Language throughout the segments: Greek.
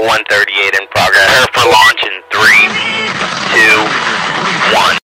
Vehicle 138 in progress. Prepare for launch in 3, 2, 1.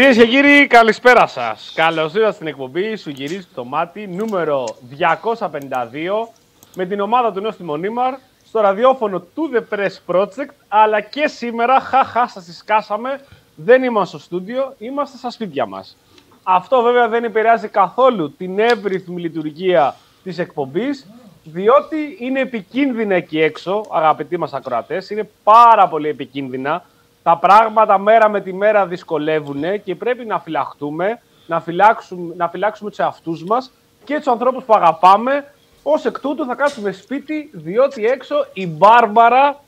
Κυρίες και κύριοι, καλησπέρα σας. Καλώς ήρθατε στην εκπομπή Σου γυρίζει το μάτι νούμερο 252 με την ομάδα του Νέου Μονίμαρ στο ραδιόφωνο του The Press Project. Αλλά και σήμερα, χαχά, σας τη σκάσαμε. Δεν είμαστε στο στούντιο, είμαστε στα σπίτια μας. Αυτό βέβαια δεν επηρεάζει καθόλου την εύρυθμη λειτουργία της εκπομπής, διότι είναι επικίνδυνα εκεί έξω, αγαπητοί μας ακροατές. Είναι πάρα πολύ επικίνδυνα τα πράγματα μέρα με τη μέρα δυσκολεύουν και πρέπει να φυλαχτούμε, να φυλάξουμε, να φυλάξουμε τους εαυτούς μας και τους ανθρώπους που αγαπάμε. Ως εκ τούτου θα κάτσουμε σπίτι, διότι έξω η Μπάρμπαρα...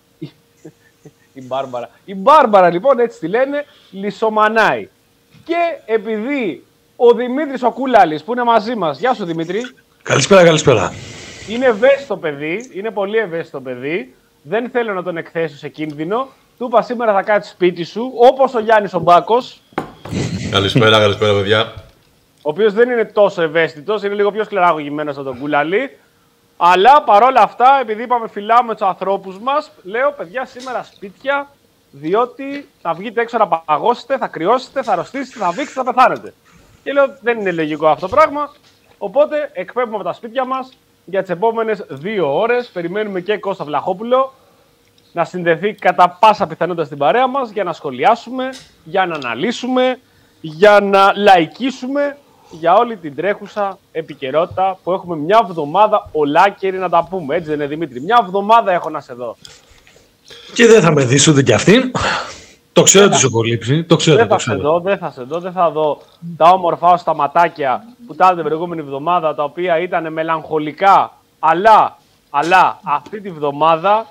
Η Μπάρμπαρα, η Μπάρμπαρα λοιπόν έτσι τη λένε, λισομανάει. Και επειδή ο Δημήτρης ο Κούλαλης που είναι μαζί μας, γεια σου Δημήτρη. Καλησπέρα, καλησπέρα. Είναι ευαίσθητο παιδί, είναι πολύ ευαίσθητο παιδί. Δεν θέλω να τον εκθέσω σε κίνδυνο. Του είπα σήμερα θα κάτσεις σπίτι σου, όπως ο Γιάννης ο Μπάκος. Καλησπέρα, καλησπέρα, παιδιά. Ο οποίος δεν είναι τόσο ευαίσθητος, είναι λίγο πιο σκληράγωγημένο από τον Κούλαλη. Αλλά παρόλα αυτά, επειδή είπαμε φυλάμε τους ανθρώπους μας, λέω παιδιά σήμερα σπίτια, διότι θα βγείτε έξω να παγώσετε, θα κρυώσετε, θα αρρωστήσετε, θα βήξετε, θα πεθάνετε. Και λέω δεν είναι λογικό αυτό το πράγμα. Οπότε εκπέμπουμε από τα σπίτια μας για τις επόμενες δύο ώρες. Περιμένουμε και Κώστα Βλαχόπουλο να συνδεθεί κατά πάσα πιθανότητα στην παρέα μας για να σχολιάσουμε, για να αναλύσουμε, για να λαϊκίσουμε για όλη την τρέχουσα επικαιρότητα που έχουμε μια εβδομάδα ολάκερη να τα πούμε. Έτσι δεν είναι Δημήτρη; Μια εβδομάδα έχω να σε δω. Και δεν θα με δεις ούτε κι αυτήν. Το ξέρω ότι σου κολλήψει. Το ξέρω, δεν το θα σε ξέρω. δω, δεν θα σε δω, δεν θα δω τα όμορφα στα ματάκια που τα την προηγούμενη εβδομάδα, τα οποία ήταν μελαγχολικά, αλλά, αλλά αυτή τη βδομάδα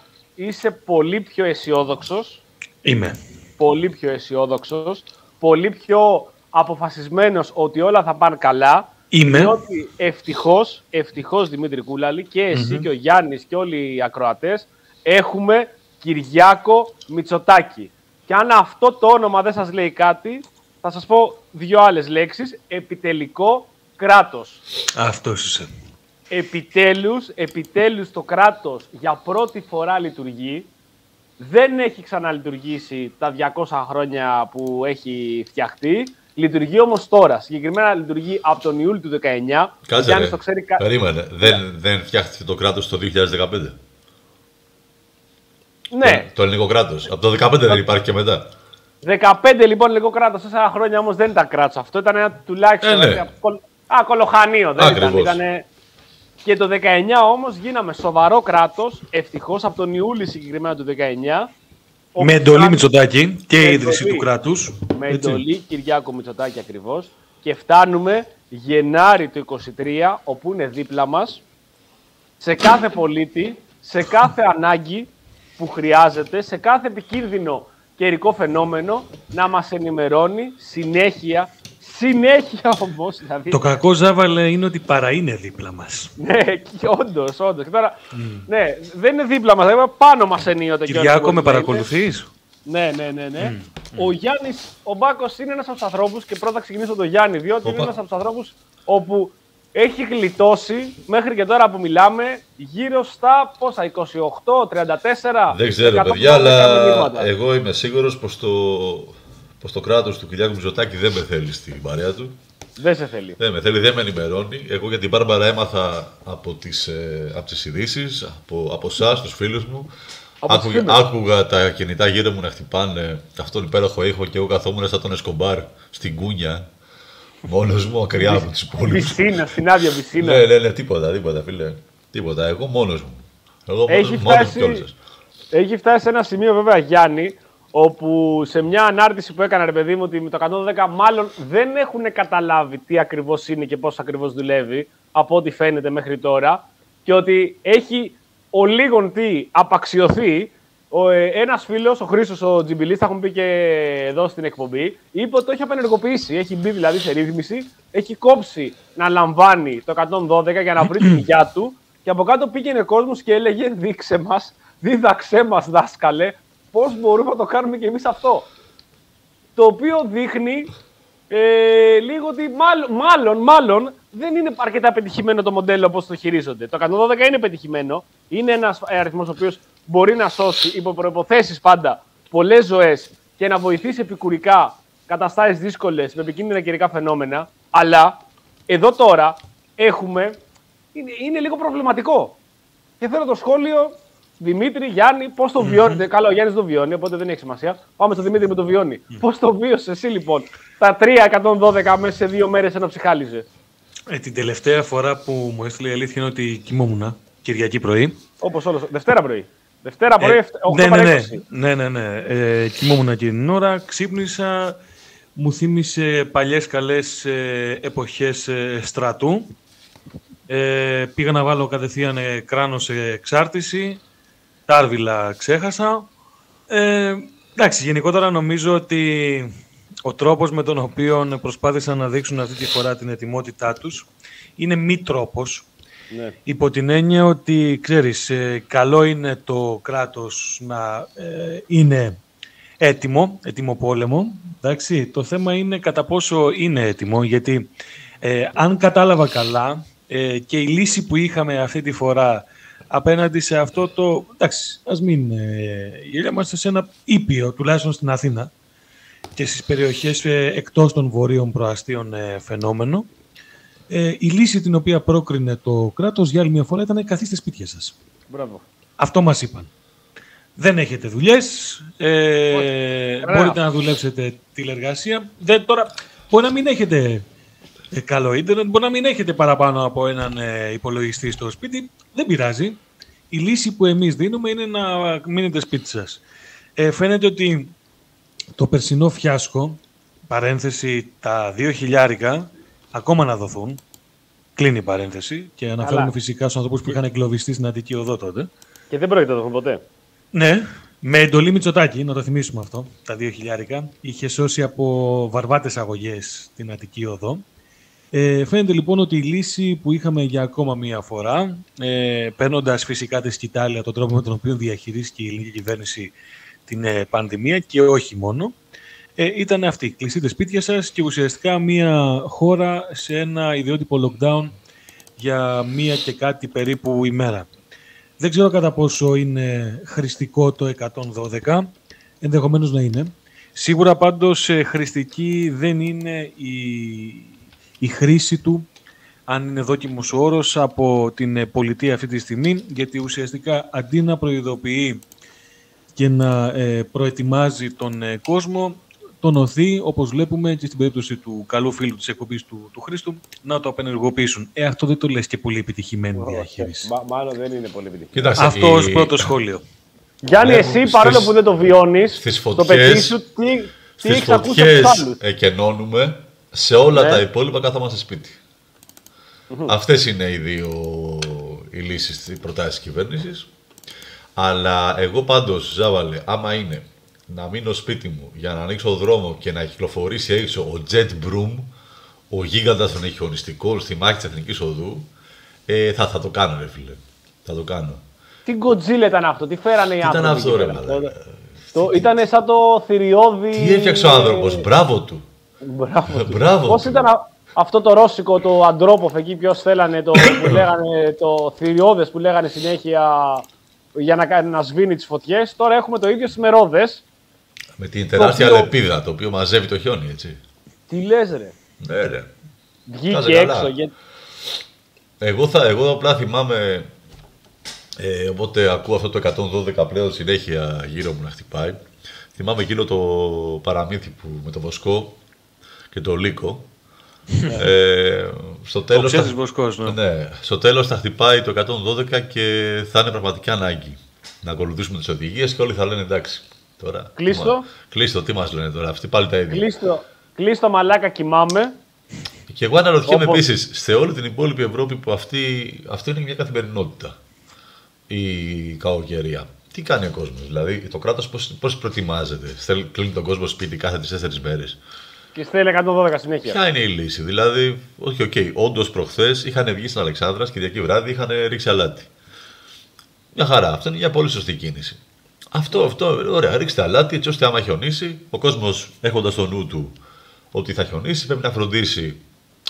είσαι πολύ πιο αισιόδοξος, Είμαι. πολύ πιο αισιόδοξος, πολύ πιο αποφασισμένος ότι όλα θα πάνε καλά. Είμαι. Διότι ευτυχώς, ευτυχώς Δημήτρη Κούλαλη και εσύ και ο Γιάννης και όλοι οι ακροατές έχουμε Κυριάκο Μητσοτάκη. Και αν αυτό το όνομα δεν σας λέει κάτι, θα σας πω δύο άλλες λέξεις. Επιτελικό κράτος. Αυτός είσαι. Επιτέλους, επιτέλους το κράτος για πρώτη φορά λειτουργεί. Δεν έχει ξαναλειτουργήσει τα 200 χρόνια που έχει φτιαχτεί. Λειτουργεί όμως τώρα. Συγκεκριμένα λειτουργεί από τον Ιούλιο του 19. Κάτσε Γιάννης ρε. το ξέρει κα- Περίμενε. Δεν, δεν φτιάχτηκε το κράτος το 2015. Ναι, Το ελληνικό κράτος. Από το 2015 δεν υπάρχει και μετά. 15 λοιπόν λίγο κράτος, 4 χρόνια όμως δεν ήταν κράτο. Αυτό ήταν ένα τουλάχιστον. Ε, ναι. ένα κολ- Α, κολοχανίο δεν ήταν. Ακριβώς. Ήτανε... Και το 19 όμως γίναμε σοβαρό κράτος, ευτυχώς από τον Ιούλιο συγκεκριμένα του 19. όπου Με εντολή φτάνει- Μητσοτάκη και Με η ίδρυση εντολή. του κράτους. Με εντολή Κυριάκο Μητσοτάκη ακριβώς. Και φτάνουμε Γενάρη του 23, όπου είναι δίπλα μας, σε κάθε πολίτη, σε κάθε ανάγκη που χρειάζεται, σε κάθε επικίνδυνο καιρικό φαινόμενο, να μας ενημερώνει συνέχεια, συνέχεια όμως, δηλαδή, Το κακό Ζάβαλε είναι ότι παρά είναι δίπλα μας. ναι, και όντως, όντως. Και τώρα, ναι, δεν είναι δίπλα μας, δηλαδή πάνω μας ενίοτε. κιόλας Κυριάκο, μπορεί με να είναι. παρακολουθείς; Ναι, ναι, ναι. ναι. Ο Γιάννης, ο Μπάκος είναι ένας από τους ανθρώπους και πρώτα ξεκινήσω τον Γιάννη, διότι είναι Οπα. ένας από τους ανθρώπους όπου έχει γλιτώσει μέχρι και τώρα που μιλάμε γύρω στα πόσα, 28, 34. Δεν ξέρω, 150 παιδιά, αλλά μηνύματα. εγώ είμαι σίγουρος πως το, πως το κράτος του Κυριάκου Μητσοτάκη δεν με θέλει στην παρέα του. Δεν σε θέλει. Δεν με θέλει, δεν με ενημερώνει. Εγώ για την Μπάρμπαρα έμαθα από τις, ε, από τις ειδήσεις, από, από εσάς, τους φίλους μου. Από τους Άκουγα, φίλους. άκουγα τα κινητά γύρω μου να χτυπάνε αυτόν υπέροχο ήχο και εγώ καθόμουν σαν τον Εσκομπάρ στην κούνια. Μόνος μου, ακριά από τους υπόλοιπους. Βυσίνα, στην άδεια βυσίνα. Ναι, ναι, ναι, τίποτα, τίποτα, φίλε. Τίποτα. Εγώ μόνος μου. Εγώ μόνος Έχει μου, μόνος μου φτάσει- και όλοι σας. Έχει φτάσει σε ένα σημείο βέβαια Γιάννη, όπου σε μια ανάρτηση που έκανα ρε παιδί μου ότι με το 110 μάλλον δεν έχουν καταλάβει τι ακριβώς είναι και πώς ακριβώς δουλεύει από ό,τι φαίνεται μέχρι τώρα και ότι έχει ο λίγον τι απαξιωθεί ο, ε, ένας φίλος, ο Χρήστος ο Τζιμπιλής, θα έχουμε πει και εδώ στην εκπομπή, είπε ότι το έχει απενεργοποιήσει. Έχει μπει δηλαδή σε ρύθμιση, έχει κόψει να λαμβάνει το 112 για να βρει την υγειά του Και από κάτω πήγαινε κόσμος και έλεγε: Δείξε μας, δίδαξέ μας, δάσκαλε, πώς μπορούμε να το κάνουμε κι εμείς αυτό. Το οποίο δείχνει ε, λίγο ότι μάλλον, μάλλον, μάλλον δεν είναι αρκετά πετυχημένο το μοντέλο όπως το χειρίζονται. Το 112 είναι πετυχημένο. Είναι ένας αριθμός ο οποίος μπορεί να σώσει υπό προποθέσει πάντα πολλές ζωές και να βοηθήσει επικουρικά καταστάσεις δύσκολες με επικίνδυνα καιρικά φαινόμενα. Αλλά εδώ τώρα έχουμε. Είναι, είναι λίγο προβληματικό. Και θέλω το σχόλιο Δημήτρη, Γιάννη, πώς το βιώνετε; Καλά, ο Γιάννης το βιώνει, οπότε δεν έχει σημασία. Πάμε στο Δημήτρη που το βιώνει. Πώς το βίωσες εσύ λοιπόν; Τα 3-112 μέσα σε δύο μέρες ένα ψυχάλιζε. Ε, την τελευταία φορά που μου έστειλε η αλήθεια είναι ότι κοιμόμουν Κυριακή πρωί. Όπως όλος. Δευτέρα πρωί. Δευτέρα πρωί, Ε, 8 ναι, ναι, παρά ναι, 20. ναι, ναι, ναι. Ε, κοιμόμουν εκείνη την ώρα, ξύπνησα, μου θύμισε παλιές καλές ε, εποχές ε, στρατού. Ε, πήγα να βάλω κατευθείαν ε, κράνος σε εξάρτηση, τάρβιλα ξέχασα. Ε, εντάξει, γενικότερα νομίζω ότι ο τρόπος με τον οποίο προσπάθησαν να δείξουν αυτή τη φορά την ετοιμότητά τους είναι μη τρόπος. Ναι. Υπό την έννοια ότι, ξέρεις, ε, καλό είναι το κράτος να ε, είναι έτοιμο, έτοιμο πόλεμο. Εντάξει. Το θέμα είναι κατά πόσο είναι έτοιμο, γιατί ε, αν κατάλαβα καλά ε, και η λύση που είχαμε αυτή τη φορά απέναντι σε αυτό το... Εντάξει, ας μην ε, γελιόμαστε σε ένα ήπιο, τουλάχιστον στην Αθήνα, και στις περιοχές ε, εκτός των βορείων προαστίων ε, φαινόμενο, ε, η λύση την οποία πρόκρινε το κράτος για άλλη μια φορά ήταν καθίστε σπίτια σας. Μπράβο. Αυτό μας είπαν. Δεν έχετε δουλειές, ε, Ωραία. μπορείτε να δουλέψετε τηλεργασία. Δεν, τώρα, μπορεί να μην έχετε ε, καλό ίντερνετ, μπορεί να μην έχετε παραπάνω από έναν ε, υπολογιστή στο σπίτι. Δεν πειράζει. Η λύση που εμείς δίνουμε είναι να μείνετε σπίτι σας. Ε, φαίνεται ότι το περσινό φιάσκο, παρένθεση τα δύο χιλιάρικα, ακόμα να δοθούν. Κλείνει η παρένθεση και αναφέρομαι φυσικά στους ανθρώπους που είχαν εγκλωβιστεί στην Αττική Οδό τότε. Και δεν πρόκειται να το δούμε ποτέ. Ναι, με εντολή Μητσοτάκη, να το θυμίσουμε αυτό, τα δύο χιλιάρικα. Είχε σώσει από βαρβάτες αγωγές την Αττική Οδό. Ε, φαίνεται λοιπόν ότι η λύση που είχαμε για ακόμα μία φορά, ε, παίρνοντας φυσικά τη σκητάλια τον τρόπο με τον οποίο διαχειρίστηκε η ελληνική κυβέρνηση την ε, πανδημία και όχι μόνο, ε, ήταν αυτή. Κλειστείτε σπίτια σας και ουσιαστικά μία χώρα σε ένα ιδιότυπο lockdown για μία και κάτι περίπου ημέρα. Δεν ξέρω κατά πόσο είναι χρηστικό το 112, ενδεχομένως να είναι. Σίγουρα πάντως ε, χρηστική δεν είναι η, η χρήση του, αν είναι δόκιμος ο όρος, από την ε, πολιτεία αυτή τη στιγμή, γιατί ουσιαστικά αντί να προειδοποιεί και να ε, προετοιμάζει τον ε, κόσμο, τον οθεί, όπως βλέπουμε και στην περίπτωση του καλού φίλου της εκπομπής του, του Χρήστου, να το απενεργοποιήσουν. Ε, αυτό δεν το λες και πολύ επιτυχημένη διαχείριση. Μα- μάλλον δεν είναι πολύ επιτυχημένο. Κοίταξε, Αυτό η- ως πρώτο σχόλιο. Γιάννη, Βλέπουμε εσύ παρόλο στις- που δεν το βιώνεις, στις το φωτιές- παιδί σου, τι, τι Στις έχεις ακούσει από φωτιές τους άλλους; εκενώνουμε, σε όλα Ναι. τα υπόλοιπα κάθομαστε σπίτι. Αυτές είναι οι δύο οι λύσεις, οι προτάσεις της κυβέρνησης. Αλλά εγώ πάντως, Ζάβαλε, άμα είναι να μείνω σπίτι μου για να ανοίξω δρόμο και να κυκλοφορήσει έξω ο Jet Broom, ο γίγαντας των εχιονιστικών στη μάχη της Εθνικής Οδού, ε, θα, θα το κάνω, ρε φίλε. Θα το κάνω. Τι γκοτζίλα ήταν αυτό, τι φέρανε οι Τι ήταν άνθρωποι. αυτό, εκεί ρε, πέρα. μαλάκα. Το, ήταν σαν το θηριώδη. Τι έφτιαξε ο άνθρωπος, μπράβο του. Μπράβο. Μπράβο Πώς του. ήταν α- αυτό το ρώσικο, το αντρόποφ εκεί, ποιος θέλανε το, που λέγανε, το θηριώδες που λέγανε συνέχεια για να, κάνει- να σβήνει τις φωτιές. Τώρα έχουμε το ίδιο στι μερόδε. Με την τεράστια οποίο- λεπίδα, το οποίο μαζεύει το χιόνι, έτσι. Τι λες, ρε; Ναι, ρε. Βγήκε Κάτσε καλά. έξω. Για... Εγώ, θα, εγώ απλά θυμάμαι, ε, οπότε ακούω αυτό το 112 πλέον συνέχεια γύρω μου να χτυπάει. Θυμάμαι εκείνο το παραμύθι που, με το Βοσκό και το Λύκο. ε, στο τέλος ψεύτης θα- Βοσκός, ναι. ναι. Στο τέλος θα χτυπάει το 112 και θα είναι πραγματικά ανάγκη να ακολουθήσουμε τις οδηγίες και όλοι θα λένε εντάξει. Τώρα, Κλείστο. τι μα- Κλείστο, τι μας λένε τώρα, αυτοί πάλι τα ίδια. Κλείστο, κλείστο μαλάκα, κοιμάμαι. Και εγώ αναρωτιέμαι Όπως- επίσης σε όλη την υπόλοιπη Ευρώπη που αυτή, αυτή είναι μια καθημερινότητα η κακοκαιρία. Τι κάνει ο κόσμος, δηλαδή το κράτος πώς πώς προετοιμάζεται. Θέλει, κλείνει τον κόσμο σπίτι κάθε 3-4 μέρες Και στέλνει 112 συνέχεια. Ποια είναι η λύση, δηλαδή, όχι, οκ, okay, όντως προχθές είχαν βγει στην Αλεξάνδρα και Κυριακή βράδυ είχαν ρίξει αλάτι. Μια χαρά, αυτό είναι μια πολύ σωστή κίνηση. Αυτό, αυτό, ωραία, ρίξτε αλάτι έτσι ώστε άμα χιονίσει, ο κόσμος έχοντας το νου του ότι θα χιονίσει, πρέπει να φροντίσει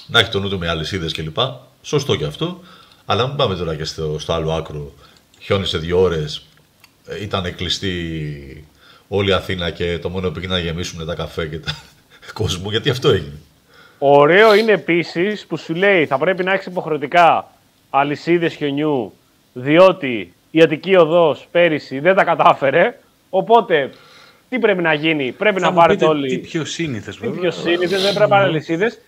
να έχει το νου του με αλυσίδες κλπ. Σωστό και αυτό. Αλλά μην πάμε τώρα και στο, στο άλλο άκρο. Χιόνισε δύο ώρες, ήταν κλειστή όλη η Αθήνα και το μόνο που πήγε να γεμίσουν τα καφέ και τα κόσμο, γιατί αυτό έγινε. Ωραίο είναι επίσης που σου λέει θα πρέπει να έχεις υποχρεωτικά αλυσίδες χιονιού, διότι η Αττική Οδός πέρυσι δεν τα κατάφερε. Οπότε τι πρέπει να γίνει, πρέπει Θα να μου πάρετε πείτε όλοι. Τι πιο σύνηθες, Τι πιο σύνηθες, δεν πρέπει να πάρουν αλυσίδες.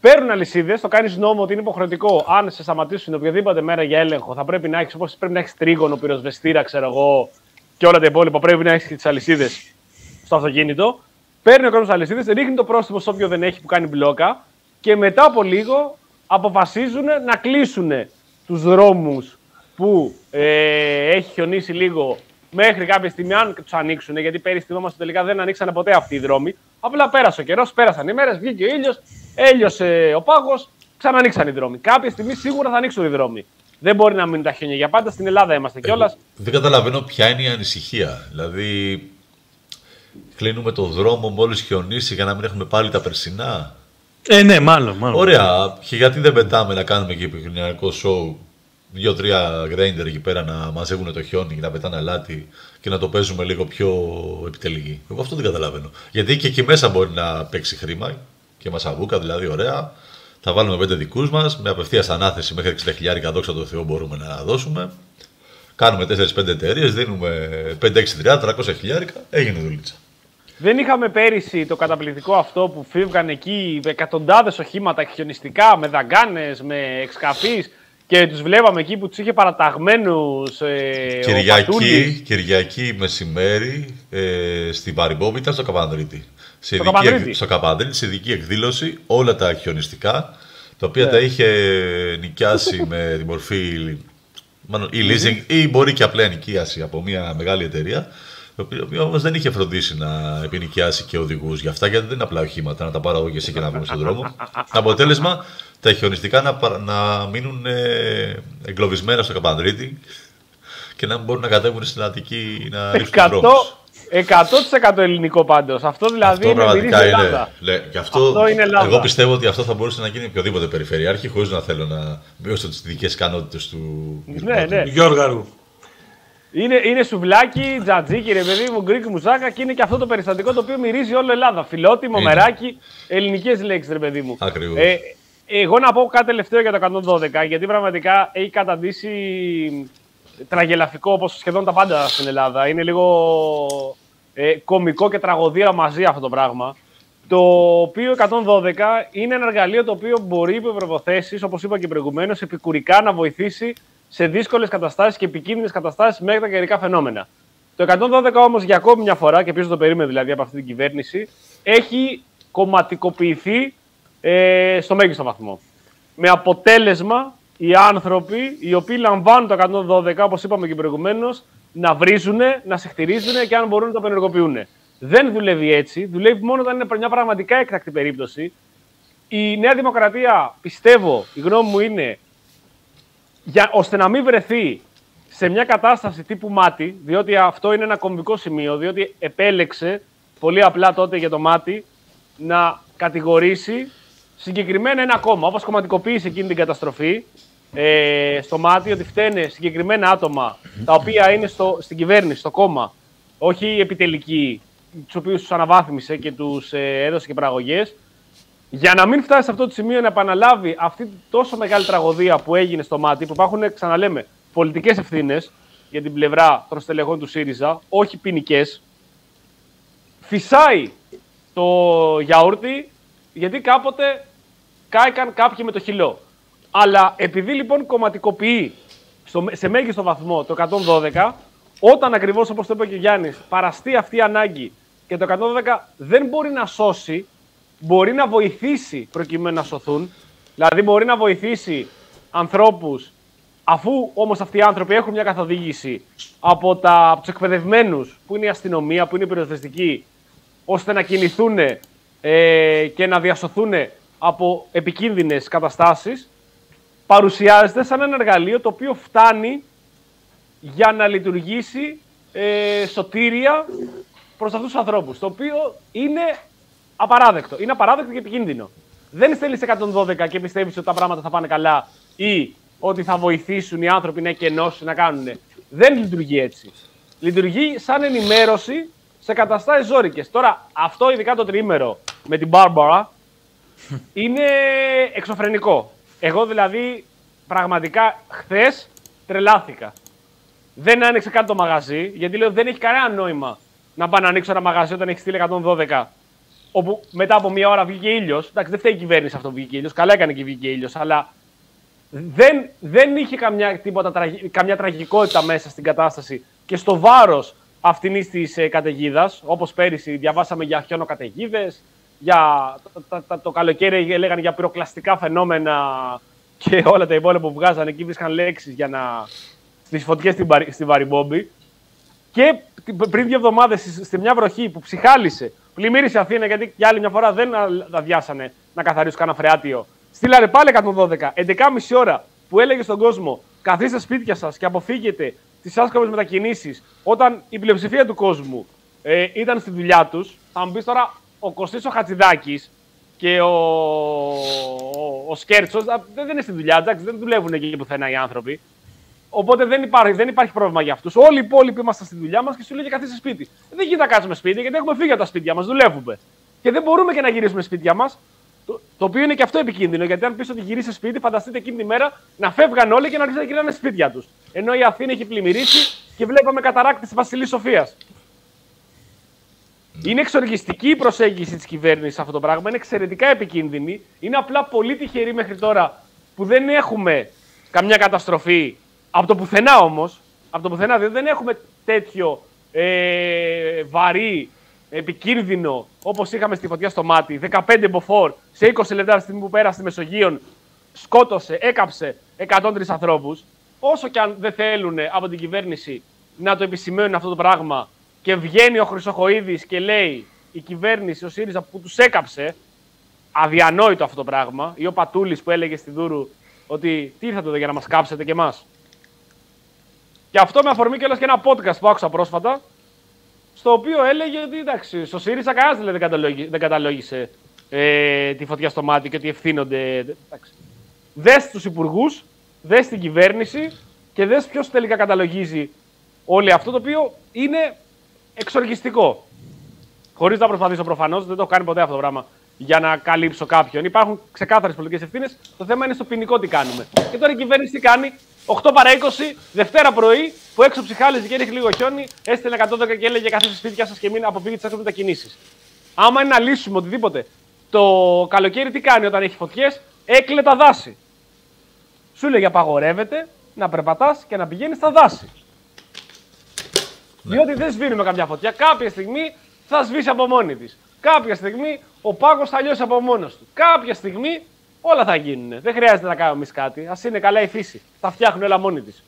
Παίρνουν αλυσίδες, το κάνεις νόμο ότι είναι υποχρεωτικό. Αν σε σταματήσουν οποιαδήποτε μέρα για έλεγχο, θα πρέπει να έχεις όπως πρέπει να έχεις τρίγωνο, πυροσβεστήρα, ξέρω εγώ, και όλα τα υπόλοιπα. Πρέπει να έχεις τις αλυσίδες στο αυτοκίνητο. Παίρνει ο κόσμος αλυσίδες, ρίχνει το πρόστιμο σε όποιον δεν έχει που κάνει μπλόκα και μετά από λίγο αποφασίζουν να κλείσουν τους δρόμους που ε, έχει χιονίσει λίγο μέχρι κάποια στιγμή, αν τους ανοίξουν, γιατί πέρυσι θυμόμαστε τελικά δεν ανοίξανε ποτέ αυτοί οι δρόμοι. Απλά πέρασε ο καιρός, πέρασαν οι μέρες, βγήκε ο ήλιος, έλειωσε ο πάγος, ξανανοίξαν οι δρόμοι. Κάποια στιγμή σίγουρα θα ανοίξουν οι δρόμοι. Δεν μπορεί να μείνουν τα χιόνια για πάντα. Στην Ελλάδα είμαστε κιόλας. Δεν καταλαβαίνω ποια είναι η ανησυχία. Δηλαδή, κλείνουμε το δρόμο μόλις χιονίσει για να μην έχουμε πάλι τα περσινά. Ε, ναι, μάλλον. μάλλον. Ωραία. Και γιατί δεν πετάμε να κάνουμε και επικοινωνιακό show δύο-τρία γκρέιντερ εκεί πέρα να μαζεύουν το χιόνι και να πετάνε αλάτι και να το παίζουμε λίγο πιο επιτελική. Εγώ αυτό δεν καταλαβαίνω. Γιατί και εκεί μέσα μπορεί να παίξει χρήμα και μασαβούκα, δηλαδή ωραία. Θα βάλουμε πέντε δικούς μας με απευθείας ανάθεση μέχρι 60 χιλιάρικα, δόξα τω Θεώ, μπορούμε να δώσουμε. Κάνουμε 4-5 εταιρείες, δίνουμε 5-6-30, 300 χιλιάρικα, έγινε δουλίτσα. Δεν είχαμε πέρυσι το καταπληκτικό αυτό που φύγαν εκεί εκατοντάδες οχήματα χιονιστικά με δαγκάνες, με εξκαφείς και τους βλέπαμε εκεί που τους είχε παραταγμένους. Ε, ο Κυριακή, Πατούλης. Κυριακή μεσημέρι ε, στην Παρυμπόμπη ήταν στο Καπανδρίτη. Σε Στο ειδική, Καπανδρίτη. εκ- στο Καπανδρίτη, σε ειδική εκδήλωση, όλα τα χιονιστικά, τα οποία Ναι. τα είχε νοικιάσει με τη μορφή μάλλον, ή leasing ή μπορεί και απλά νοικίαση από μια μεγάλη εταιρεία, η οποία- η οποία όμως δεν είχε φροντίσει να επινοικιάσει και οδηγούς για αυτά, γιατί δεν είναι απλά οχήματα να τα πάρω εγώ και εσύ και να βγούμε στον δρόμο. Αποτέλεσμα, τα χιονιστικά να, παρα- να μείνουν ε, εγκλωβισμένα στο Καπανδρίτη και να μην μπορούν να κατέβουν στην Αττική να ρίξουν τους 100%, δρόμους. 100% ελληνικό πάντως. Αυτό δηλαδή Αυτό είναι πραγματικά μυρίζει είναι. Ελλάδα. Λέ, και αυτό, Αυτό είναι Ελλάδα. Εγώ πιστεύω ότι αυτό θα μπορούσε να γίνει οποιοδήποτε περιφερειάρχη χωρίς να θέλω να μειώσω τις ειδικές ικανότητες του. Ναι, ναι. Γιώργαρου. Είναι, είναι σουβλάκι, τζατζίκι, ρε παιδί μου, Greek μουσακά και είναι και αυτό το περιστατικό το οποίο μυρίζει όλη Ελλάδα. Φιλότιμο, Είναι. μεράκι, ελληνικές λέξεις, ρε παιδί μου. Ακριβώς. Ε, εγώ να πω κάτι τελευταίο για το 112, γιατί πραγματικά έχει καταντήσει τραγελαφικό όπως σχεδόν τα πάντα στην Ελλάδα. Είναι λίγο ε, κομικό και τραγωδία μαζί αυτό το πράγμα. Το οποίο 112 είναι ένα εργαλείο το οποίο μπορεί υπό προποθέσει, όπως είπα και προηγουμένως, επικουρικά να βοηθήσει σε δύσκολες καταστάσεις και επικίνδυνες καταστάσεις μέχρι τα καιρικά φαινόμενα. Το 112 όμως για ακόμη μια φορά, και ποιο το περίμενε δηλαδή από αυτή την κυβέρνηση, έχει κομματικοποιηθεί ε, στο μέγιστο βαθμό. Με αποτέλεσμα οι άνθρωποι οι οποίοι λαμβάνουν το 112, όπως είπαμε και προηγουμένως, να βρίζουν, να συχτηρίζουν και αν μπορούν να το απενεργοποιούν. Δεν δουλεύει έτσι. Δουλεύει μόνο όταν είναι μια πραγματικά έκτακτη περίπτωση. Η Νέα Δημοκρατία, πιστεύω, η γνώμη μου είναι, για, ώστε να μην βρεθεί σε μια κατάσταση τύπου μάτι, διότι αυτό είναι ένα κομβικό σημείο, διότι επέλεξε πολύ απλά τότε για το μάτι να κατηγορήσει συγκεκριμένα ένα κόμμα, όπως κομματικοποίησε εκείνη την καταστροφή ε, στο μάτι, ότι φταίνε συγκεκριμένα άτομα τα οποία είναι στο, στην κυβέρνηση, στο κόμμα, όχι οι επιτελικοί, τους οποίους τους αναβάθμισε και τους ε, έδωσε και παραγωγές. Για να μην φτάσει σε αυτό το σημείο να επαναλάβει αυτή τη τόσο μεγάλη τραγωδία που έγινε στο μάτι, που υπάρχουν, ξαναλέμε, πολιτικές ευθύνες για την πλευρά των στελεχών του ΣΥΡΙΖΑ, όχι ποινικές, φυσάει το γιαούρτι γιατί κάποτε κάηκαν κάποιοι με το χυλό. Αλλά επειδή λοιπόν κομματικοποιεί στο, σε μέγιστο βαθμό το 112, όταν ακριβώς όπως το είπε και ο Γιάννης, παραστεί αυτή η ανάγκη και το 112 δεν μπορεί να σώσει, μπορεί να βοηθήσει προκειμένου να σωθούν. Δηλαδή μπορεί να βοηθήσει ανθρώπους, αφού όμως αυτοί οι άνθρωποι έχουν μια καθοδήγηση από, τα, από τους εκπαιδευμένους, που είναι η αστυνομία, που είναι η πυροσβεστική, ώστε να κινηθούν ε, και να διασωθούν από επικίνδυνες καταστάσεις παρουσιάζεται σαν ένα εργαλείο το οποίο φτάνει για να λειτουργήσει ε, σωτήρια προς αυτούς τους ανθρώπους, το οποίο είναι απαράδεκτο. Είναι απαράδεκτο και επικίνδυνο. Δεν στέλνεις 112 και πιστεύεις ότι τα πράγματα θα πάνε καλά ή ότι θα βοηθήσουν οι άνθρωποι να εκενώσουν, να κάνουν. Δεν λειτουργεί έτσι. Λειτουργεί σαν ενημέρωση σε καταστάσεις ζώρικες. Τώρα, αυτό ειδικά το τριήμερο με την Μπάρμπαρα είναι εξωφρενικό. Εγώ δηλαδή πραγματικά χθες τρελάθηκα. Δεν άνοιξε καν το μαγαζί, γιατί λέω δεν έχει κανένα νόημα να πάω να ανοίξω ένα μαγαζί όταν έχει στείλει 112 όπου μετά από μία ώρα βγήκε ήλιος. Εντάξει, δεν φταίει η κυβέρνηση αυτό που βγήκε ήλιος. Καλά έκανε και βγήκε ήλιος. Αλλά δεν, δεν είχε καμιά, τίποτα, καμιά τραγικότητα μέσα στην κατάσταση και στο βάρος αυτήν της ε, καταιγίδας. Όπως πέρυσι διαβάσαμε για χιονοκαταιγίδες, για το, το, το καλοκαίρι λέγανε για πυροκλαστικά φαινόμενα και όλα τα υπόλοιπα που βγάζανε εκεί βρίσκαν λέξεις για να. στις φωτιές στην, στην Βαριμπόμπη. Και πριν δύο εβδομάδες, στη μια βροχή που ψυχάλισε, πλημμύρισε Αθήνα γιατί για άλλη μια φορά δεν αδειάσανε να καθαρίσουν κανένα φρεάτιο. Στείλανε πάλι 112, 11.30 ώρα που έλεγε στον κόσμο: Καθίστε σπίτια σας και αποφύγετε τις άσκοπε μετακινήσεις όταν η πλειοψηφία του κόσμου ε, ήταν στη δουλειά τους. Θα μου πεις τώρα ο Κωστής ο Χατζηδάκης και ο, ο, ο Σκέρτσος δεν είναι στη δουλειά, εντάξει, δεν δουλεύουν εκεί πουθενά οι άνθρωποι. Οπότε δεν υπάρχει, δεν υπάρχει πρόβλημα για αυτούς. Όλοι οι υπόλοιποι είμαστε στη δουλειά μας και σου λέει καθίστε σπίτι. Δεν γίνεται να κάτσουμε σπίτι γιατί έχουμε φύγει από τα σπίτια μας, δουλεύουμε. Και δεν μπορούμε και να γυρίσουμε σπίτια μας. Το, το οποίο είναι και αυτό επικίνδυνο γιατί αν πεις ότι γυρίσει σπίτι, φανταστείτε εκείνη τη μέρα να φεύγαν όλοι και να αρχίσουν να γυρνάνε σπίτια τους. Ενώ η Αθήνα έχει πλημμυρίσει και βλέπαμε καταράκτη της Βασιλής Σοφίας. Είναι εξοργιστική η προσέγγιση της κυβέρνησης αυτό το πράγμα. Είναι εξαιρετικά επικίνδυνη. Είναι απλά πολύ τυχερή μέχρι τώρα που δεν έχουμε καμιά καταστροφή από το πουθενά όμως. Από το πουθενά, διότι δεν έχουμε τέτοιο ε, βαρύ, επικίνδυνο όπως είχαμε στη φωτιά στο μάτι. 15 μποφόρ σε 20 λεπτά τη στιγμή που πέρασε στη Μεσογείο, σκότωσε, έκαψε 103 ανθρώπους. Όσο και αν δεν θέλουν από την κυβέρνηση να το επισημαίνουν αυτό το πράγμα και βγαίνει ο Χρυσοχοίδης και λέει η κυβέρνηση, ο ΣΥΡΙΖΑ που τους έκαψε, αδιανόητο αυτό το πράγμα, ή ο Πατούλης που έλεγε στη Δούρου ότι τι ήρθατε εδώ για να μας κάψετε και εμάς. Και αυτό με αφορμή και και ένα podcast που άκουσα πρόσφατα, στο οποίο έλεγε ότι εντάξει, στο ΣΥΡΙΖΑ κανένας δεν, δεν καταλόγησε ε, τη φωτιά στο μάτι και ότι ευθύνονται. Εντάξει. Δες τους υπουργούς, δες την κυβέρνηση και δες ποιος τελικά καταλογίζει όλο αυτό το οποίο είναι εξοργιστικό. Χωρίς να προσπαθήσω προφανώς, δεν το έχω κάνει ποτέ αυτό το πράγμα για να καλύψω κάποιον. Υπάρχουν ξεκάθαρες πολιτικές ευθύνες. Το θέμα είναι στο ποινικό τι κάνουμε. Και τώρα η κυβέρνηση τι κάνει; 8 παρα 20, Δευτέρα πρωί, που έξω ψυχάλιζε και έχει λίγο χιόνι, έστειλε 112 και έλεγε καθίστε σπίτια σας και μην αποφύγετε τις μετακινήσει. Άμα είναι να λύσουμε οτιδήποτε, το καλοκαίρι τι κάνει όταν έχει φωτιές, έκλε τα δάση. Σου λέγε απαγορεύεται να περπατάς και να πηγαίνεις στα δάση. Ναι. Διότι δεν σβήνουμε καμιά φωτιά. Κάποια στιγμή θα σβήσει από μόνη της. Κάποια στιγμή ο πάγο θα λιώσει από μόνος του. Κάποια στιγμή όλα θα γίνουν. Δεν χρειάζεται να κάνουμε εμείς κάτι. Α είναι καλά η φύση. Θα φτιάχνουν όλα μόνη της.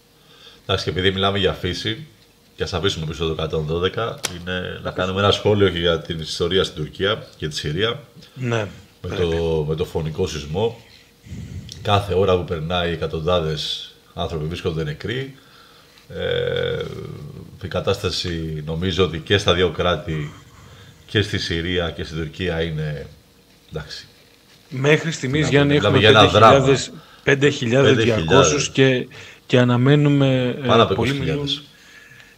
Εντάξει, και επειδή μιλάμε για φύση, και ας αφήσουμε πίσω το 112, είναι να κάνουμε ένα σχόλιο και για την ιστορία στην Τουρκία και τη Συρία. Ναι. Με το, με το φωνικό σεισμό. Κάθε ώρα που περνάει εκατοντάδες άνθρωποι βρίσκονται νεκροί. Ε, η κατάσταση νομίζω ότι και στα δύο κράτη και στη Συρία και στην Τουρκία είναι εντάξει. Μέχρι στιγμής Γιάννη έχουμε 5.200 και, και αναμένουμε ε, Πάνω από πολύ μιλούν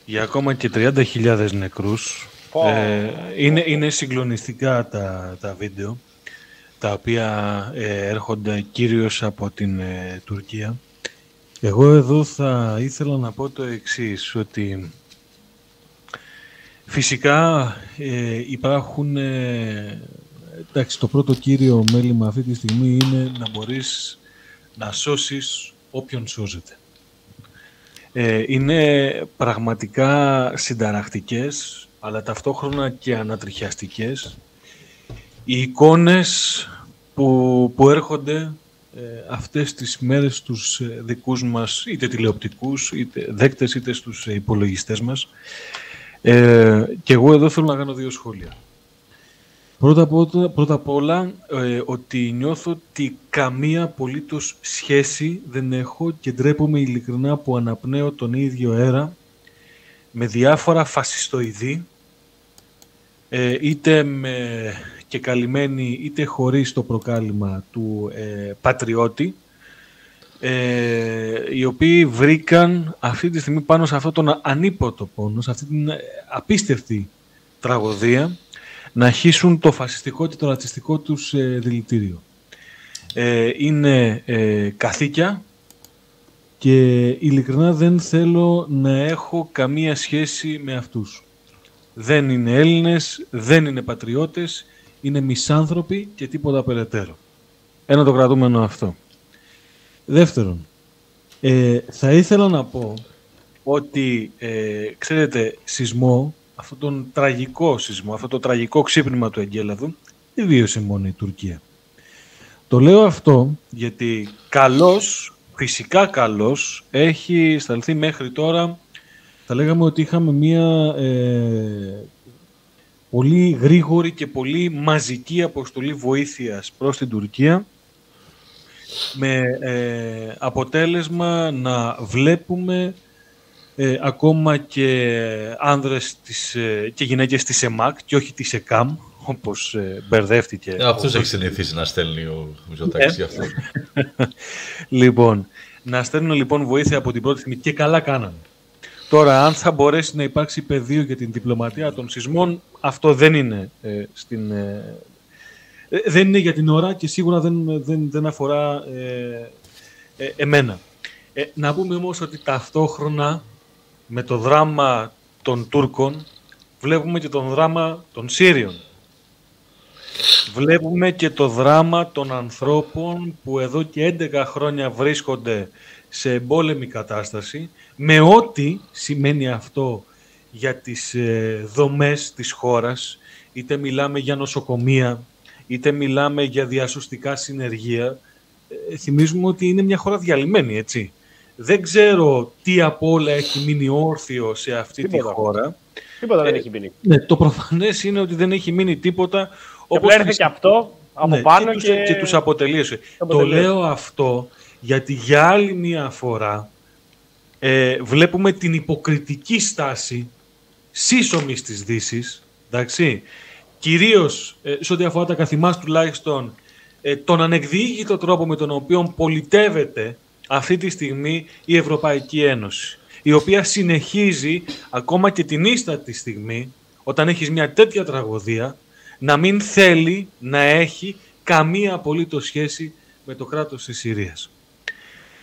για ακόμα και 30.000 νεκρούς. Ε, είναι, είναι συγκλονιστικά τα, τα βίντεο τα οποία ε, έρχονται κυρίως από την ε, Τουρκία. Εγώ εδώ θα ήθελα να πω το εξής, ότι φυσικά ε, υπάρχουν, ε, εντάξει, το πρώτο κύριο μέλημα αυτή τη στιγμή είναι να μπορείς να σώσεις όποιον σώζεται. Ε, είναι πραγματικά συνταρακτικές, αλλά ταυτόχρονα και ανατριχιαστικές οι εικόνες που, που έρχονται ε, αυτές τις μέρες τους ε, δικούς μας είτε τηλεοπτικούς, είτε δέκτες, είτε στους υπολογιστές μας. Ε, και εγώ εδώ θέλω να κάνω δύο σχόλια. Πρώτα απ' όλα, πρώτα απ' όλα ε, ότι νιώθω ότι καμία απολύτως σχέση δεν έχω και ντρέπομαι ειλικρινά που αναπνέω τον ίδιο αέρα με διάφορα φασιστοειδή ε, είτε με και καλυμμένοι είτε χωρίς το προκάλημα του ε, πατριώτη ε, οι οποίοι βρήκαν αυτή τη στιγμή πάνω σε αυτόν τον ανίποτο πόνο, σε αυτή την απίστευτη τραγωδία να χύσουν το φασιστικό και το ρατσιστικό τους ε, δηλητήριο. Ε, είναι ε, καθήκια και ειλικρινά δεν θέλω να έχω καμία σχέση με αυτούς. Δεν είναι Έλληνες, δεν είναι πατριώτες, είναι μισάνθρωποι και τίποτα περαιτέρω. Ένα το κρατούμενο αυτό. Δεύτερον, ε, θα ήθελα να πω ότι, ε, ξέρετε, σεισμό, αυτόν τον τραγικό σεισμό, αυτό το τραγικό ξύπνημα του Εγκέλαδου, δεν βίωσε μόνο η Τουρκία. Το λέω αυτό γιατί καλός, φυσικά καλός, έχει σταλθεί μέχρι τώρα, θα λέγαμε ότι είχαμε μία ε, πολύ γρήγορη και πολύ μαζική αποστολή βοήθειας προς την Τουρκία, με ε, αποτέλεσμα να βλέπουμε ε, ακόμα και άνδρες της, ε, και γυναίκες της ΕΜΑΚ και όχι της ΕΚΑΜ, όπως ε, μπερδεύτηκε. Ε, αυτός έχει συνηθίσει να στέλνει ο Μητσοτάκης αυτό. λοιπόν, να στέλνουν λοιπόν βοήθεια από την πρώτη στιγμή και καλά κάνανε. Τώρα, αν θα μπορέσει να υπάρξει πεδίο για την διπλωματία των σεισμών, αυτό δεν είναι στην ε, δεν είναι για την ώρα και σίγουρα δεν, δεν, δεν αφορά ε, ε, εμένα. να πούμε όμως ότι ταυτόχρονα με το δράμα των Τούρκων βλέπουμε και τον δράμα των Σύριων. Βλέπουμε και το δράμα των ανθρώπων που εδώ και 11 χρόνια βρίσκονται σε εμπόλεμη κατάσταση με ό,τι σημαίνει αυτό για τις δομές της χώρας είτε μιλάμε για νοσοκομεία, είτε μιλάμε για διασωστικά συνεργεία, ε, θυμίζουμε ότι είναι μια χώρα διαλυμένη, έτσι. Δεν ξέρω τι από όλα έχει μείνει όρθιο σε αυτή τη χώρα. Τίποτα δεν ε, έχει μείνει. Ναι, το προφανές είναι ότι δεν έχει μείνει τίποτα. Και όπως έρθει και αυτό από ναι, πάνω και, και... και τους αποτελείωσε. Το λέω αυτό γιατί για άλλη μια φορά ε, βλέπουμε την υποκριτική στάση σύσσωμης της Δύσης, εντάξει, κυρίως ε, σε ό,τι αφορά τα καθημάς τουλάχιστον, ε, τον ανεκδίγητο τρόπο με τον οποίο πολιτεύεται αυτή τη στιγμή η Ευρωπαϊκή Ένωση, η οποία συνεχίζει ακόμα και την ίστατη στιγμή, όταν έχεις μια τέτοια τραγωδία, να μην θέλει να έχει καμία απολύτως σχέση με το κράτος της Συρίας.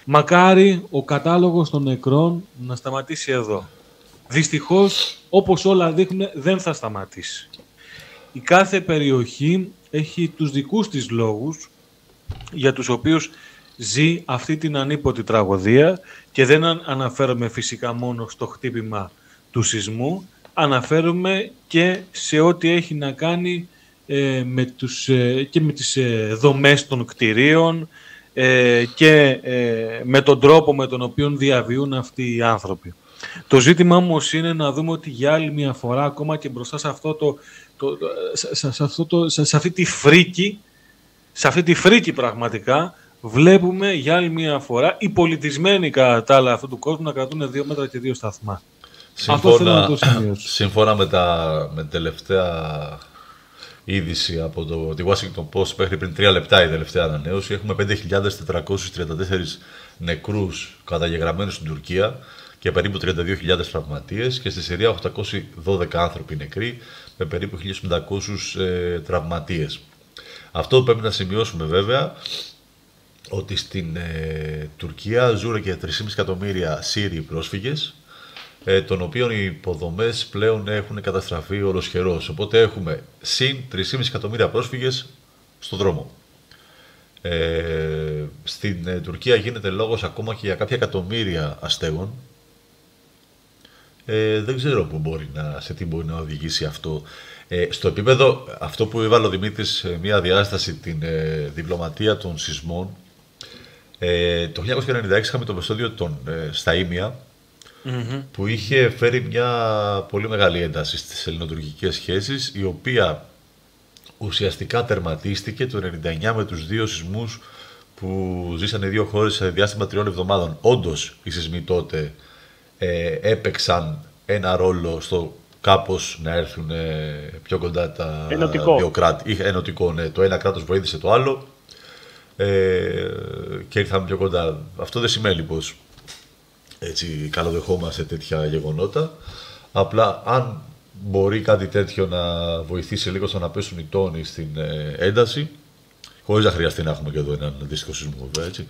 Μακάρι ο κατάλογος των νεκρών να σταματήσει εδώ. Δυστυχώς, όπως όλα δείχνουν, δεν θα σταματήσει η κάθε περιοχή έχει τους δικούς της λόγους για τους οποίους ζει αυτή την ανίποτη τραγωδία και δεν αναφέρομαι φυσικά μόνο στο χτύπημα του σεισμού, αναφέρομαι και σε ό,τι έχει να κάνει ε, με τους, ε, και με τις ε, δομές των κτηρίων και με τον τρόπο με τον οποίο διαβιούν αυτοί οι άνθρωποι. Το ζήτημα όμως είναι να δούμε ότι για άλλη μια φορά, ακόμα και μπροστά σε αυτό το το, σε, σε, αυτό το, σε, αυτή τη φρίκη, σε αυτή τη φρίκη πραγματικά, βλέπουμε για άλλη μια φορά οι πολιτισμένοι κατά τα άλλα αυτού του κόσμου να κρατούν δύο μέτρα και δύο σταθμά. Συμφώνα, Αυτό το συμφώνα με, τα, με τελευταία είδηση από το, τη Washington Post μέχρι πριν τρία λεπτά η τελευταία ανανέωση. Έχουμε 5.434 νεκρούς καταγεγραμμένους στην Τουρκία και περίπου 32.000 τραυματίες και στη Συρία 812 άνθρωποι νεκροί με περίπου 1.500 ε, τραυματίες. Αυτό που πρέπει να σημειώσουμε βέβαια ότι στην ε, Τουρκία ζουν και 3,5 εκατομμύρια Σύριοι πρόσφυγες ε, των οποίων οι υποδομές πλέον έχουν καταστραφεί ολοσχερός. Οπότε έχουμε συν 3,5 εκατομμύρια πρόσφυγες στον δρόμο. Ε, στην ε, Τουρκία γίνεται λόγος ακόμα και για κάποια εκατομμύρια αστέγων ε, δεν ξέρω που μπορεί να, σε τι μπορεί να οδηγήσει αυτό. Ε, στο επίπεδο, αυτό που έβαλε ο Δημήτρης σε μια διάσταση, την ε, διπλωματία των σεισμών, ε, το 1996 είχαμε το επεισόδιο των, ε, στα ιμια που είχε φέρει μια πολύ μεγάλη ένταση στις ελληνοτουρκικές σχέσεις, η οποία ουσιαστικά τερματίστηκε το 99 με τους δύο σεισμούς που ζήσανε οι δύο χώρες σε διάστημα τριών εβδομάδων. Όντως οι σεισμοί τότε ε, έπαιξαν ένα ρόλο στο κάπως να έρθουν ε, πιο κοντά τα Ενωτικό. δύο κράτη. Είχε ενωτικό, ναι. Το ένα κράτος βοήθησε το άλλο ε, και ήρθαμε πιο κοντά. Αυτό δεν σημαίνει πως έτσι καλοδεχόμαστε τέτοια γεγονότα. Απλά αν μπορεί κάτι τέτοιο να βοηθήσει λίγο στο να πέσουν οι τόνοι στην ε, ένταση, χωρίς να χρειαστεί να έχουμε και εδώ έναν αντίστοιχο σεισμό, βέβαια, έτσι.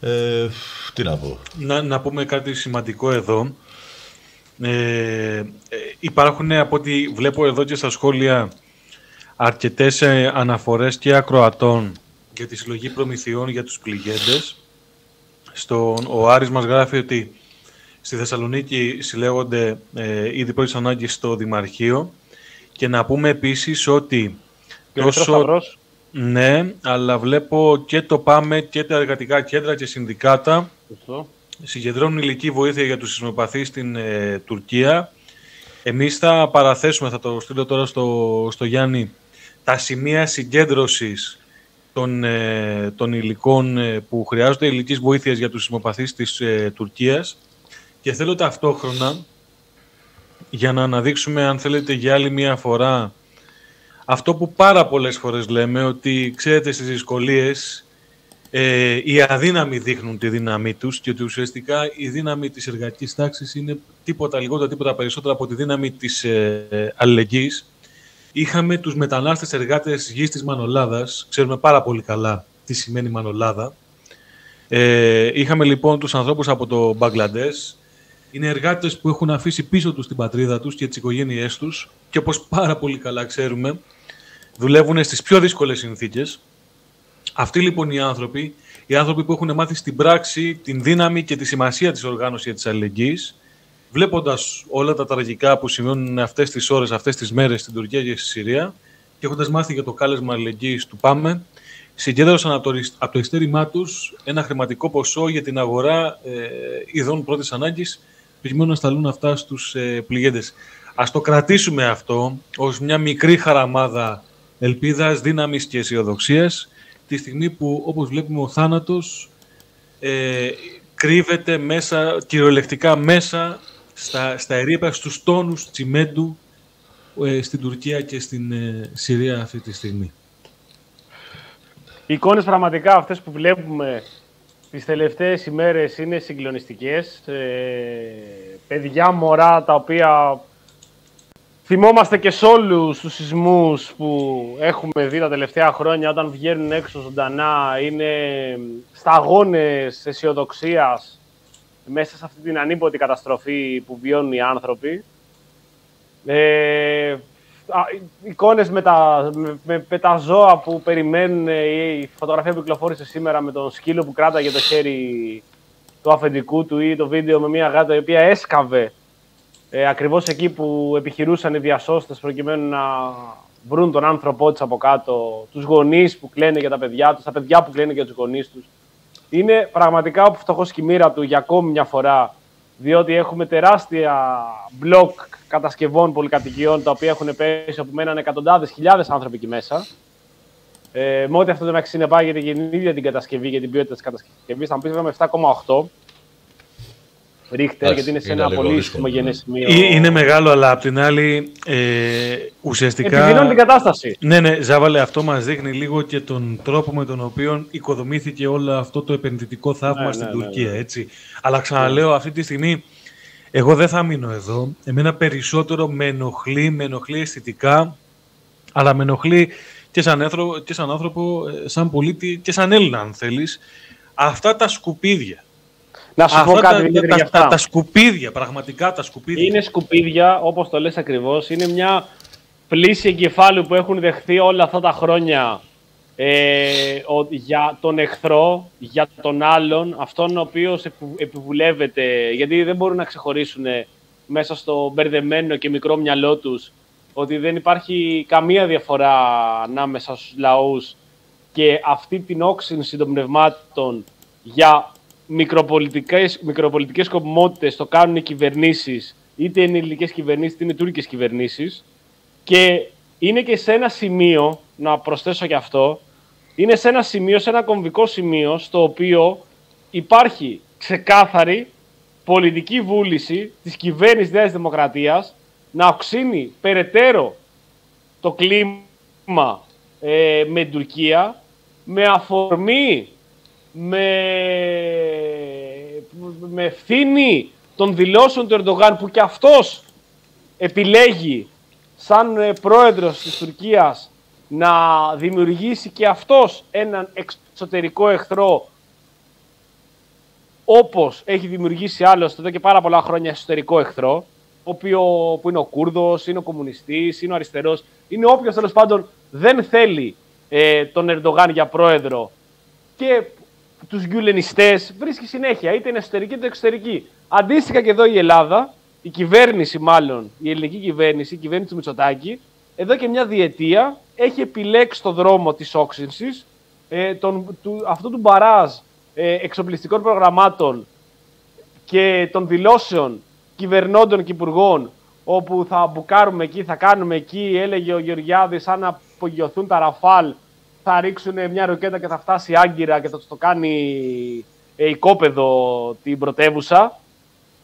Ε, τι να πω. Να, να πούμε κάτι σημαντικό εδώ. Ε, ε, υπάρχουν από ό,τι βλέπω εδώ και στα σχόλια αρκετές ε, αναφορές και ακροατών για τη συλλογή προμηθειών για τους πληγέντες. Στον, ο Άρης μας γράφει ότι στη Θεσσαλονίκη συλλέγονται ε, ήδη πρώτης ανάγκης στο Δημαρχείο και να πούμε επίσης ότι Και ο Ερυθρός Σταυρός. ναι, αλλά βλέπω και το ΠΑΜΕ και τα εργατικά κέντρα και συνδικάτα Σωστό. συγκεντρώνουν ηλική βοήθεια για τους σεισμοπαθείς στην ε, Τουρκία. Εμείς θα παραθέσουμε, θα το στείλω τώρα στο, στο Γιάννη, τα σημεία συγκέντρωσης των, ε, των υλικών ε, που χρειάζονται υλικής βοήθειας για τους σεισμοπαθείς της ε, Τουρκίας και θέλω ταυτόχρονα για να αναδείξουμε αν θέλετε για άλλη μία φορά αυτό που πάρα πολλές φορές λέμε ότι ξέρετε στις δυσκολίες ε, οι αδύναμοι δείχνουν τη δύναμή τους και ότι ουσιαστικά η δύναμη της εργατικής τάξης είναι τίποτα λιγότερο, τίποτα περισσότερο από τη δύναμη της ε, αλληλεγγύης. Είχαμε τους μετανάστες εργάτες γης της Μανολάδας, ξέρουμε πάρα πολύ καλά τι σημαίνει Μανολάδα. Ε, είχαμε λοιπόν τους ανθρώπους από το Μπαγκλαντές, είναι εργάτες που έχουν αφήσει πίσω τους την πατρίδα τους και τις οικογένειές τους και όπως πάρα πολύ καλά ξέρουμε, δουλεύουν στις πιο δύσκολες συνθήκες. Αυτοί λοιπόν οι άνθρωποι, οι άνθρωποι που έχουν μάθει στην πράξη την δύναμη και τη σημασία της οργάνωσης και της αλληλεγγύης, βλέποντας όλα τα τραγικά που συμβαίνουν αυτές τις ώρες, αυτές τις μέρες στην Τουρκία και στη Συρία και έχοντας μάθει για το κάλεσμα αλληλεγγύης του ΠΑΜΕ, συγκέντρωσαν από το, ρισ- από το ειστέρημά τους ένα χρηματικό ποσό για την αγορά ε, ειδών πρώτης ανάγκης προκειμένου να σταλούν αυτά στους ε, πληγέντες. Ας το κρατήσουμε αυτό ως μια μικρή χαραμάδα ελπίδας, δύναμης και αισιοδοξίας τη στιγμή που όπως βλέπουμε ο θάνατος ε, κρύβεται μέσα, κυριολεκτικά μέσα στα, στα ερήπια, στους τόνους τσιμέντου ε, στην Τουρκία και στην ε, Συρία αυτή τη στιγμή. Οι εικόνες πραγματικά αυτές που βλέπουμε τις τελευταίες ημέρες είναι συγκλονιστικές. Ε, παιδιά, μωρά, τα οποία θυμόμαστε και σε όλους τους σεισμούς που έχουμε δει τα τελευταία χρόνια όταν βγαίνουν έξω ζωντανά, είναι σταγόνες αισιοδοξίας μέσα σε αυτή την ανίποτη καταστροφή που βιώνουν οι άνθρωποι. Ε, α, εικόνες με τα, με, με- με τα ζώα που περιμένουν, ε, η φωτογραφία που κυκλοφόρησε σήμερα με τον σκύλο που κράταγε το χέρι του αφεντικού του ή το βίντεο με μια γάτα η οποία έσκαβε ε, ακριβώς εκεί που επιχειρούσαν οι διασώστες προκειμένου να βρουν τον άνθρωπό της από κάτω, τους γονείς που κλαίνε για τα παιδιά τους, τα παιδιά που κλαίνε για τους γονείς τους. Είναι πραγματικά ο φτωχός και η μοίρα του για ακόμη μια φορά, διότι έχουμε τεράστια μπλοκ κατασκευών πολυκατοικιών τα οποία έχουν πέσει όπου μέναν εκατοντάδες χιλιάδες άνθρωποι εκεί μέσα. Ε, με ό,τι αυτό το να συνεπάγεται για την ίδια την κατασκευή, για την ποιότητα της κατασκευής, θα μου πεις βέβαια με 7,8 ρίχτερ, Εντάξει, γιατί είναι σε είναι ένα λίγο πολύ δύσκολο, σημογενέ ναι. σημείο. Ε, Είναι μεγάλο, αλλά απ' την άλλη ε, ουσιαστικά... Επιδεινώνει την κατάσταση. Ναι, ναι, Ζάβαλε, αυτό μας δείχνει λίγο και τον τρόπο με τον οποίο οικοδομήθηκε όλο αυτό το επενδυτικό θαύμα Ναι, στην ναι, ναι, Τουρκία, έτσι. Αλλά ξαναλέω, αυτή τη στιγμή, εγώ δεν θα μείνω εδώ. Εμένα περισσότερο με ενοχλεί, με ενοχλεί αισθητικά, αλλά με ενοχλεί και σαν άνθρωπο, και σαν, άνθρωπο, ε, σαν πολίτη και σαν Έλληνα, αν θέλεις, αυτά τα σκουπίδια. Να σου πω Αυτά κάτι τα, Δημήτρη, τα, για τα, αυτά. τα σκουπίδια, πραγματικά τα σκουπίδια. Είναι σκουπίδια, όπως το λες ακριβώς. Είναι μια πλήση εγκεφάλου που έχουν δεχθεί όλα αυτά τα χρόνια ε, ο- για τον εχθρό, για τον άλλον, αυτόν ο οποίος επι- επιβουλεύεται, γιατί δεν μπορούν να ξεχωρίσουν ε, μέσα στο μπερδεμένο και μικρό μυαλό τους ότι δεν υπάρχει καμία διαφορά ανάμεσα στους λαούς και αυτή την όξυνση των πνευμάτων για μικροπολιτικές, μικροπολιτικές σκοπιμότητες το κάνουν οι κυβερνήσεις, είτε είναι ελληνικές κυβερνήσεις, είτε είναι τουρκικές κυβερνήσεις. Και είναι και σε ένα σημείο να προσθέσω και αυτό, είναι σε ένα σημείο, σε ένα κομβικό σημείο, στο οποίο υπάρχει ξεκάθαρη πολιτική βούληση της κυβέρνησης Νέας Δημοκρατίας να οξύνει περαιτέρω το κλίμα ε, με την Τουρκία με αφορμή, με, με ευθύνη των δηλώσεων του Ερντογάν που και αυτός επιλέγει σαν ε, πρόεδρος της Τουρκίας να δημιουργήσει και αυτός έναν εξωτερικό εχθρό όπως έχει δημιουργήσει άλλος εδώ και πάρα πολλά χρόνια εσωτερικό εχθρό οποίο, που είναι ο Κούρδος, είναι ο κομμουνιστής, είναι ο αριστερός, είναι όποιος τέλος πάντων δεν θέλει ε, τον Ερντογάν για πρόεδρο. Και τους γκουλενιστές βρίσκει συνέχεια, είτε είναι εσωτερική είτε εξωτερική. Αντίστοιχα και εδώ η Ελλάδα, η κυβέρνηση μάλλον, η ελληνική κυβέρνηση, η κυβέρνηση του Μητσοτάκη, εδώ και μια διετία έχει επιλέξει το δρόμο της όξυνσης, ε, τον, του, αυτού του μπαράζ ε, εξοπλιστικών προγραμμάτων και των δηλώσεων κυβερνώντων και υπουργών όπου θα μπουκάρουμε εκεί, θα κάνουμε εκεί, έλεγε ο Γεωργιάδης, αν απογειωθούν τα Ραφάλ, θα ρίξουν μια ροκέτα και θα φτάσει Άγκυρα και θα το κάνει ε, οικόπεδο την πρωτεύουσα.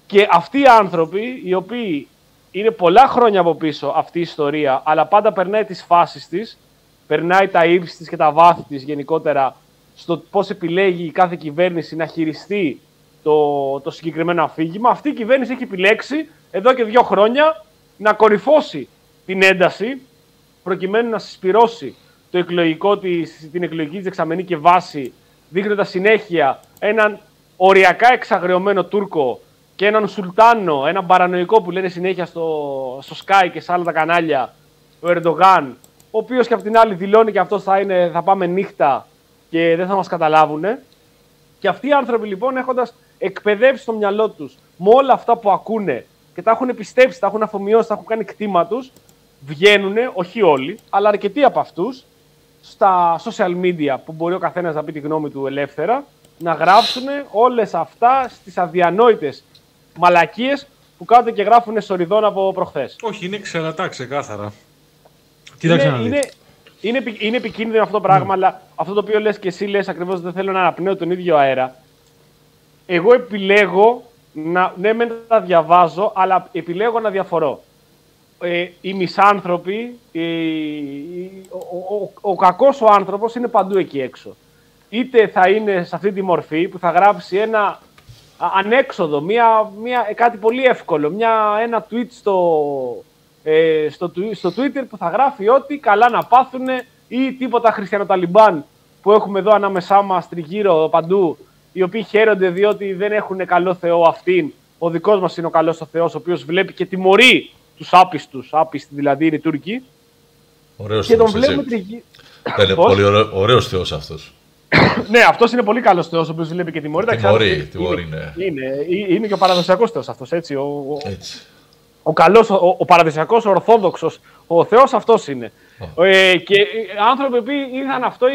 Και αυτοί οι άνθρωποι, οι οποίοι είναι πολλά χρόνια από πίσω αυτή η ιστορία, αλλά πάντα περνάει τις φάσεις της, περνάει τα ύψη της και τα βάθη της γενικότερα στο πώς επιλέγει η κάθε κυβέρνηση να χειριστεί το, το συγκεκριμένο αφήγημα. Αυτή η κυβέρνηση έχει επιλέξει εδώ και δύο χρόνια να κορυφώσει την ένταση προκειμένου να συσπυρώσει το εκλογικό της, την εκλογική της δεξαμενή και βάση δείχνοντας συνέχεια έναν οριακά εξαγριωμένο Τούρκο και έναν Σουλτάνο, έναν παρανοϊκό που λένε συνέχεια στο, στο Sky και σε άλλα τα κανάλια, ο Ερντογάν, ο οποίος και από την άλλη δηλώνει και αυτό θα, είναι, θα πάμε νύχτα και δεν θα μας καταλάβουν. Και αυτοί οι άνθρωποι λοιπόν έχοντας εκπαιδεύσει το μυαλό τους με όλα αυτά που ακούνε και τα έχουν πιστέψει, τα έχουν αφομοιώσει, τα έχουν κάνει κτήμα τους, βγαίνουν, όχι όλοι, αλλά αρκετοί από αυτούς, στα social media που μπορεί ο καθένας να πει τη γνώμη του ελεύθερα, να γράψουν όλες αυτά στις αδιανόητες μαλακίες που κάτω και γράφουν σοριδών από προχθές. Όχι, είναι ξερατά ξεκάθαρα. Κοίταξε είναι, είναι, είναι, είναι επικίνδυνο αυτό το πράγμα, mm. αλλά αυτό το οποίο λες και εσύ λες ακριβώς δεν θέλω να αναπνέω τον ίδιο αέρα. Εγώ επιλέγω να, ναι μεν τα διαβάζω, αλλά επιλέγω να διαφορώ. Ε, οι μισάνθρωποι, ο, ο, ο, ο κακός ο άνθρωπος είναι παντού εκεί έξω. Είτε θα είναι σε αυτή τη μορφή που θα γράψει ένα ανέξοδο, μια, μια, κάτι πολύ εύκολο, μια, ένα tweet στο, ε, στο, στο Twitter που θα γράφει ότι καλά να πάθουν ή τίποτα χριστιανοταλιμπάν που έχουμε εδώ ανάμεσά μας τριγύρω παντού, οι οποίοι χαίρονται διότι δεν έχουν καλό Θεό αυτήν. Ο δικός μας είναι ο καλός ο Θεός, ο οποίος βλέπει και τιμωρεί τους άπιστους, άπιστοι δηλαδή είναι οι Τούρκοι. Ωραίος και τον βλέπουμε τριγύρω. Είναι πολύ ωραίο Θεός αυτός. ναι, αυτός είναι πολύ καλός Θεός, ο οποίος βλέπει και τιμωρεί. Τιμωρεί, τιμωρεί, ναι. Είναι, είναι, είναι και ο παραδοσιακός Θεός αυτός, έτσι. Ο, έτσι ο καλός, ο, ο παραδοσιακός, ο ορθόδοξος, ο Θεός αυτός είναι. Ε, και άνθρωποι που είδαν αυτό,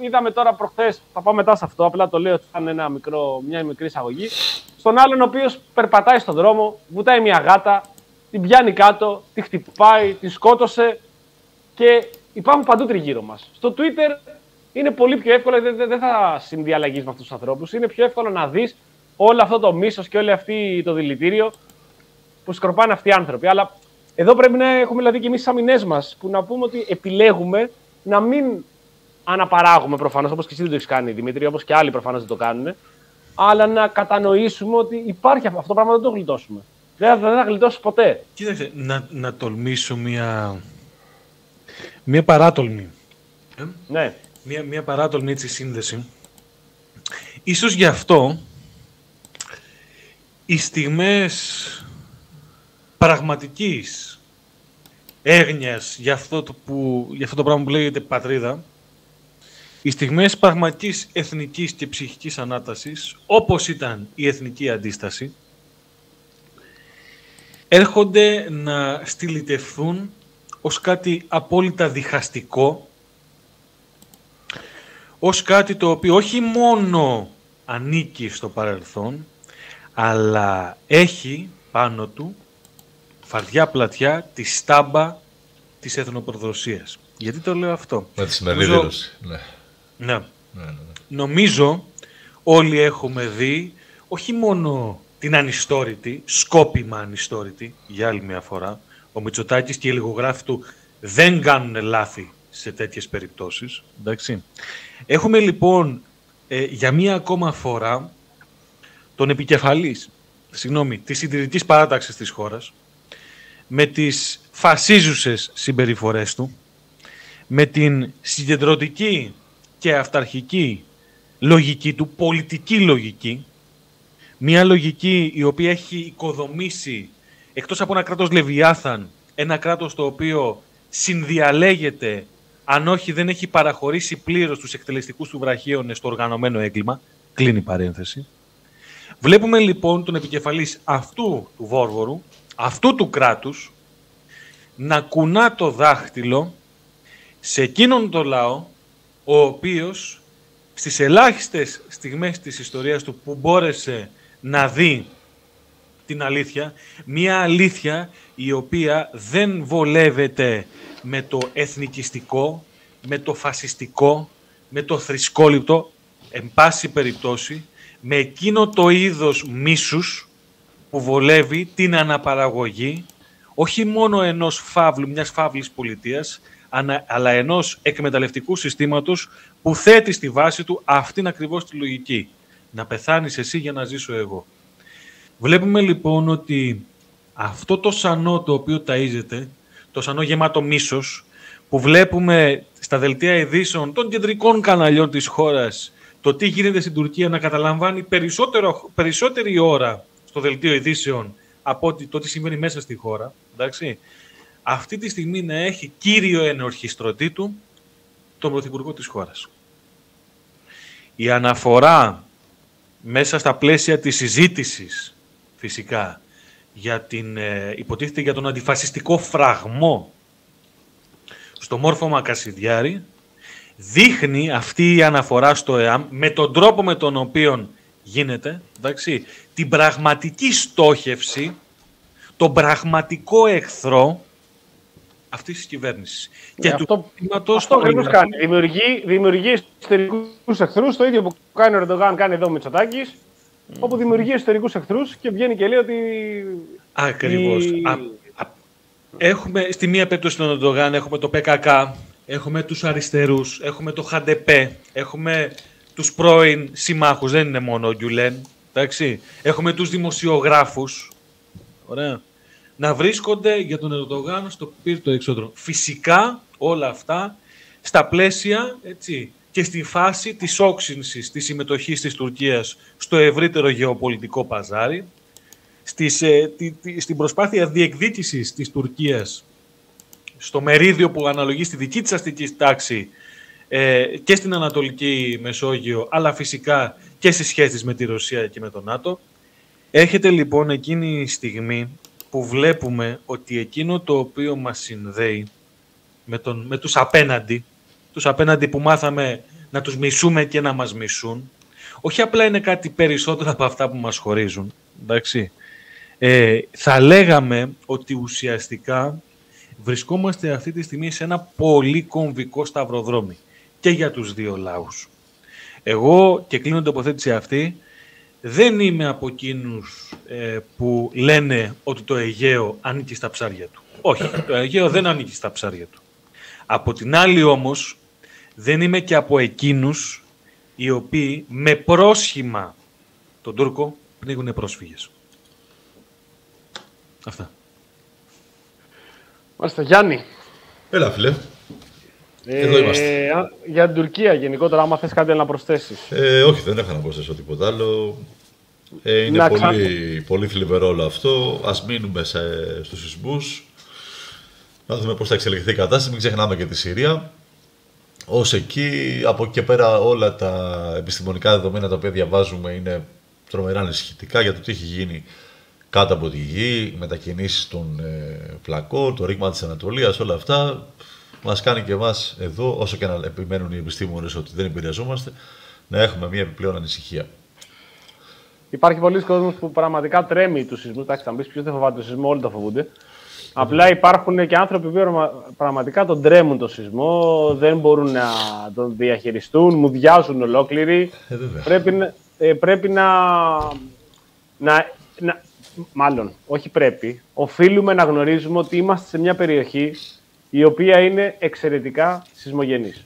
είδαμε τώρα προχθές, θα πάω μετά σε αυτό, απλά το λέω ότι ήταν ένα μικρό, μια μικρή εισαγωγή, στον άλλον ο οποίος περπατάει στον δρόμο, βουτάει μια γάτα, την πιάνει κάτω, τη χτυπάει, τη σκότωσε και υπάρχουν παντού τριγύρω μας. Στο Twitter είναι πολύ πιο εύκολο, δεν, δεν θα συνδιαλλαγείς με αυτούς τους ανθρώπους, είναι πιο εύκολο να δεις όλο αυτό το μίσος και όλο αυτό το δηλητήριο που σκορπάνε αυτοί οι άνθρωποι. Αλλά εδώ πρέπει να έχουμε δηλαδή και εμείς τι αμυνέ μας που να πούμε ότι επιλέγουμε να μην αναπαράγουμε προφανώς, όπως και εσύ δεν το έχεις κάνει, Δημήτρη, όπως και άλλοι προφανώς δεν το κάνουν, αλλά να κατανοήσουμε ότι υπάρχει αυτό το πράγμα, δεν το γλιτώσουμε. Δεν, δεν θα γλιτώσει ποτέ. Κοίταξε, να, να τολμήσω μια, μια παράτολμη. Ε; Ναι. Μια, μια παράτολμη έτσι σύνδεση. Ίσως γι' αυτό οι στιγμές πραγματικής έγνοιας για αυτό, το που, για αυτό το πράγμα που λέγεται πατρίδα, οι στιγμές πραγματικής εθνικής και ψυχικής ανάτασης, όπως ήταν η εθνική αντίσταση, έρχονται να στυλιτευθούν ως κάτι απόλυτα διχαστικό, ως κάτι το οποίο όχι μόνο ανήκει στο παρελθόν, αλλά έχει πάνω του φαρδιά πλατιά τη στάμπα της εθνοπροδοσίας. Γιατί το λέω αυτό; Με τη σημερινή Νομίζω- δήλωση. Ναι. Ναι. Ναι, ναι, ναι. Νομίζω όλοι έχουμε δει όχι μόνο την ανιστόρητη, σκόπιμα ανιστόρητη, για άλλη μια φορά. Ο Μητσοτάκης και οι λιγογράφοι του δεν κάνουν λάθη σε τέτοιες περιπτώσεις. Εντάξει. Έχουμε λοιπόν ε, για μία ακόμα φορά τον επικεφαλής, συγγνώμη, της συντηρητικής παράταξης της χώρας, με τις φασίζουσες συμπεριφορές του, με την συγκεντρωτική και αυταρχική λογική του, πολιτική λογική, μια λογική η οποία έχει οικοδομήσει, εκτός από ένα κράτος Λεβιάθαν, ένα κράτος το οποίο συνδιαλέγεται, αν όχι δεν έχει παραχωρήσει πλήρως τους εκτελεστικούς του βραχίονες στο οργανωμένο έγκλημα, κλείνει η παρένθεση. Βλέπουμε λοιπόν τον επικεφαλής αυτού του Βόρβορου, αυτού του κράτους, να κουνά το δάχτυλο σε εκείνον τον λαό, ο οποίος στις ελάχιστες στιγμές της ιστορίας του που μπόρεσε να δει την αλήθεια, μία αλήθεια η οποία δεν βολεύεται με το εθνικιστικό, με το φασιστικό, με το θρησκόληπτο, εν πάση περιπτώσει, με εκείνο το είδος μίσους που βολεύει την αναπαραγωγή όχι μόνο ενός φαύλου, μιας φαύλης πολιτείας, ανα- αλλά ενός εκμεταλλευτικού συστήματος που θέτει στη βάση του αυτήν ακριβώς τη λογική. Να πεθάνεις εσύ για να ζήσω εγώ. Βλέπουμε λοιπόν ότι αυτό το σανό το οποίο ταΐζεται, το σανό γεμάτο μίσος, που βλέπουμε στα δελτία ειδήσεων των κεντρικών καναλιών της χώρας, το τι γίνεται στην Τουρκία να καταλαμβάνει περισσότερο, περισσότερη ώρα στο δελτίο ειδήσεων από ότι το τι συμβαίνει μέσα στη χώρα. Εντάξει. Αυτή τη στιγμή να έχει κύριο ενορχιστρωτή του τον Πρωθυπουργό της χώρας. Η αναφορά μέσα στα πλαίσια της συζήτησης φυσικά για την, ε, υποτίθεται για τον αντιφασιστικό φραγμό στο μόρφωμα Κασιδιάρη δείχνει αυτή η αναφορά στο ΕΑΜ με τον τρόπο με τον οποίο γίνεται εντάξει, την πραγματική στόχευση τον πραγματικό εχθρό αυτής της κυβέρνησης και του αυτό- κινήματος Αυτό του ακριβώς ελληνικού. κάνει. Δημιουργεί, δημιουργεί εσωτερικούς εχθρούς. Το ίδιο που κάνει ο Ερντογάν κάνει εδώ ο Μητσοτάκης. Όπου δημιουργεί εσωτερικούς εχθρούς και βγαίνει και λέει ότι. Ακριβώς. η- Α- α- έχουμε στη μία περίπτωση τον Ερντογάν, έχουμε το ΠΚΚ, έχουμε τους αριστερούς, έχουμε το ΧΑΝΤΕΠΕ, έχουμε τους πρώην συμμάχους, δεν είναι μόνο ο Γκιουλέν, εντάξει. Έχουμε τους δημοσιογράφους, ωραία, να βρίσκονται για τον Ερντογάν στο πύρτο εξώδρο. Φυσικά όλα αυτά στα πλαίσια έτσι, και στη φάση της όξυνσης της συμμετοχής της Τουρκίας στο ευρύτερο γεωπολιτικό παζάρι, στις, ε, τη- τη- στην προσπάθεια διεκδίκησης της Τουρκίας στο μερίδιο που αναλογεί στη δική της αστική τάξη ε, και στην Ανατολική Μεσόγειο, αλλά φυσικά και στις σχέσεις με τη Ρωσία και με τον ΝΑΤΟ. Έρχεται λοιπόν εκείνη η στιγμή που βλέπουμε ότι εκείνο το οποίο μας συνδέει με, τον, με τους απέναντι, τους απέναντι που μάθαμε να τους μισούμε και να μας μισούν, όχι απλά είναι κάτι περισσότερο από αυτά που μας χωρίζουν, εντάξει. Ε, θα λέγαμε ότι ουσιαστικά βρισκόμαστε αυτή τη στιγμή σε ένα πολύ κομβικό σταυροδρόμι και για τους δύο λαούς. Εγώ, και κλείνω την τοποθέτηση αυτή, δεν είμαι από εκείνους ε, που λένε ότι το Αιγαίο ανήκει στα ψάρια του. Όχι, το Αιγαίο δεν ανήκει στα ψάρια του. Από την άλλη όμως, δεν είμαι και από εκείνους οι οποίοι με πρόσχημα τον Τούρκο πνίγουν πρόσφυγες. Αυτά. Μάλιστα, Γιάννη. Έλα, φίλε. Εδώ είμαστε. α, για την Τουρκία γενικότερα, άμα θες κάτι να προσθέσεις. Ε, όχι, δεν έχω να προσθέσω τίποτα άλλο. Ε, είναι Να πολύ, πολύ θλιβερό όλο αυτό. Ας μείνουμε σε, στους σεισμούς. Να δούμε πώς θα εξελιχθεί η κατάσταση. Μην ξεχνάμε και τη Συρία. Ως εκεί, από εκεί και πέρα όλα τα επιστημονικά δεδομένα τα οποία διαβάζουμε είναι τρομερά ανησυχητικά για το τι έχει γίνει κάτω από τη γη, μετακινήσεις των ε, πλακών, το ρήγμα της Ανατολίας, όλα αυτά μας κάνει και εμάς εδώ, όσο και να επιμένουν οι επιστήμονες ότι δεν επηρεαζόμαστε, να έχουμε μια επιπλέον ανησυχία. Υπάρχει πολλοί κόσμος που πραγματικά τρέμει τους σεισμούς. Εντάξει, θα μου πεις ποιος δεν φοβάται το σεισμό, όλοι το φοβούνται. Απλά υπάρχουν και άνθρωποι που πραγμα- πραγματικά τον τρέμουν το σεισμό, δεν μπορούν να τον διαχειριστούν, μου διάζουν ολόκληροι. Ε, βέβαια. Πρέπει, να- ε, πρέπει να, να, να... Μάλλον, όχι πρέπει. Οφείλουμε να γνωρίζουμε ότι είμαστε σε μια περιοχή η οποία είναι εξαιρετικά σεισμογενής.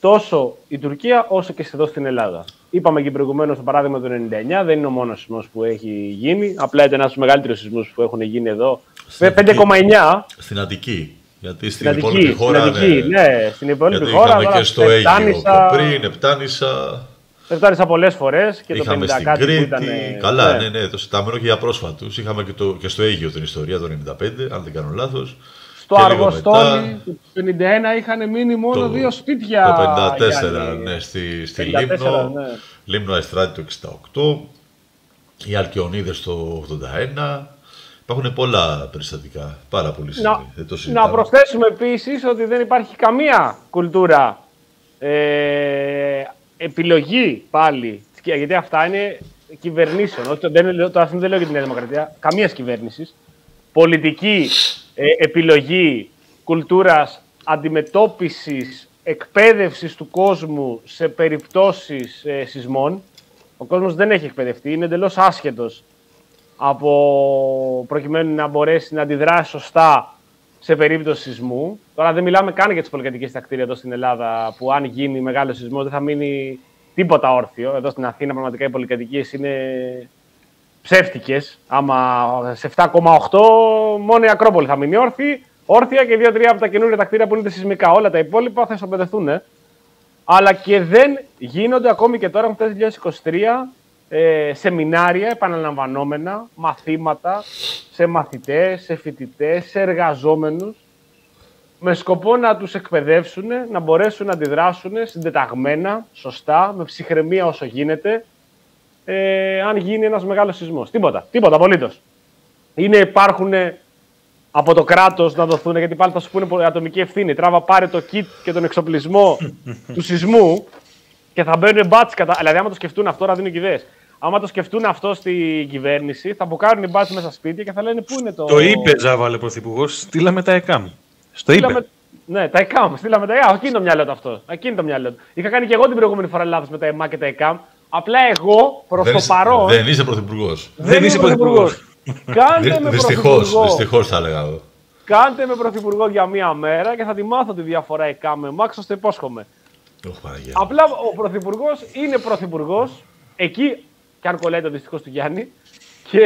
Τόσο η Τουρκία όσο και εδώ στην Ελλάδα. Είπαμε και προηγουμένως το παράδειγμα του 99, δεν είναι ο μόνος σεισμός που έχει γίνει. Απλά ήταν ένας από τους μεγαλύτερους σεισμούς που έχουν γίνει εδώ. Στην 5,9. Στην Αττική. Γιατί στην, στην υπόλοιπη χώρα. Στην Αττική, ναι, ναι στην υπόλοιπη γιατί χώρα. Είχαμε και στο Αίγυπτο πριν, Επτάνησα. Επτάνησα πολλές φορές και είχαμε το 50 στην Κρήτη. Ήταν, καλά, ναι, ναι, ναι το συντάμενο και για πρόσφατους. Είχαμε και, το, και στο Αίγυπτο την ιστορία το 95, αν δεν κάνω λάθος. Στο Αργοστόλι του 51 είχαν μείνει μόνο Το- δύο σπίτια. Το 54, Γιάννη. ναι, στη, στη 54, Λίμνο. ναι. Λίμνο Αστράτη το 68. Οι Αλκιονίδες το 81. Υπάρχουν πολλά περιστατικά. Πάρα πολύ Να, σύντομοι. Δεν το να συζητάμε. προσθέσουμε επίσης ότι δεν υπάρχει καμία κουλτούρα ε, επιλογή πάλι. Γιατί αυτά είναι κυβερνήσεων. Όχι, το- δεν, λέω- το αυτό δεν λέω για τη Νέα Δημοκρατία. Καμίας κυβέρνησης. Πολιτική ε, επιλογή κουλτούρας αντιμετώπισης εκπαίδευσης του κόσμου σε περιπτώσεις ε, σεισμών. Ο κόσμος δεν έχει εκπαιδευτεί, είναι εντελώς άσχετος από προκειμένου να μπορέσει να αντιδράσει σωστά σε περίπτωση σεισμού. Τώρα δεν μιλάμε καν για τις πολυκατοικίες στα κτίρια εδώ στην Ελλάδα, που αν γίνει μεγάλο σεισμός δεν θα μείνει τίποτα όρθιο. Εδώ στην Αθήνα πραγματικά οι πολυκατοικίες είναι ψεύτικες. Άμα σε 7,8 μόνο η Ακρόπολη θα μείνει όρθια, όρθια και δύο-τρία από τα καινούργια τα κτίρια που είναι σεισμικά. Όλα τα υπόλοιπα θα ισοπεδεθούν. Ε. Αλλά και δεν γίνονται ακόμη και τώρα, το 2023, ε, σεμινάρια επαναλαμβανόμενα, μαθήματα σε μαθητές, σε φοιτητές, σε εργαζόμενους, με σκοπό να τους εκπαιδεύσουν, να μπορέσουν να αντιδράσουν συντεταγμένα, σωστά, με ψυχραιμία όσο γίνεται, ε, αν γίνει ένας μεγάλος σεισμός. Τίποτα, τίποτα απολύτως. Είναι, υπάρχουν από το κράτος να δοθούν, γιατί πάλι θα σου πούνε ατομική ευθύνη. Τράβα πάρε το kit και τον εξοπλισμό του σεισμού και θα μπαίνουν μπάτς κατά. Δηλαδή, άμα το σκεφτούν αυτό, να δίνουν και ιδέες. Άμα το σκεφτούν αυτό στην κυβέρνηση, θα μπουκάρουν οι μπάτς μέσα στα σπίτια και θα λένε πού είναι το. Το είπε, Ζάβαλε Πρωθυπουργός, στείλαμε τα ΕΚΑΜ. Στο είπε. Στείλαμε... Ναι, τα ΕΚΑΜ. Στείλαμε τα ΕΚΑΜ. Εκείνη το μυαλό του αυτό. Εκείνη το μυαλό του. Είχα κάνει και εγώ την προηγούμενη φορά λάθος με τα ΕΜΑ και τα ΕΚΑΜ. Απλά εγώ προς Δεν το είσαι- παρόν. Δεν είσαι πρωθυπουργός. Δεν είσαι πρωθυπουργός. Κάντε με Δυστυχώς, πρωθυπουργό. δυστυχώς θα έλεγα εγώ. Κάντε με πρωθυπουργό για μία μέρα και θα τη μάθω τη διαφορά ΕΚΑΜ με ΜΑΚ, σας το υπόσχομαι. Ωχ, Παναγία. Απλά ο πρωθυπουργός είναι πρωθυπουργός, εκεί και αν κολλάει το δυστυχώ του Γιάννη. Και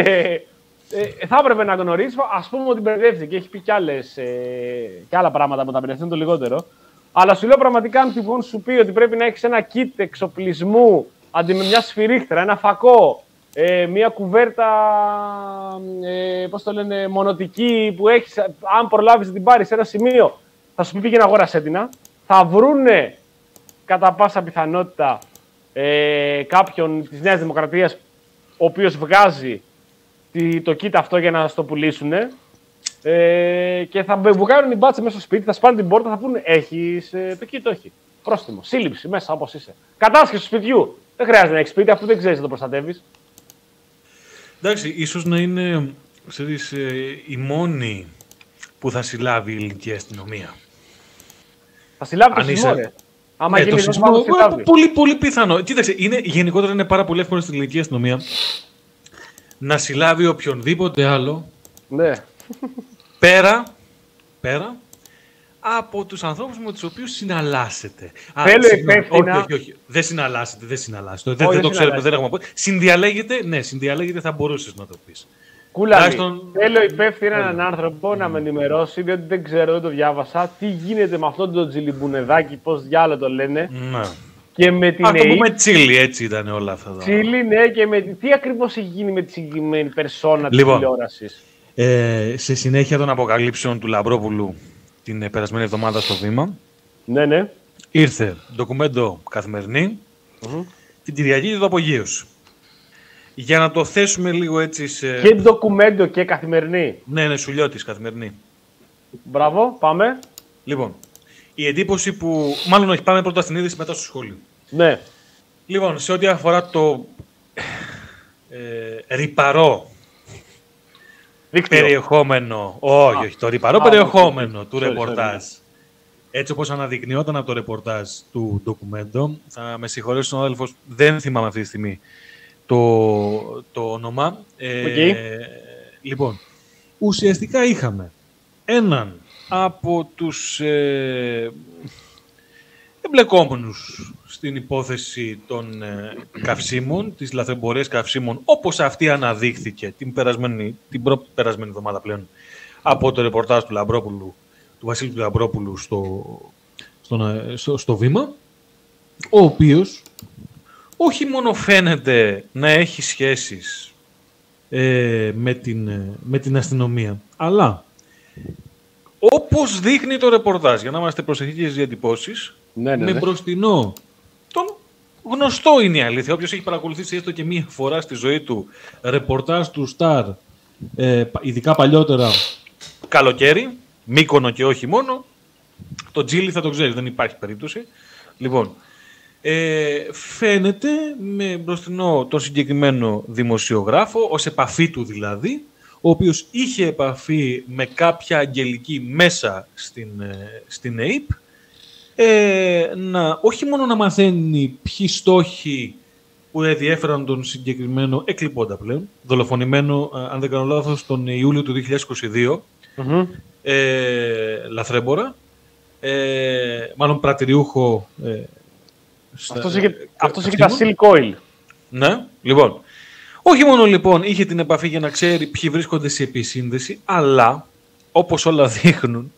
ε, θα έπρεπε να γνωρίσει, ας πούμε ότι μπερδεύτηκε. Έχει πει κι, άλλες, ε, κι άλλα πράγματα που τα μπερδευτούν το λιγότερο. Αλλά σου λέω πραγματικά, αν τυχόν σου πει ότι πρέπει να έχεις ένα kit εξοπλισμού αντί με μια σφυρίχτρα, ένα φακό, ε, μια κουβέρτα, ε, πώς το λένε, μονοτική που έχεις, αν προλάβεις να την πάρεις σε ένα σημείο, θα σου πει πήγαινε αγόρασέ την. Θα βρούνε κατά πάσα πιθανότητα ε, κάποιον της Νέας Δημοκρατίας ο οποίος βγάζει τη- το kit αυτό για να στο πουλήσουν ε, και θα μπουκάρουν οι μπάτσε μέσα στο σπίτι, θα σπάνε την πόρτα, θα πούνε έχεις ε, το kit, όχι. Πρόστιμο, σύλληψη μέσα όπως είσαι. Κατάσχεση του σπιτιού. Δεν χρειάζεται να έχεις σπίτι, αφού δεν ξέρεις να το προστατεύεις. Εντάξει, ίσως να είναι ξέρεις, ε, η μόνη που θα συλλάβει η ελληνική αστυνομία. Θα συλλάβει το Αν σεισμό, είσαι- ρε. Άμα Ναι, γίνει το σεισμό, σεισμό, θα συλλάβεις. πολύ, πολύ πιθανό. Κοίταξε, είναι, γενικότερα είναι πάρα πολύ εύκολο στην ελληνική αστυνομία να συλλάβει οποιονδήποτε άλλο Ναι. πέρα, πέρα από τους ανθρώπους με τους οποίους συναλλάσσετε. Α, Θέλω συγγνώμη, υπεύθυνα- Όχι, όχι, όχι. Δεν συναλλάσσετε, δεν συναλλάσσετε. Δεν, Όχι, δεν το δεν ξέρουμε, δεν συναλλάσσετε. έχουμε πω. Συνδιαλέγεται, ναι, συνδιαλέγεται θα μπορούσες να το πεις. Κούλαλη, Τουλάχιστον- θέλω υπεύθυνα έναν άνθρωπο να με ενημερώσει, διότι δεν ξέρω, δεν το διάβασα, τι γίνεται με αυτόν τον τζιλιμπουνεδάκι, πώς διάλογο το λένε, Ναι. και με την Α το ΕΕ. πούμε τσίλι, έτσι ήταν όλα αυτά. τα- Τσίλι, ναι, και με... τι ακριβώς έχει γίνει με τη συγκεκριμένη περσόνα της Λοιπόν. τηλεόρασης; Ε, σε συνέχεια των αποκαλύψεων του Λαμπρόπουλου την ε, περασμένη εβδομάδα στο Βήμα, Ναι, ναι. ήρθε ντοκουμέντο καθημερινή την Κυριακή του Απογείωση. Για να το θέσουμε λίγο έτσι σε... Και ντοκουμέντο και καθημερινή. Ναι, ναι, σουλιώτης καθημερινή. Μπράβο, πάμε. Λοιπόν, η εντύπωση που... Μάλλον όχι, πάμε πρώτα στην είδηση μετά στο σχόλιο. Ναι. Λοιπόν, σε ό,τι αφορά το ε, ρυπαρό Δίκτυο. περιεχόμενο, όχι, όχι, το ρηπαρό Α, περιεχόμενο του sorry, ρεπορτάζ. Έτσι όπως αναδεικνυόταν από το ρεπορτάζ του Documento, θα με συγχωρέσει ο συνάδελφος, δεν θυμάμαι αυτή τη στιγμή το, το όνομα. Ε, Οκ. Λοιπόν, ουσιαστικά είχαμε έναν από τους ε, εμπλεκόμενους στην υπόθεση των ε, καυσίμων, της λαθρεμπορίας καυσίμων, όπως αυτή αναδείχθηκε την, περασμένη, την προ, περασμένη εβδομάδα πλέον από το ρεπορτάζ του Λαμπρόπουλου, του Βασίλη του Λαμπρόπουλου στο, στον, ε, στο, στο βήμα, ο οποίος όχι μόνο φαίνεται να έχει σχέσεις ε, με, την, ε, με την αστυνομία, αλλά όπως δείχνει το ρεπορτάζ, για να είμαστε προσεκτικοί στις διατυπώσεις, Ναι, ναι, με ναι. μπροστινό τον γνωστό είναι η αλήθεια. Όποιος έχει παρακολουθήσει έστω και μία φορά στη ζωή του ρεπορτάζ του Star, ε, πα- ειδικά παλιότερα καλοκαίρι, Μύκονο και όχι μόνο, το Τζίλι θα το ξέρει, δεν υπάρχει περίπτωση. Λοιπόν, ε, φαίνεται με μπροστινό τον συγκεκριμένο δημοσιογράφο, ως επαφή του δηλαδή, ο οποίος είχε επαφή με κάποια αγγελική μέσα στην, ε, στην ΑΕΠ, ε, να, όχι μόνο να μαθαίνει ποιοι στόχοι που ενδιέφεραν τον συγκεκριμένο εκλειπώντα πλέον, δολοφονημένο, ε, αν δεν κάνω λάθος, τον Ιούλιο του 2022, Μμμ. ε, λαθρέμπορα, ε, μάλλον πρατηριούχο. Ε, στα- Αυτός είχε, ε, αυτός είχε καυσίμων. τα silk oil. Ναι, λοιπόν. Όχι μόνο λοιπόν είχε την επαφή για να ξέρει ποιοι βρίσκονται σε επισύνδεση, αλλά όπως όλα δείχνουν,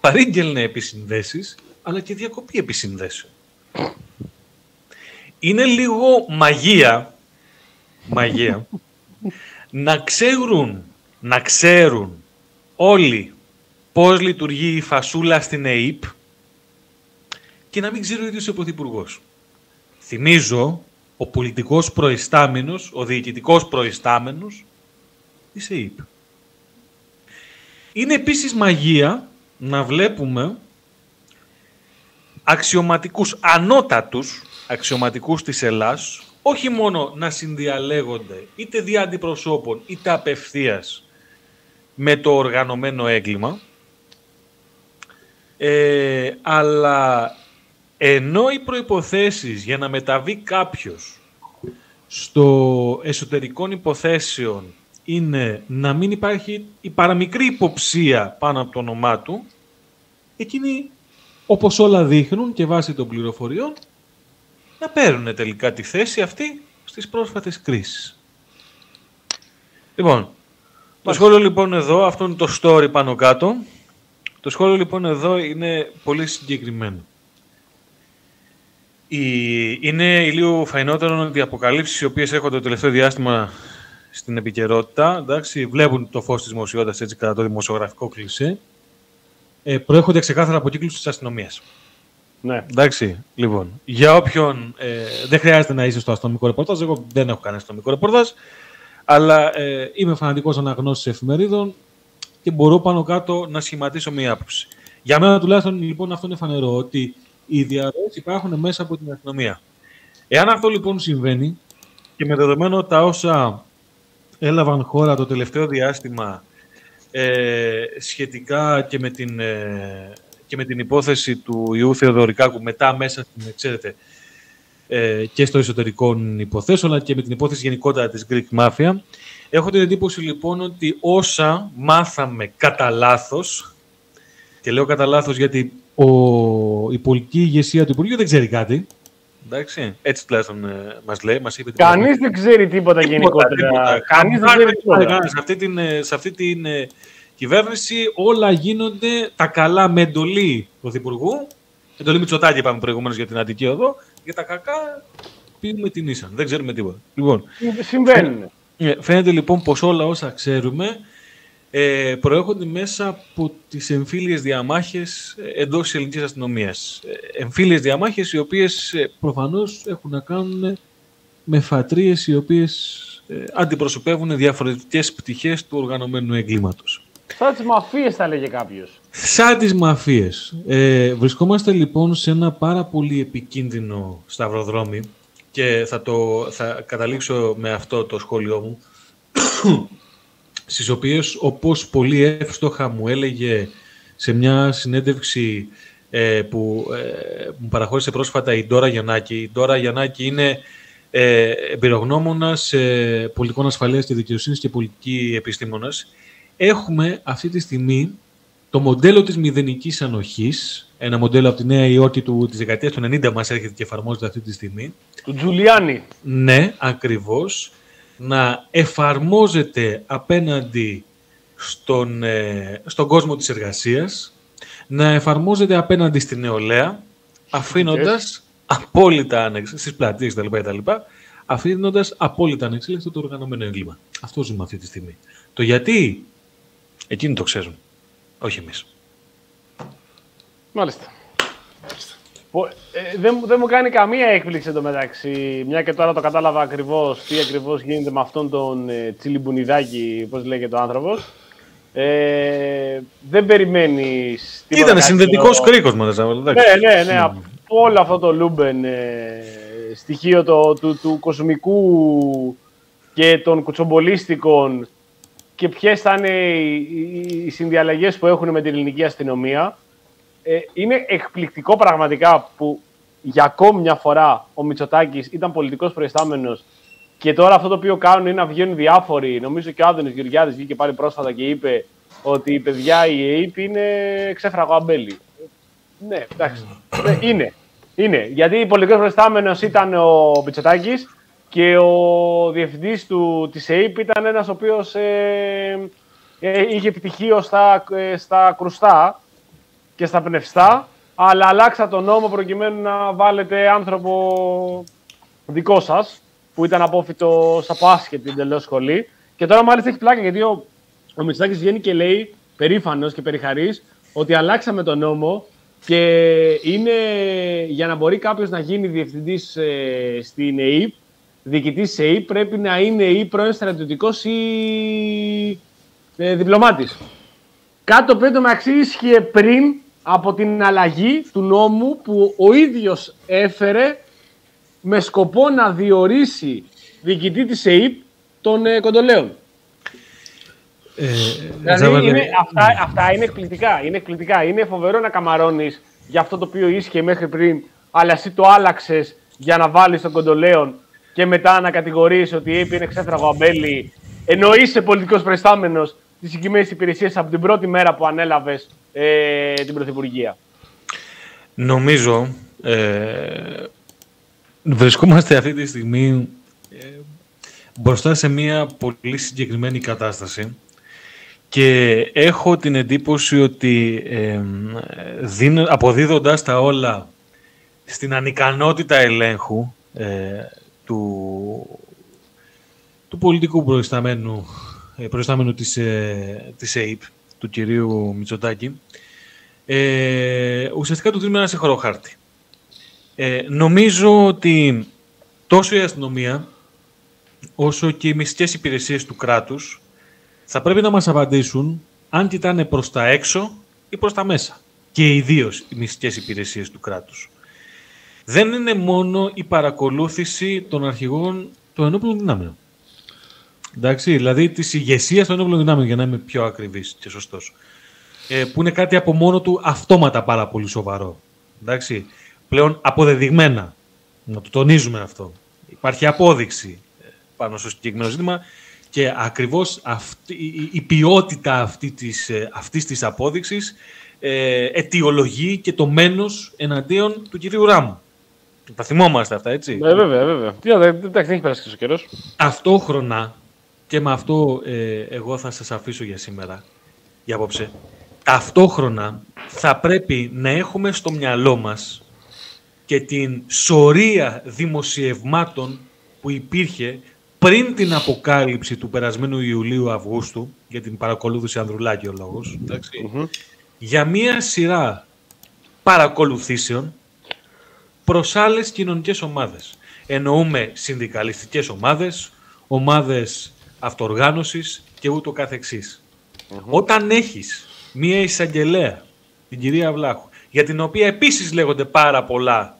παρήγγελνε επισυνδέσεις, αλλά και διακοπή επισυνδέσεων. Είναι λίγο μαγεία, μαγεία, να ξέρουν, να ξέρουν όλοι πώς λειτουργεί η φασούλα στην ΕΕΠ και να μην ξέρει ο ίδιος ο Πρωθυπουργός. Θυμίζω, ο πολιτικός προϊστάμενος, ο διοικητικός προϊστάμενος της ΕΕΠ. Είναι επίσης μαγεία να βλέπουμε αξιωματικούς, ανώτατους αξιωματικούς της Ελλάς, όχι μόνο να συνδιαλέγονται είτε δια αντιπροσώπων είτε απευθείας με το οργανωμένο έγκλημα, ε, αλλά ενώ οι προϋποθέσεις για να μεταβεί κάποιος στο εσωτερικών υποθέσεων είναι να μην υπάρχει η παραμικρή υποψία πάνω από το όνομά του, εκείνοι, όπως όλα δείχνουν και βάσει των πληροφοριών, να παίρνουν τελικά τη θέση αυτή στις πρόσφατες κρίσεις. Λοιπόν, το σχόλιο λοιπόν εδώ, αυτό είναι το story πάνω κάτω. Το σχόλιο λοιπόν εδώ είναι πολύ συγκεκριμένο. Η... Είναι λίγο φαϊνότερο ότι οι αποκαλύψεις οι οποίες έρχονται το τελευταίο διάστημα στην επικαιρότητα, εντάξει, βλέπουν το φως της δημοσιότητας έτσι κατά το δημοσιογραφικό κλισέ, ε, προέρχονται ξεκάθαρα από κύκλους της αστυνομίας. Ναι. Εντάξει, λοιπόν, για όποιον ε, δεν χρειάζεται να είσαι στο αστυνομικό ρεπορτάζ, εγώ δεν έχω κάνει αστυνομικό ρεπορτάζ, αλλά ε, είμαι φανατικός αναγνώστης εφημερίδων και μπορώ πάνω κάτω να σχηματίσω μία άποψη. Για μένα τουλάχιστον λοιπόν αυτό είναι φανερό, ότι οι διαρροές υπάρχουν μέσα από την αστυνομία. Εάν αυτό λοιπόν συμβαίνει και με δεδομένο τα όσα έλαβαν χώρα το τελευταίο διάστημα ε, σχετικά και με την, ε, και με την υπόθεση του Ιού Θεοδωρικάκου μετά μέσα στην, ξέρετε, ε, και στο εσωτερικών υποθέσεων, αλλά και με την υπόθεση γενικότερα της Greek Mafia. Έχω την εντύπωση λοιπόν ότι όσα μάθαμε κατά λάθος, και λέω κατά λάθος γιατί ο, η πολιτική ηγεσία του Υπουργείου δεν ξέρει κάτι. Εντάξει, έτσι τουλάχιστον ε, μας λέει, μας είπε. την Κανείς δεν ξέρει τίποτα γενικότερα. Κανείς δεν ξέρει τίποτα. Σε αυτή την, ε, σε αυτή την ε, κυβέρνηση όλα γίνονται τα καλά με εντολή Πρωθυπουργού. Εντολή Μητσοτάκη είπαμε προηγουμένως για την Αττική Οδό. Για τα κακά πίνουμε την ίσαν. Δεν ξέρουμε τίποτα. Λοιπόν, Συμβαίνουν. ε, φαίνεται λοιπόν πως όλα όσα ξέρουμε ε, προέρχονται μέσα από τις εμφύλιες διαμάχες ε, εντός της ελληνικής αστυνομίας. Ε, εμφύλιες διαμάχες οι οποίες ε, προφανώς έχουν να κάνουν με φατρίες οι οποίες ε, αντιπροσωπεύουν διαφορετικές πτυχές του οργανωμένου εγκλήματος. Σαν τις μαφίες θα λέγε κάποιος. Σαν τις μαφίες. Ε, βρισκόμαστε λοιπόν σε ένα πάρα πολύ επικίνδυνο σταυροδρόμι και θα, το, θα καταλήξω με αυτό το σχόλιο μου. Στις οποίες, όπως πολύ εύστοχα μου έλεγε σε μια συνέντευξη ε, που ε, μου παραχώρησε πρόσφατα η Ντόρα Γιαννάκη. Η Ντόρα Γιαννάκη είναι ε, εμπειρογνώμονας ε, πολιτικών ασφαλείας και δικαιοσύνης και πολιτική επιστήμονας. Έχουμε αυτή τη στιγμή το μοντέλο της μηδενικής ανοχής, ένα μοντέλο από τη νέα Υόρκη του, της δεκαετίας του 90 μας έρχεται και εφαρμόζεται αυτή τη στιγμή. Του Τζουλιάνι. Ναι, ακριβώς. Να εφαρμόζεται απέναντι στον, ε, στον κόσμο της εργασίας, να εφαρμόζεται απέναντι στην νεολαία, αφήνοντας απόλυτα άνεξι, στις πλατείες κτλ. κτλ αφήνοντας απόλυτα ανεξέλεκτο το οργανωμένο έγκλημα. Αυτό ζούμε αυτή τη στιγμή. Το γιατί, εκείνοι το ξέρουν, όχι εμείς. Μάλιστα. Πο- ε, δεν, μου- δεν μου κάνει καμία έκπληξη εντωμεταξύ, μια και τώρα το κατάλαβα ακριβώς τι ακριβώς γίνεται με αυτόν τον ε, τσιλιμπουνιδάκι, πώς λέγεται ο άνθρωπος. Ε, δεν περιμένεις τίποτα Ήταν κάτι συνδετικός άλλο. κρίκος μας, αλλά εντάξει. Ναι, ναι, ναι. Από όλο αυτό το Λούμπεν ε, στοιχείο το, του, του κοσμικού και των κουτσομπολίστικων και ποιες θα είναι οι, οι, οι συνδιαλλαγές που έχουν με την ελληνική αστυνομία. Ε, είναι εκπληκτικό πραγματικά που για ακόμη μια φορά ο Μητσοτάκης ήταν πολιτικός προϊστάμενος και τώρα αυτό το οποίο κάνουν είναι να βγαίνουν διάφοροι. Νομίζω και ο Άδωνης Γεωργιάδης βγήκε πάλι πρόσφατα και είπε ότι η παιδιά η ΑΕΠ είναι ξέφραγο αμπέλι. Ναι, εντάξει. Ναι, είναι. Είναι. Γιατί πολιτικός προϊστάμενος ήταν ο Μπιτσοτάκη και ο διευθυντής της ΑΕΠ ήταν ένας ο οποίος ε, ε, είχε επιτυχίο στα, ε, στα κρουστά και στα πνευστά, αλλά αλλάξα τον νόμο προκειμένου να βάλετε άνθρωπο δικό σας, που ήταν απόφυτο από άσχετη εντελώς σχολή. Και τώρα μάλιστα έχει πλάκα γιατί ο, ο Μητσοτάκης βγαίνει και λέει περήφανος και περιχαρής ότι αλλάξαμε τον νόμο και είναι για να μπορεί κάποιος να γίνει διευθυντής ε, στην ΕΕΠ, διοικητής τη ΕΕΠ, πρέπει να είναι ή πρώην στρατιωτικός ή ε, διπλωμάτης. Κάτι το οποίο το μεταξύ ίσχυε πριν από την αλλαγή του νόμου που ο ίδιος έφερε με σκοπό να διορίσει διοικητή της ΕΕΠ των ε, κοντολέων. Ε, Δηλαδή Ζάβαλε, είναι, αυτά, αυτά είναι εκπληκτικά. Είναι εκπληκτικά. Είναι φοβερό να καμαρώνεις για αυτό το οποίο ίσχυε μέχρι πριν, αλλά εσύ το άλλαξες για να βάλεις τον κοντολέον και μετά να κατηγορείς ότι η ΑΕΠ είναι ξέφραγο αμπέλι, ενώ είσαι πολιτικός προϊστάμενος της συγκεκριμένης υπηρεσίας από την πρώτη μέρα που ανέλαβες ε, την Πρωθυπουργία. Νομίζω ε, βρισκόμαστε αυτή τη στιγμή ε, μπροστά σε μια πολύ συγκεκριμένη κατάσταση και έχω την εντύπωση ότι ε, δίνω, αποδίδοντας τα όλα στην ανικανότητα ελέγχου ε, του, του πολιτικού προϊσταμένου, ε, προϊσταμένου της, ε, της ΑΕΠ, του κυρίου Μητσοτάκη, ε, ουσιαστικά του δίνουμε ένα συγχωρό χάρτη. Ε, νομίζω ότι τόσο η αστυνομία όσο και οι μυστικές υπηρεσίες του κράτους θα πρέπει να μας απαντήσουν αν κοιτάνε προς τα έξω ή προς τα μέσα. Και ιδίως οι μυστικές υπηρεσίες του κράτους. Δεν είναι μόνο η παρακολούθηση των αρχηγών των ενόπλων δυνάμεων. Εντάξει, δηλαδή της ηγεσίας των ενόπλων δυνάμεων, για να είμαι πιο ακριβής και σωστός. Ε, που είναι κάτι από μόνο του αυτόματα πάρα πολύ σοβαρό. Εντάξει, πλέον αποδεδειγμένα. Να το τονίζουμε αυτό. Υπάρχει απόδειξη ε, πάνω στο συγκεκριμένο ζήτημα και ακριβώς αυτή, η, η ποιότητα αυτή της, ε, αυτής της απόδειξης ε, αιτιολογεί και το μένος εναντίον του κυρίου Ράμου. Τα θυμόμαστε αυτά, έτσι; Ε, βέβαια, βέβαια. Τι να εντάξει, δεν έχει περάσει και ο καιρός. Ταυτόχρονα, και με αυτό ε, εγώ θα σας αφήσω για σήμερα, για απόψε, ταυτόχρονα θα πρέπει να έχουμε στο μυαλό μας και την σωρία δημοσιευμάτων που υπήρχε πριν την αποκάλυψη του περασμένου Ιουλίου-Αυγούστου, για την παρακολούθηση Ανδρουλάκη ο λόγος, εντάξει, για μία σειρά παρακολουθήσεων προς άλλες κοινωνικές ομάδες. Εννοούμε συνδικαλιστικές ομάδες, ομάδες αυτοργάνωσης και ούτω καθεξής. Όταν έχεις μία εισαγγελέα, την κυρία Βλάχου, για την οποία επίσης λέγονται πάρα πολλά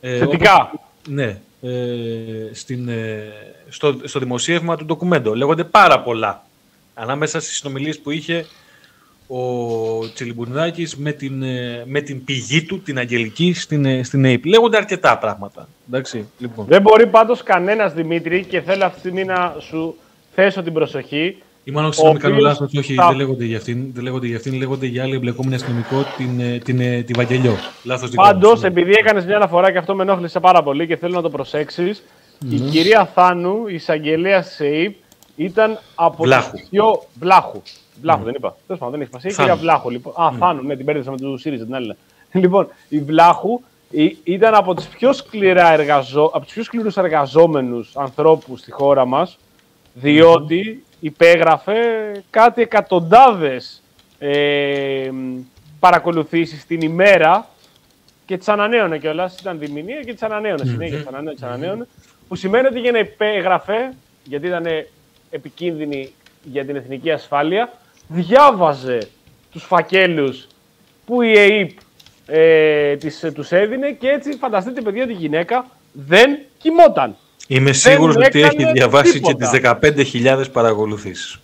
ε, Θετικά. όπως- ναι, ε, στην, ε, στο, στο δημοσίευμα του ντοκουμέντο λέγονται πάρα πολλά ανάμεσα στις συνομιλίες που είχε ο Τσιλιμπουνιδάκης με την, ε, με την πηγή του, την Αγγελική, στην, ε, στην ΑΕΠ. Λέγονται αρκετά πράγματα. Εντάξει, λοιπόν. Δεν μπορεί πάντως κανένας Δημήτρη και θέλω αυτή τη στιγμή να σου θέσω την προσοχή. Ή μάλλον συγγνώμη, κάνω οποίος λάθος, όχι, θα- δεν λέγονται για αυτήν, δεν λέγονται για αυτήν, λέγονται για άλλη εμπλεκόμενη αστυνομικό, την, ε, την, ε, τη Βαγγελιό. Λάθος δικό μου, Πάντως, συγγνώμη. επειδή έκανες μια αναφορά και αυτό με ενόχλησε πάρα πολύ και θέλω να το προσέξεις, η κυρία Θάνου, η εισαγγελέα της ΕΕΠ, ήταν από Βλάχου. τις πιο. Βλάχου. Βλάχου, δεν είπα. Τέλος πάντων, δεν έχει σημασία. Η Θάνου. κυρία Βλάχου, λοιπόν. Α, Θάνου, ναι, την πέρδεσα με του ΣΥΡΙΖΑ την άλλη. Λοιπόν, η Βλάχου η- ήταν από τους πιο, σκληρά εργαζό, από τους πιο σκληρούς εργαζόμενους ανθρώπους στη χώρα μας, διότι υπέγραφε κάτι εκατοντάδες ε, παρακολουθήσεις την ημέρα και τις ανανέωνε κιόλας. Ήταν διμηνία και τις ανανέωνε. Συνέχεια τις ανανέωνε, τις ανανέωνε. Που σημαίνει ότι για να υπέγραφε, γιατί ήταν επικίνδυνη για την εθνική ασφάλεια, διάβαζε τους φακέλους που η ΕΕΠ ε, τις, ε, τους έδινε και έτσι φανταστείτε παιδιά ότι η γυναίκα δεν κοιμόταν. Είμαι σίγουρος ότι έκανε έχει διαβάσει τίποτα. και τις 15.000 παρακολουθήσεις.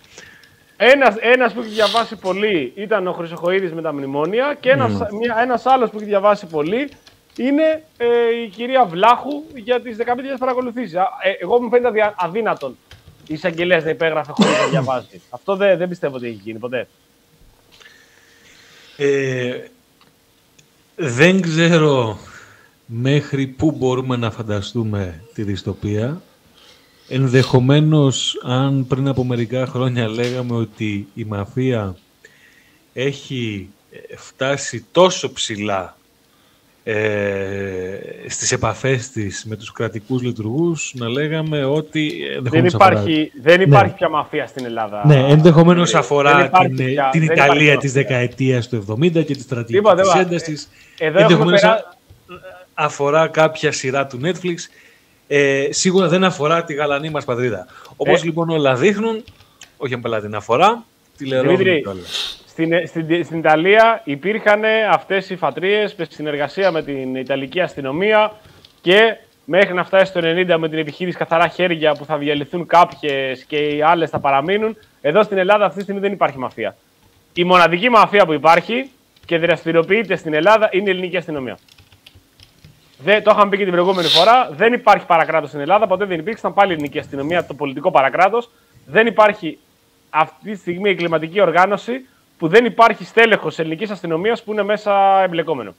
Ένας, ένας που έχει διαβάσει πολύ ήταν ο Χρυσοχοίδης με τα μνημόνια και ένας, μια, ένας άλλος που έχει διαβάσει πολύ είναι ε, η κυρία Βλάχου για τις 15.000 παρακολουθήσεις. Α, Ε, εγώ μου φαίνεται αδυα- αδύνατον η εισαγγελέα να υπέγραφε χωρίς να διαβάζει. Αυτό δεν, δεν πιστεύω ότι έχει γίνει ποτέ. Ε, δεν ξέρω μέχρι πού μπορούμε να φανταστούμε τη δυστοπία. Ενδεχομένως, αν πριν από μερικά χρόνια λέγαμε ότι η μαφία έχει ε, φτάσει τόσο ψηλά ε, στις επαφές της με τους κρατικούς λειτουργούς, να λέγαμε ότι Δεν ενδεχομένως αφορά- υπάρχει, δεν υπάρχει πια μαφία στην Ελλάδα. ναι, ενδεχομένως Ε, αφορά δεν υπάρχει την, πια- την δεν Ιταλία υπάρχει της μαφία. δεκαετίας του 70 και τη στρατηγική Τίποτα, της τίποτα. έντασης. Ε, εδώ έχουμε περά- αφορά κάποια σειρά του Netflix. Ε, σίγουρα δεν αφορά τη γαλανή μας πατρίδα. Όπως Ε. λοιπόν όλα δείχνουν, όχι απλά την αφορά, τηλερόμουν Δημήτρη, κιόλας. Στην, στην, στην Ιταλία υπήρχαν αυτές οι φατρίες με συνεργασία με την Ιταλική αστυνομία και μέχρι να φτάσει το 90 με την επιχείρηση καθαρά χέρια που θα διαλυθούν κάποιες και οι άλλες θα παραμείνουν. Εδώ στην Ελλάδα αυτή τη στιγμή δεν υπάρχει μαφία. Η μοναδική μαφία που υπάρχει και δραστηριοποιείται στην Ελλάδα είναι η ελληνική αστυνομία. Δεν, το είχαμε πει και την προηγούμενη φορά. Δεν υπάρχει παρακράτος στην Ελλάδα. Ποτέ δεν υπήρξε. Ήταν πάλι η ελληνική αστυνομία, το πολιτικό παρακράτος. Δεν υπάρχει αυτή τη στιγμή η κλιματική οργάνωση που δεν υπάρχει στέλεχος ελληνικής αστυνομίας που είναι μέσα εμπλεκόμενο.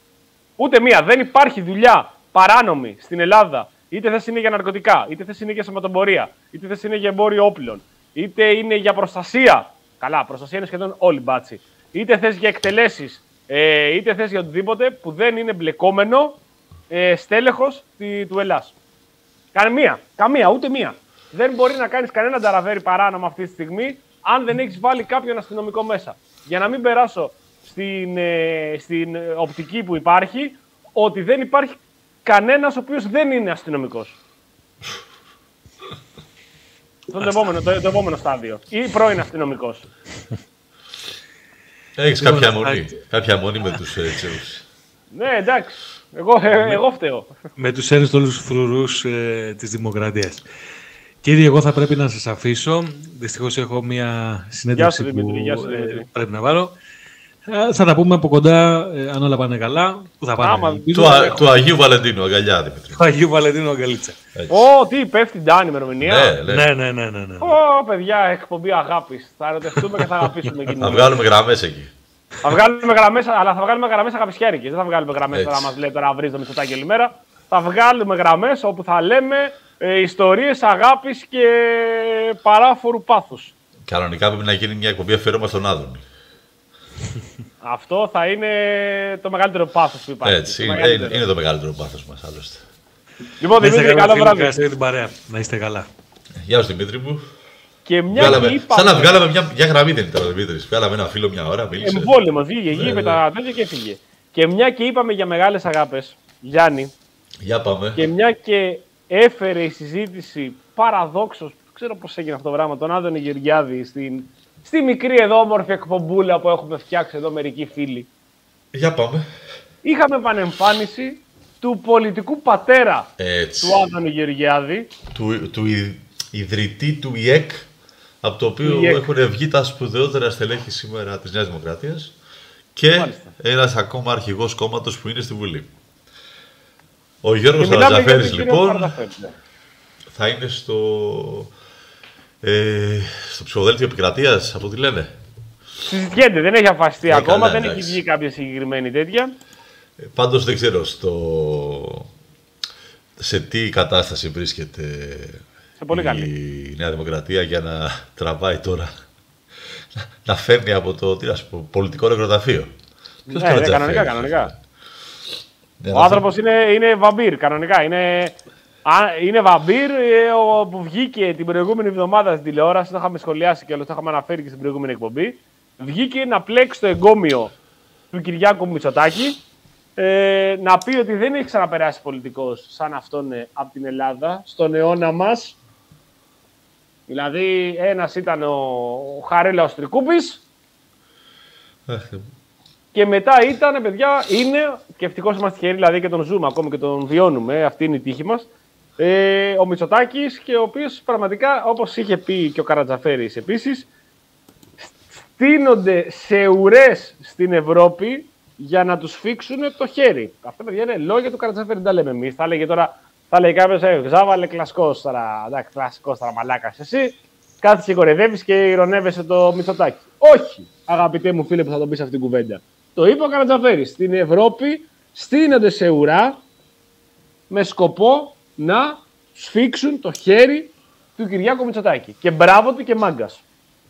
Ούτε μία. Δεν υπάρχει δουλειά παράνομη στην Ελλάδα. Είτε θες είναι για ναρκωτικά, είτε θες είναι για σωματομπορία, είτε θες είναι για εμπόριο όπλων, είτε είναι για προστασία. Καλά, προστασία είναι σχεδόν όλοι μπάτσι. Είτε θες για εκτελέσεις, ε, είτε θες για οτιδήποτε που δεν είναι μπλεκόμενο ε, στέλεχος του Ελλάς. Καμία, καμία, ούτε μία. Δεν μπορεί να κάνεις κανένα ταραβέρι παράνομα αυτή τη στιγμή αν δεν έχεις βάλει κάποιον αστυνομικό μέσα. Για να μην περάσω στην, ε, στην ε, οπτική που υπάρχει, ότι δεν υπάρχει κανένας ο οποίος δεν είναι αστυνομικός. Αυτό είναι το επόμενο, το, το επόμενο στάδιο. Ή πρώην αστυνομικός. Έχεις Λοιπόν, κάποια α- μονή. Κάποια μονή με τους ε, Τσέους. ναι, εντάξει. Εγώ, ε, εγώ φταίω. Με τους ένστολου φρουρούς ε, της Δημοκρατίας. Κύριε, εγώ θα πρέπει να σας αφήσω. Δυστυχώς έχω μια συνέντευξη Γεια σου, που Δημήτρη, γεια σου, ε, Δημήτρη. πρέπει να βάλω. Ε, θα τα πούμε από κοντά, ε, αν όλα πάνε καλά. Που θα πάνε. Άμα- ελπίζω. Του, Α- του Αγίου Βαλεντίνου, αγκαλιά Δημήτρη. Του Αγίου Βαλεντίνου Αγκαλίτσα. Ω, τι πέφτει την τάνη ημερομηνία. Ναι, ναι. Ναι, ναι, ναι, ναι. ναι. Ω, παιδιά, εκπομπή αγάπης. Θα ερωτευτούμε και θα αγαπήσουμε εκείνη. Θα βγάλουμε γραμμές εκεί. Θα βγάλουμε γραμμές, αλλά θα βγάλουμε γραμμές αγαπησιάρικες. Δεν θα βγάλουμε γραμμές Έτσι. τώρα μας λέει τώρα βρει το Μητσοτάκι όλη μέρα. Θα βγάλουμε γραμμές όπου θα λέμε ε, ιστορίες αγάπης και παράφορου πάθους. Κανονικά πρέπει να γίνει μια εκπομπή αφιέρωμα στον Άδωνη. Αυτό θα είναι το μεγαλύτερο πάθος που υπάρχει. Έτσι. Το Είναι, μεγαλύτερο. είναι, είναι το μεγαλύτερο πάθος μας άλλωστε. Λοιπόν, Να είστε Δημήτρη, καλά, καλό φίλοι, βράδυ. ευχαριστώ για την παρέα. Να είστε καλά. Γεια σου Δημήτρη μου. Και μια Βγάλαμε, και είπαμε. σαν να βγάλαμε μια, μια γραμμή δεν ήταν ο Δημήτρης. Βγάλαμε ένα φίλο μια ώρα, μίλησε. Εμβόλυμο, βγήκε, Ναι, γύρω ναι. τα τέτοια και έφυγε. Και μια και είπαμε για μεγάλες αγάπες, Γιάννη, Για πάμε. και μια και έφερε η συζήτηση παραδόξως, δεν ξέρω πώς έγινε αυτό το πράγμα, τον Άδωνη Γεωργιάδη στην, στη μικρή εδώ όμορφη εκπομπούλα που έχουμε φτιάξει εδώ μερικοί φίλοι. Για πάμε. Είχαμε επανεμφάνιση του πολιτικού πατέρα Έτσι. του Άδωνη Γεωργιάδη, Του, του ι- ιδρυτή του ΙΕΚ από το οποίο Η ΕΚ. έχουν βγει τα σπουδαιότερα στελέχη σήμερα της Νέας Δημοκρατίας και Μάλιστα. ένας ακόμα αρχηγός κόμματος που είναι στη Βουλή. Ο Γιώργος Και μιλάμε για Χαρατζαφέρης τον κύριο λοιπόν Καρατζαφέρη, ναι. θα είναι στο, ε, στο ψηφοδέλτιο επικρατείας, από ό,τι λένε. Συζητιέται, δεν έχει αφαστεί Ναι, ακόμα, καλά, δεν έχει εντάξει. βγει κάποια συγκεκριμένη τέτοια. Ε, Πάντως δεν ξέρω στο... σε τι κατάσταση βρίσκεται Σε πολύ η καλή. Νέα Δημοκρατία για να τραβάει τώρα να- να φέρνει από το τι να σου πω, πολιτικό νεκροταφείο. Ποιος Ναι, ναι, Καρατζαφέρης, κανονικά, ας κανονικά. Πούμε. Ο άνθρωπος είναι, είναι βαμπύρ, κανονικά. Είναι, α- είναι βαμπύρ ε, ο, που βγήκε την προηγούμενη εβδομάδα στην τηλεόραση. Το είχαμε σχολιάσει και όλος το είχαμε αναφέρει και στην προηγούμενη εκπομπή. Βγήκε να πλέξει το εγκόμιο του Κυριάκου Μητσοτάκη. Ε, να πει ότι δεν έχει ξαναπεράσει πολιτικός σαν αυτόν ε, από την Ελλάδα στον αιώνα μας. Δηλαδή, ένας ήταν ο, ο Χαρέλα Τρικούπης, Αχ, και μετά ήταν, παιδιά, είναι, και ευτυχώς είμαστε τυχεροί δηλαδή και τον ζούμε ακόμη και τον βιώνουμε, ε, αυτή είναι η τύχη μας. Ε, ο Μητσοτάκης και ο οποίος πραγματικά, όπως είχε πει και ο Καρατζαφέρης επίσης, στείνονται σε ουρές στην Ευρώπη για να τους φίξουν το χέρι. Αυτά παιδιά είναι λόγια του Καρατζαφέρη, δεν τα λέμε εμείς. Θα έλεγε τώρα, θα λέει κάποιος, ε, Ζάβαλε κλασικό τώρα, εντάξει, κλασικό τώρα, μαλάκας εσύ. Κάθεσαι και κορεδεύει και ηρωνεύεσαι το Μητσοτάκη. Όχι, αγαπητέ μου φίλε που θα τον πεις αυτή την κουβέντα. Το είπε ο Καρατζαφέρης. Στην Ευρώπη στείνονται σε ουρά με σκοπό να σφίξουν το χέρι του Κυριάκου Μητσοτάκη. Και μπράβο του και μάγκας.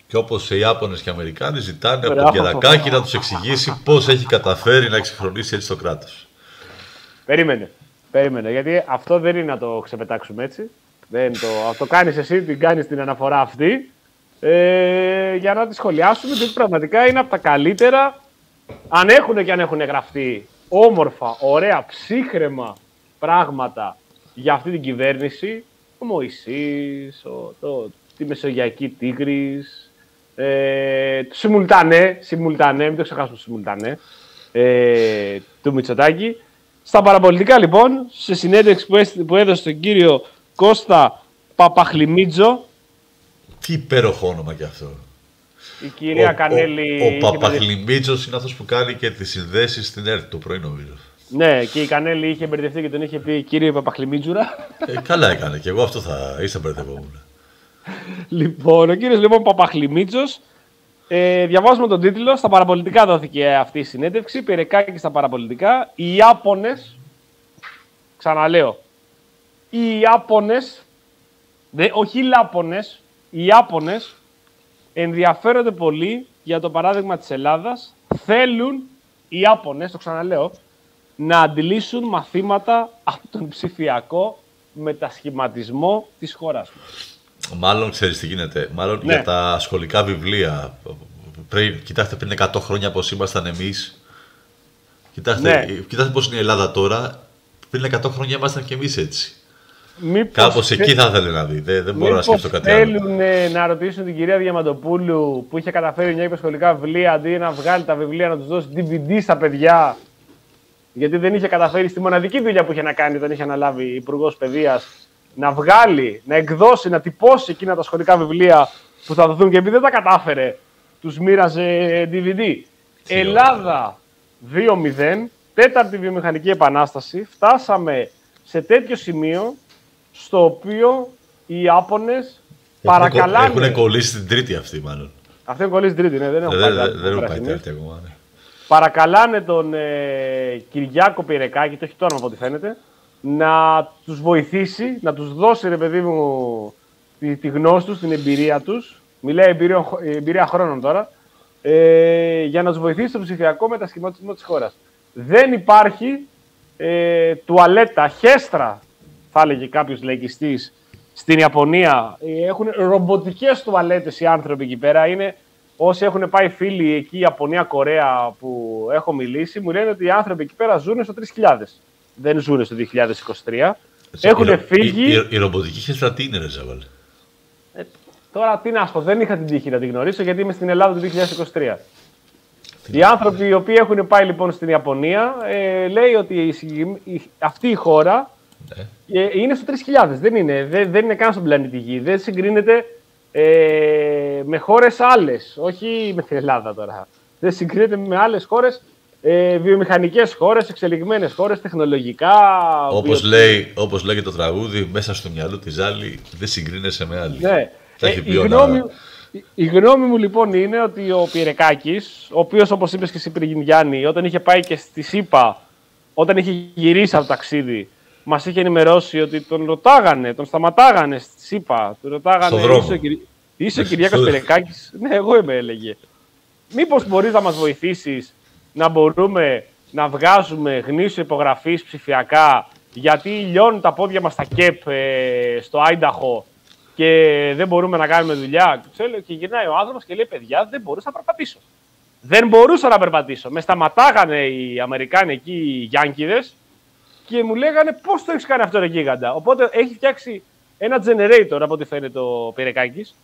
Και όπως οι Ιάπωνε και οι Αμερικάνοι ζητάνε από Μπράβο. τον Κερακάκη να τους εξηγήσει πώς έχει καταφέρει να εξυγχρονίσει έτσι το κράτος. Περίμενε. Περίμενε. Γιατί αυτό δεν είναι να το ξεπετάξουμε έτσι. Δεν το, το κάνεις εσύ, την κάνεις την αναφορά αυτή. Ε, για να τη σχολιάσουμε, γιατί πραγματικά είναι από τα καλύτερα. Αν έχουν και αν έχουν γραφτεί όμορφα, ωραία, ψύχρεμα πράγματα για αυτή την κυβέρνηση, ο Μωυσής, ο, το, τη Μεσογειακή Τίγρης, ε, το Σιμουλτανέ, Σιμουλτανέ, μην το ξεχάσουμε το Σιμουλτανέ, ε, του Μητσοτάκη. Στα παραπολιτικά λοιπόν, σε συνέντευξη που, έσ- που έδωσε τον κύριο Κώστα Παπαχλιμίτζο, Τι υπέροχο όνομα κι αυτό. Η κυρία ο, Κανέλη... Ο, είχε ο μπερδευτεί- Παπαχλιμίτσο είναι αυτός που κάνει και τις συνδέσεις στην ΕΡΤ το πρωί, νομίζω. Ναι, και η Κανέλη είχε μπερδευτεί και τον είχε πει κύριε Παπαχλιμίτζουρα. Ε, καλά έκανε και εγώ αυτό θα ίσα μπερδευόμουν. λοιπόν, ο κύριος λοιπόν Παπαχλιμίτσο. Ε, διαβάζουμε τον τίτλο. Στα παραπολιτικά δόθηκε αυτή η συνέντευξη. Περεκάκι στα παραπολιτικά. Οι Ιάπωνες. Ξαναλέω. Οι Ιάπωνες. Όχι οι Λάπωνες. Οι Ιάπωνες ενδιαφέρονται πολύ για το παράδειγμα της Ελλάδας. Θέλουν οι Ιάπωνες, το ξαναλέω, να αντιλήσουν μαθήματα από τον ψηφιακό μετασχηματισμό της χώρας μας. Μάλλον ξέρεις τι γίνεται. Μάλλον Ναι. για τα σχολικά βιβλία. Πριν, κοιτάξτε πριν 100 χρόνια πώς ήμασταν εμείς. Κοιτάξτε, Ναι. κοιτάξτε πώς είναι η Ελλάδα τώρα. Πριν 100 χρόνια ήμασταν κι εμείς έτσι. Μήπως Κάπως θε- εκεί θα ήθελε να δει. Δεν, δεν μπορώ να μήπως σκεφτώ κάτι άλλο. θέλουν ε, να ρωτήσουν την κυρία Διαμαντοπούλου που είχε καταφέρει μια σχολικά βιβλία αντί να βγάλει τα βιβλία να τους δώσει DVD στα παιδιά. Γιατί δεν είχε καταφέρει στη μοναδική δουλειά που είχε να κάνει όταν είχε αναλάβει υπουργός παιδείας να βγάλει, να εκδώσει, να τυπώσει εκείνα τα σχολικά βιβλία που θα δοθούν και επειδή δεν τα κατάφερε, τους μοίραζε DVD. Ελλάδα 2-0, τέταρτη βιομηχανική επανάσταση. Φτάσαμε σε τέτοιο σημείο στο οποίο οι Ιάπωνες παρακαλάνε. Έχουν κολλήσει την τρίτη αυτή, μάλλον. Αυτό είναι κολλήσει τρίτη, ναι, δεν έχουν Δεν πάει δεν- κάτι δεν έχουν πάει πράσινη. τέτοια ακόμα. ναι. Παρακαλάνε τον ε, Κυριάκο Πυρεκάκη, το έχει το όνομα από ό,τι φαίνεται, να τους βοηθήσει, να τους δώσει, ρε παιδί μου, τη, τη γνώση τους, την εμπειρία τους. Μιλάει εμπειρία, εμπειρία χρόνων τώρα. Ε, για να τους βοηθήσει στο ψηφιακό μετασχηματισμό της χώρας. Δεν υπάρχει ε, τουαλέτα, χέστρα, θα έλεγε κάποιος λαϊκιστής, στην Ιαπωνία. Ε, έχουν ρομποτικές τουαλέτες οι άνθρωποι εκεί πέρα. Είναι όσοι έχουν πάει φίλοι εκεί, Ιαπωνία, Κορέα που έχω μιλήσει, μου λένε ότι οι άνθρωποι εκεί πέρα ζουν στο 3000. Δεν ζουν στο 2023. Έχουν Η- φύγει. Η, η, η ρομποτική χέστρα τι είναι, ρε Ζαβάλ. Ε, τώρα τι να σου πω, δεν είχα την τύχη να την γνωρίσω γιατί είμαι στην Ελλάδα του 2023. Οι άνθρωποι οι οποίοι έχουν πάει λοιπόν στην Ιαπωνία ε, λέει ότι η συγκεκρι- η- αυτή η χώρα Ναι. ε, είναι στο 3000. Δεν είναι, δεν, δεν είναι καν στον πλανήτη Γη. Δεν συγκρίνεται ε, με χώρες άλλες, όχι με την Ελλάδα τώρα. Δεν συγκρίνεται με άλλες χώρες, ε, βιομηχανικές χώρες, εξελιγμένες χώρες, τεχνολογικά. Όπως, βιο- λέει, όπως λέγει το τραγούδι, μέσα στο μυαλό της άλλη δεν συγκρίνεσαι με άλλη. Ναι. Θα Ε, έχει η, πει ο γνώμη, Νάρα. η- η γνώμη μου λοιπόν είναι ότι ο Πυρεκάκης, ο οποίος όπως είπες και εσύ πριν Γιάννη, όταν είχε πάει και στη ΣΥΠΑ, όταν είχε γυρίσει από το ταξίδι, μας είχε ενημερώσει ότι τον ρωτάγανε, τον σταματάγανε στη ΣΥΠΑ. Τον ρωτάγανε, Στο δρόμο. είσαι ο, Κυρι- είσαι ο Στο- Κυριάκος Πυρεκάκης. ναι, εγώ είμαι έλεγε. Μήπως μπορείς να μας βοηθήσεις να μπορούμε να βγάζουμε γνήσιο υπογραφής ψηφιακά γιατί λιώνουν τα πόδια μας στα ΚΕΠ ε, στο Άινταχο και δεν μπορούμε να κάνουμε δουλειά. Ξέρω, Και γυρνάει ο άνθρωπος και λέει παιδιά δεν μπορούσα να περπατήσω. Δεν μπορούσα να περπατήσω. Με σταματάγανε οι Αμερικάνοι εκεί οι Γιάνκιδες και μου λέγανε πώς το έχεις κάνει αυτό ρε γίγαντα; Οπότε έχει φτιάξει ένα generator από ό,τι φαίνεται ο Πυρεκάκης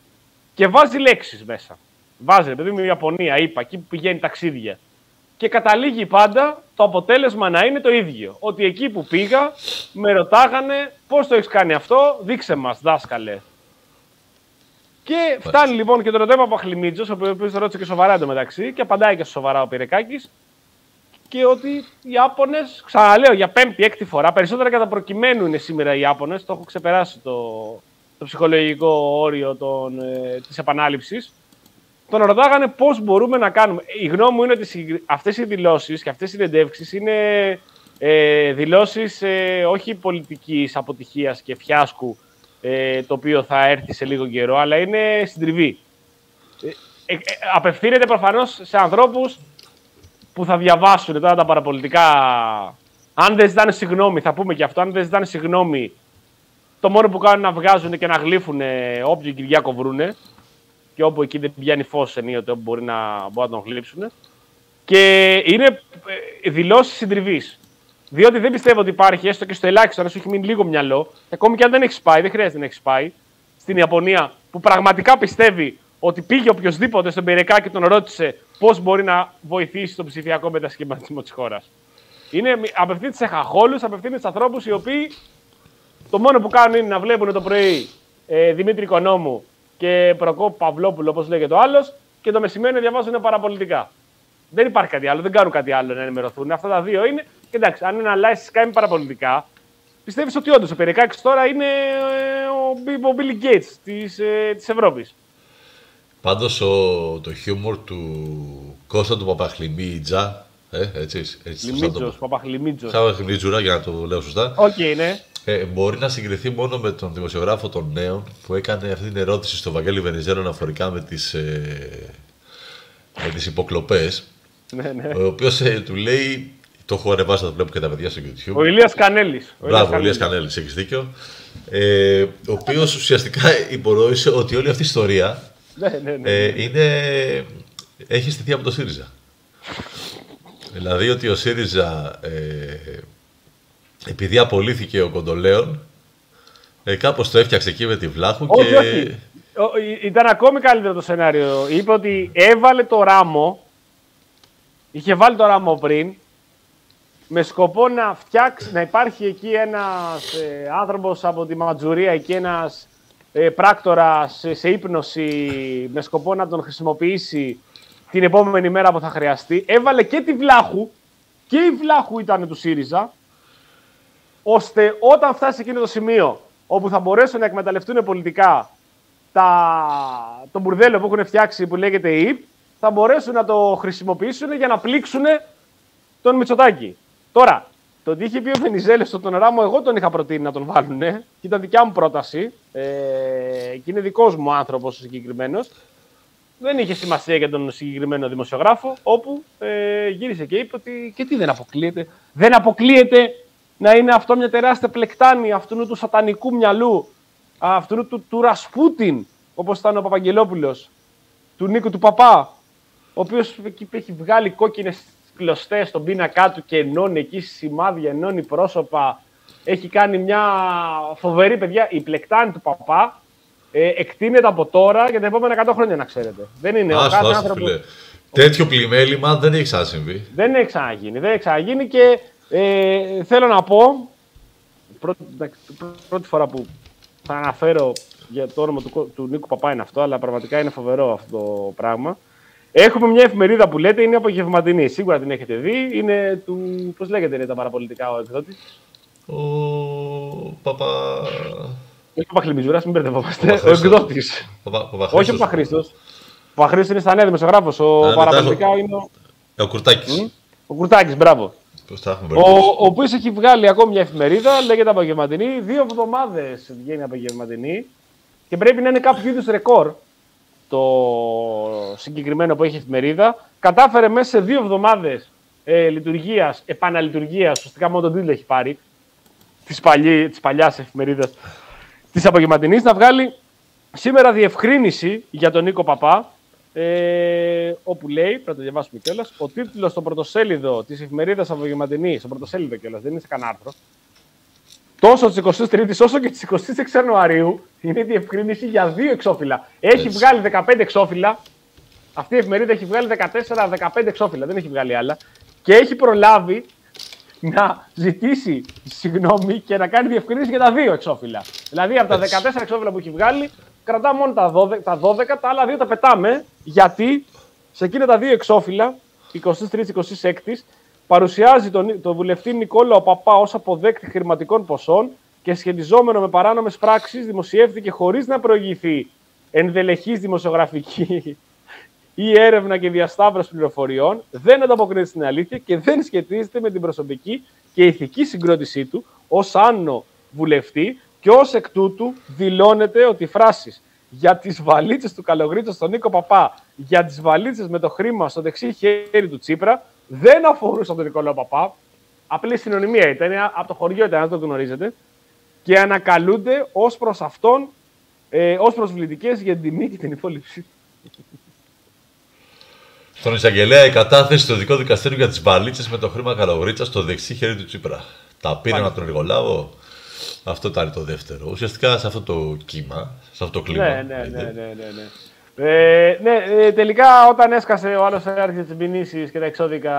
και βάζει λέξεις μέσα. Βάζει, ρε παιδί μου, η Ιαπωνία, είπα, εκεί που πηγαίνει ταξίδια. Και καταλήγει πάντα το αποτέλεσμα να είναι το ίδιο. Ότι εκεί που πήγα, με ρωτάγανε πώς το έχεις κάνει αυτό, δείξε μας, δάσκαλε. Και φτάνει λοιπόν και το ρωτάει ο Παπαχλημίτζος, ο οποίος το ρώτησε και σοβαρά εντωμεταξύ, και απαντάει και σοβαρά ο Πυρεκάκης, και ότι οι Ιάπωνες, ξαναλέω για πέμπτη, έκτη φορά, περισσότερα κατά προκειμένου είναι σήμερα οι Ιάπωνες, το έχω ξεπεράσει το, το ψυχολογικό όριο των, ε, της επανάληψης, τον ρωτάγανε πώς μπορούμε να κάνουμε. Η γνώμη μου είναι ότι συγκρι- αυτές οι δηλώσεις και αυτές οι συνεντεύξεις είναι ε, δηλώσεις ε, όχι πολιτικής αποτυχίας και φιάσκου, ε, το οποίο θα έρθει σε λίγο καιρό, αλλά είναι συντριβή. Ε, ε, ε, απευθύνεται προφανώς σε ανθρώπους που θα διαβάσουν τώρα τα παραπολιτικά. Αν δεν ζητάνε συγγνώμη, θα πούμε και αυτό, αν δεν ζητάνε συγγνώμη, το μόνο που κάνουν είναι να βγάζουν και να γλύφουν όποιο Κυριάκο βρούνε και όπου εκεί δεν πιάνει φως ενίοτε, όπου μπορεί να, μπορεί να τον γλύψουν. Και είναι ε, δηλώσεις συντριβής. Διότι δεν πιστεύω ότι υπάρχει έστω και στο ελάχιστο, αν σου έχει μείνει λίγο μυαλό, και ακόμη και αν δεν έχει πάει, δεν χρειάζεται να έχει πάει, στην Ιαπωνία, που πραγματικά πιστεύει ότι πήγε οποιοδήποτε στον Περεκά και τον ρώτησε πώς μπορεί να βοηθήσει τον ψηφιακό μετασχηματισμό της χώρας. Είναι, απευθύνεται σε χαχόλους, απευθύνεται σε ανθρώπους οι οποίοι το μόνο που κάνουν είναι να βλέπουν το πρωί ε, Δημήτρη Οικονόμου και Προκόπ Παυλόπουλο, όπως λέγεται ο άλλος, και το μεσημέρι να διαβάζουν παραπολιτικά. Δεν υπάρχει κάτι άλλο, δεν κάνουν κάτι άλλο να ενημερωθούν. Αυτά τα δύο είναι. Και εντάξει, αν είναι αλλά κάνει παραπολιτικά, πιστεύεις ότι όντως ο Περικάκη τώρα είναι ε, ο, Μπι- ο Billy Gates της ε, της Ευρώπης. Πάντως ο, το χιούμορ του Κώστα του Παπαχλημίτζα, ε, έτσι, έτσι σωστά το Χλιμίτζος, πω. Παπαχλιμίτζος. Σαν Χλιμίτζουρα, για να το λέω σωστά. Οκ, ναι. Ε, μπορεί να συγκριθεί μόνο με τον δημοσιογράφο των Νέων που έκανε αυτή την ερώτηση στο Βαγγέλη Βενιζέλο αναφορικά με τις, ε, με τις υποκλοπές ναι, ναι. ο οποίος ε, του λέει, το έχω ανεβάσει, θα το βλέπω και τα παιδιά στο YouTube. Ο Ηλίας Κανέλης. Ο Μπράβο, ο Ηλίας Ηλίας Κανέλης, έχεις δίκιο. Ε, ο οποίος ουσιαστικά υπονόησε ότι όλη αυτή η ιστορία Ναι, ναι, ναι. ε, είναι, έχει στηθεί από το ΣΥΡΙΖΑ. δηλαδή ότι ο ΣΥΡΙΖΑ, ε, επειδή απολύθηκε ο Κοντολέων, ε, κάπως το έφτιαξε εκεί με τη Βλάχου Όχι, και... όχι. Ο- ή- Ήταν ακόμη καλύτερο το σενάριο. Είπε ότι έβαλε το ράμο. Είχε βάλει το ράμο πριν. Με σκοπό να φτιάξει, να υπάρχει εκεί ένας ε, άνθρωπος από τη Ματζουρία, εκεί ένας ε, πράκτορας σε, σε ύπνωση, με σκοπό να τον χρησιμοποιήσει την επόμενη μέρα που θα χρειαστεί. Έβαλε και τη Βλάχου, και η Βλάχου ήταν του ΣΥΡΙΖΑ, ώστε όταν φτάσει εκείνο το σημείο όπου θα μπορέσουν να εκμεταλλευτούν πολιτικά τα, το μπουρδέλο που έχουν φτιάξει που λέγεται ΙΠ, θα μπορέσουν να το χρησιμοποιήσουν για να πλήξουν τον Μητσοτάκη. Τώρα, το ότι είχε πει ο Βενιζέλος στον Ράμο, εγώ τον είχα προτείνει να τον βάλουν και ήταν δικιά μου πρόταση. Ε, και είναι δικός μου άνθρωπος ο συγκεκριμένος. Δεν είχε σημασία για τον συγκεκριμένο δημοσιογράφο, όπου ε, γύρισε και είπε ότι και τι δεν αποκλείεται. Δεν αποκλείεται να είναι αυτό μια τεράστια πλεκτάνη αυτού του σατανικού μυαλού, αυτού του, του Ρασπούτιν, όπως ήταν ο Παπαγγελόπουλος, του Νίκου του Παπά, ο οποίος εκεί έχει βγάλει κόκκινες κλωστές στον πίνακά του και ενώνει εκεί σημάδια, ενώνει πρόσωπα. Έχει κάνει μια φοβερή παιδιά. Η πλεκτάνη του Παπά ε, εκτείνεται από τώρα για τα επόμενα 100 χρόνια, να ξέρετε. Δεν είναι ο Άστο, κάθε άστο, άνθρωπος. φίλε. Τέτοιο πλημέλημα δεν έχει ξανασυμβεί. Δεν έχει ξαναγίνει. Δεν έχει ξαναγίνει και ε, θέλω να πω. Πρώτη, εντάξει, πρώτη φορά που θα αναφέρω για το όνομα του, κο- του Νίκου Παπά είναι αυτό, αλλά πραγματικά είναι φοβερό αυτό το πράγμα. Έχουμε μια εφημερίδα που λέτε είναι απογευματινή. Σίγουρα την έχετε δει. Είναι του. Πώς λέγεται είναι τα παραπολιτικά ο εκδότης; Ο Παπα... Όχι ο Παχλημιζούρα, μην μπερδευόμαστε. Ο Παπαχρήστος. εκδότης. Παπα... Όχι ο Παπαχρήστος. Παχρίστο. Ο Παχρίστο είναι στα νέα δημοσιογράφος. Ο μετά παραπολιτικά έχω- είναι ο, Ε, Ο Κουρτάκης. ο Κουρτάκης. Μπράβο. Πώς τα έχουμε Ο, μπερδέψει. ο οποίος έχει βγάλει ακόμη μια εφημερίδα, λέγεται Απογευματινή. Δύο εβδομάδες βγαίνει Απογευματινή και πρέπει να είναι κάποιο είδους ρεκόρ το συγκεκριμένο που έχει η εφημερίδα. Κατάφερε μέσα σε δύο εβδομάδες ε, λειτουργίας, επαναλειτουργίας, ουσιαστικά μόνο τον τίτλο έχει πάρει της της παλιάς εφημερίδας της Απογευματινής, να βγάλει σήμερα διευκρίνηση για τον Νίκο Παπά. Ε, όπου λέει, πρέπει να το διαβάσουμε κιόλας, ο τίτλος στο πρωτοσέλιδο της εφημερίδας Απογευματινής, στο πρωτοσέλιδο κιόλας, δεν είναι σε κανένα άρθρο, τόσο τη 23η όσο και τη 26 Ιανουαρίου είναι διευκρίνηση για δύο εξώφυλλα. Έχει Έτσι. βγάλει 15 εξώφυλλα. Αυτή η εφημερίδα έχει βγάλει 14-15 εξώφυλλα, δεν έχει βγάλει άλλα. Και έχει προλάβει να ζητήσει συγγνώμη και να κάνει διευκρίνηση για τα δύο εξώφυλλα. Δηλαδή από τα 14 Έτσι. εξώφυλλα που έχει βγάλει, κρατά μόνο τα 12, τα 12, τα άλλα δύο τα πετάμε. Γιατί σε εκείνα τα δύο εξώφυλλα, 23-26, παρουσιάζει τον, τον βουλευτή Νικόλαο Παπά ως αποδέκτη χρηματικών ποσών και σχετιζόμενο με παράνομες πράξεις δημοσιεύτηκε χωρίς να προηγηθεί ενδελεχής δημοσιογραφική ή έρευνα και διασταύρωση πληροφοριών, δεν ανταποκρίνεται στην αλήθεια και δεν σχετίζεται με την προσωπική και ηθική συγκρότησή του ως άνω βουλευτή και ως εκ τούτου δηλώνεται ότι οι φράσεις για τις βαλίτσες του Καλογρίτσα στον Νίκο Παπά, για τις βαλίτσες με το χρήμα στο δεξί χέρι του Τσίπρα, δεν αφορούσαν τον Νικόλαο Παπά. Απλή συνωνυμία ήταν, από το χωριό ήταν, αν το γνωρίζετε, και ανακαλούνται ως προς αυτόν ε, ως προσβλητικέ για την τιμή και την υπόλοιψη Στον εισαγγελέα η κατάθεση στο δικό δικαστήριο για τις μπαλίτσες με το χρήμα καλογρίτσα στο δεξί χέρι του Τσίπρα. Τα πήραν από τον εργολάβο. Αυτό ήταν το δεύτερο. Ουσιαστικά σε αυτό το κύμα, σε αυτό το κλίμα. Ναι, ναι, ναι, ναι, ναι, ναι. Ε, ναι, ε, τελικά όταν έσκασε ο άλλος άρχισε τις μηνύσεις και τα εξώδικα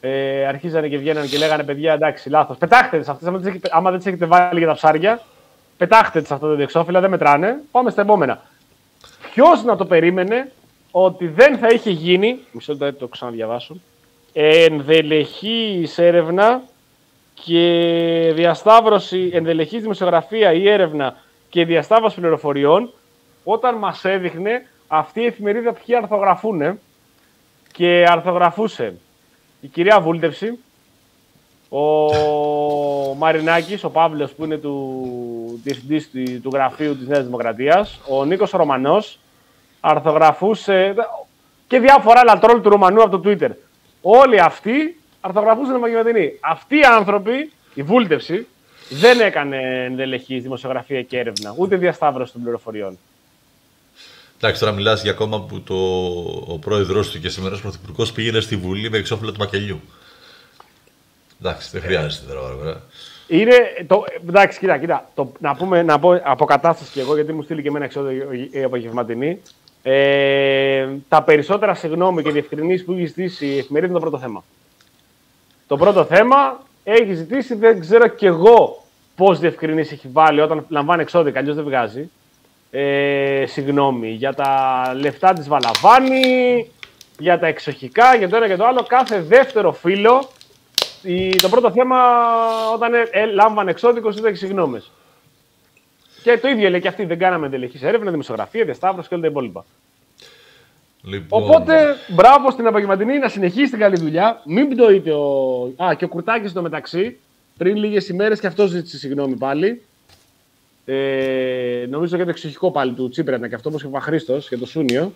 ε, αρχίζανε και βγαίνανε και λέγανε παιδιά εντάξει λάθος. Πετάχτε τις αυτές, άμα, τις έχετε- άμα δεν τις έχετε βάλει για τα ψάρια, πετάχτε τις αυτό το διεξόφυλλα, δεν μετράνε. Πάμε στα επόμενα. Ποιος να το περίμενε ότι δεν θα είχε γίνει, μισό λεπτό το ξαναδιαβάσω, ενδελεχής έρευνα και διασταύρωση, ενδελεχής δημοσιογραφία ή έρευνα και διασταύρωση πληροφοριών όταν μας έδειχνε αυτή η εφημερίδα ποιοι αρθογραφούν και αρθογραφούσε η κυρία Βούλτευση, ο Μαρινάκης, ο Παύλος που είναι του διευθυντής του, του γραφείου της Νέας Δημοκρατίας, ο Νίκος Ρωμανός, αρθογραφούσε και διάφορα άλλα τρόλ του Ρωμανού από το Twitter. Όλοι αυτοί αρθογραφούσαν επαγγελματινοί. Αυτοί οι άνθρωποι, η Βούλτευση, δεν έκανε ενδελεχή δημοσιογραφία και έρευνα, ούτε διασταύρωση των πληροφοριών. Εντάξει, τώρα μιλάς για κόμμα που το, ο πρόεδρό του και σήμερα πρωθυπουργός πήγαινε στη Βουλή με εξώφυλλα του μακελιού. Εντάξει, δεν χρειάζεται τώρα. βέβαια. Είναι, το, εντάξει, κοίτα, κοίτα. Το, να, πούμε, να πω αποκατάσταση κι εγώ, γιατί μου στείλει και εμένα εξόδο η απογευματινή. Ε, τα περισσότερα συγγνώμη και διευκρινήσεις που έχει ζητήσει η εφημερίδα είναι το πρώτο θέμα. Το πρώτο θέμα έχει ζητήσει, δεν ξέρω κι εγώ πώς διευκρινήσεις έχει βάλει όταν λαμβάνει εξώδικα, αλλιώς δεν βγάζει. Ε, συγγνώμη για τα λεφτά της Βαλαβάνη, για τα εξοχικά, για το ένα και το άλλο. Κάθε δεύτερο φίλο η- το πρώτο θέμα όταν ε, ε, λάμβανε εξώδικο ήταν συγγνώμες. Και το ίδιο λέει και αυτή. Δεν κάναμε εντελεχή έρευνα, δημοσιογραφία, διασταύρωση και όλα τα υπόλοιπα. Λοιπόν, Οπότε, μπράβο στην απογευματινή να συνεχίσει την καλή δουλειά. Μην πτωείτε ο. Α, και ο Κουρτάκης στο μεταξύ. Πριν λίγες ημέρες και αυτό ζήτησε συγγνώμη πάλι. Ε, νομίζω και το εξοχικό πάλι του Τσίπρα ήταν και αυτό, όπως και ο Παχρίστο για το Σούνιο.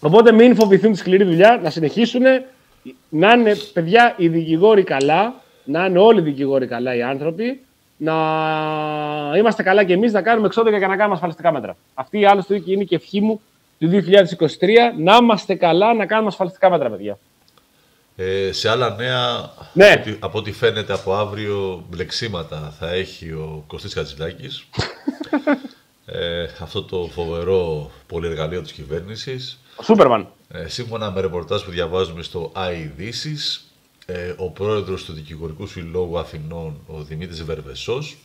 Οπότε μην φοβηθούν τη σκληρή δουλειά, να συνεχίσουν να είναι παιδιά οι δικηγόροι καλά, να είναι όλοι οι δικηγόροι καλά οι άνθρωποι, να είμαστε καλά και εμείς να κάνουμε εξώδικα και να κάνουμε ασφαλιστικά μέτρα. Αυτή άλλωστε και είναι και ευχή μου του 2023 να είμαστε καλά να κάνουμε ασφαλιστικά μέτρα, παιδιά. Ε, σε άλλα νέα, Ναι. από, ό,τι, από ό,τι φαίνεται από αύριο μπλεξίματα θα έχει ο Κωστής Χατζηλάκης. ε, αυτό το φοβερό πολυεργαλείο της κυβέρνησης. Σούπερμαν. Ε, σύμφωνα με ρεπορτάζ που διαβάζουμε στο iDisis, ε, ο πρόεδρος του Δικηγορικού Συλλόγου Αθηνών, ο Δημήτρης Βερβεσός,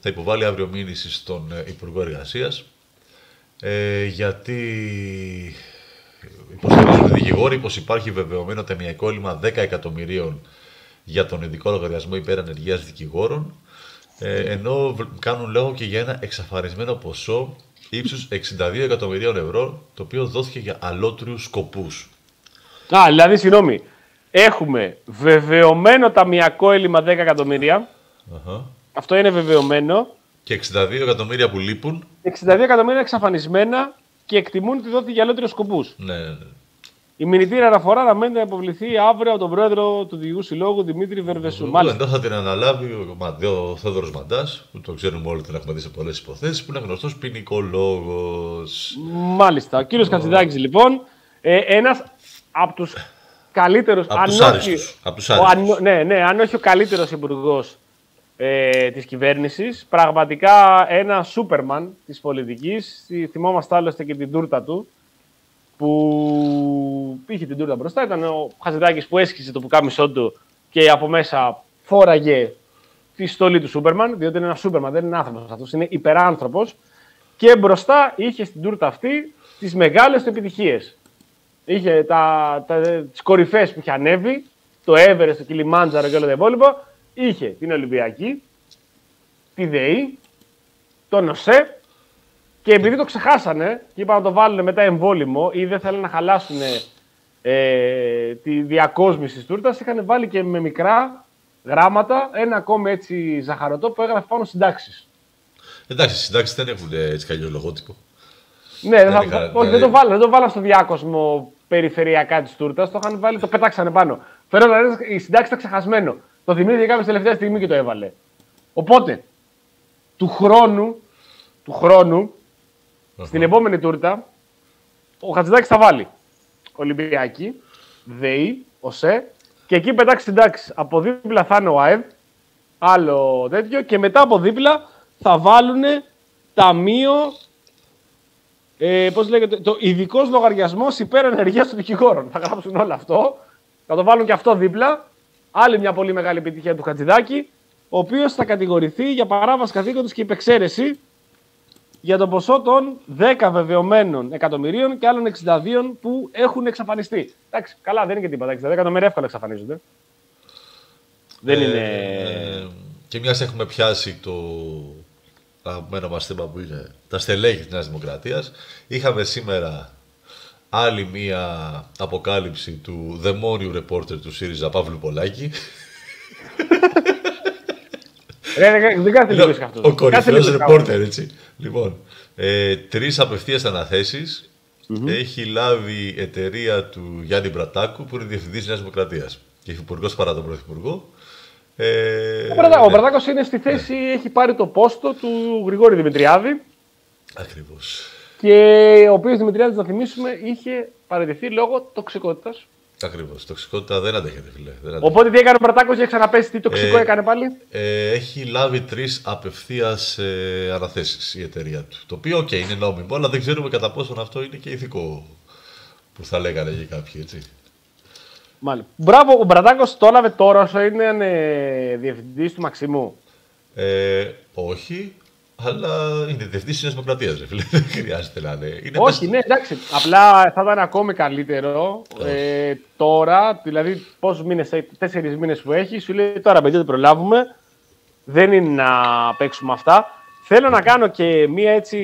Θα υποβάλει αύριο μήνυση στον ε, Υπουργό Εργασίας. Ε, γιατί υποστηρίζουν οι δικηγόροι πως υπάρχει βεβαιωμένο ταμιακό έλλειμμα 10 εκατομμυρίων για τον ειδικό λογαριασμό υπερανεργίας δικηγόρων, ε, ενώ β- κάνουν λόγο και για ένα εξαφανισμένο ποσό ύψους 62 εκατομμυρίων ευρώ, το οποίο δόθηκε για αλότριους σκοπούς. Α, δηλαδή, συγγνώμη. Έχουμε βεβαιωμένο ταμιακό έλλειμμα 10 εκατομμύρια. Αχα. Αυτό είναι βεβαιωμένο. Και 62 εκατομμύρια που λείπουν, 62 εκατομμύρια εξαφανισμένα και εκτιμούν ότι δόθηκε για λότριου σκοπούς. ναι, ναι, ναι. Η μηνυτήρια αναφορά αναμένεται να υποβληθεί αύριο από τον πρόεδρο του Διηγού Συλλόγου Δημήτρη Βερβεσού. Μάλιστα. Εδώ θα την αναλάβει ο, Μαντέ- ο Θόδωρος Μαντάς, που το ξέρουμε όλοι, τον έχουμε δει σε πολλές υποθέσεις, που είναι γνωστός ποινικολόγος. Μάλιστα. Ο κύριος Κατσιδάκη, λοιπόν, ε, ένας από τους καλύτερους. Απ' τους άριστους. Απ' τους άριστους. ναι, ναι, αν όχι ο καλύτερος υπουργός ε, της κυβέρνησης. Πραγματικά ένα σούπερμαν της πολιτικής. Θυμόμαστε άλλωστε και την τούρτα του. Που είχε την τούρτα μπροστά. Ήταν ο Χατζηδάκης που έσχισε το πουκάμισό του και από μέσα φόραγε τη στολή του Σούπερμαν. Διότι είναι ένας Σούπερμαν, δεν είναι άνθρωπος αυτός. Είναι υπεράνθρωπος. Και μπροστά είχε στην τούρτα αυτή τις μεγάλες του επιτυχίες. Είχε τα, τα, τις κορυφές που είχε ανέβει, το Everest, το Κιλιμάντζαρο και όλα τα υπόλοιπα. Είχε την Ολυμπιακή, τη ΔΕΗ, τον ΟΣΕ και επειδή το ξεχάσανε και είπαν να το βάλουν μετά εμβόλυμο ή δεν θέλουν να χαλάσουν ε, τη διακόσμηση της τούρτας, είχαν βάλει και με μικρά γράμματα ένα ακόμη έτσι ζαχαρωτό που έγραφε πάνω συντάξεις. Εντάξει, οι συντάξεις δεν έχουν ε, έτσι καλή λογότυπο. Ναι, δεν, θα, είχα- όχι, δεν, δηλαδή- το βάλα, δεν το βάλα στο διάκοσμο περιφερειακά της τούρτας. Το είχαν βάλει, το πετάξανε πάνω. Φέρω να λες, η συντάξη ήταν ξεχασμένο. Το θυμήθηκε κάποιο τελευταία στιγμή και το έβαλε. Οπότε, του χρόνου, του χρόνου στην επόμενη τούρτα, ο Χατζηδάκης θα βάλει Ολυμπιακή, ΔΕΗ, ΟΣΕ και εκεί πετάξει συντάξει. Από δίπλα θα είναι ο ΑΕΒ, άλλο τέτοιο και μετά από δίπλα θα βάλουν ταμείο ε, πώς λέγεται, το ειδικός λογαριασμός υπέρ ενεργείας των δικηγόρων. Θα γράψουν όλο αυτό. Θα το βάλουν και αυτό δίπλα. Άλλη μια πολύ μεγάλη επιτυχία του Χατζηδάκη, ο οποίος θα κατηγορηθεί για παράβαση καθήκοντο και υπεξαίρεση για το ποσό των 10 βεβαιωμένων εκατομμυρίων και άλλων 62 που έχουν εξαφανιστεί. Εντάξει, καλά, δεν είναι και τίποτα. 62 εκατομμύρια εύκολα εξαφανίζονται. Δεν Ε, είναι. ε, και μιας έχουμε πιάσει το αγαπημένο μας θέμα που είναι τα στελέχη της Νέας Δημοκρατίας. Είχαμε σήμερα άλλη μία αποκάλυψη του δαιμόνιου ρεπόρτερ του ΣΥΡΙΖΑ Παύλου Πολάκη. Ρε, ρε, δεν κάθεται λίγο αυτό. Ο κορυφαίος ρεπόρτερ, έτσι. Λοιπόν, ε, τρεις απευθείας αναθέσεις έχει λάβει η εταιρεία του Γιάννη Μπρατάκου που είναι διευθυντής Νέας Δημοκρατίας και υφυπουργός παρά τον Πρωθυπουργό. Ε, Ο, Μπρατα- ο ναι, Μπρατάκος είναι στη θέση, έχει πάρει το πόστο του Γρηγόρη Δημητριάδη Ακριβώς. Και ο οποίος Δημητριάδης, να θυμίσουμε, είχε παραιτηθεί λόγω τοξικότητας. Ακριβώς. Τοξικότητα δεν αντέχεται, φίλε. Δεν αντέχεται. Οπότε τι έκανε ο Μπρατάκος για ξαναπέσει, τι τοξικό Ε, έκανε πάλι. Ε, έχει λάβει τρεις απευθείας ε, αναθέσεις η εταιρεία του. Το οποίο, οκ, είναι νόμιμο, αλλά δεν ξέρουμε κατά πόσον αυτό είναι και ηθικό που θα λέγανε και κάποιοι, έτσι. Μάλιστα. Μπράβο, ο Μπρατάκος το έλαβε τώρα όσο είναι ε, διευθυντής του Μαξίμου. Ε, όχι, αλλά είναι διευθυντής της Νέας Δημοκρατίας, ρε φίλε. Δεν χρειάζεται να είναι. είναι Όχι, μέσα- ναι, εντάξει. Απλά θα ήταν ακόμη καλύτερο ε, τώρα, δηλαδή πόσους μήνες, τέσσερις μήνες που έχει, σου λέει τώρα παιδιά δεν προλάβουμε. Δεν είναι να παίξουμε αυτά. Θέλω να κάνω και μία έτσι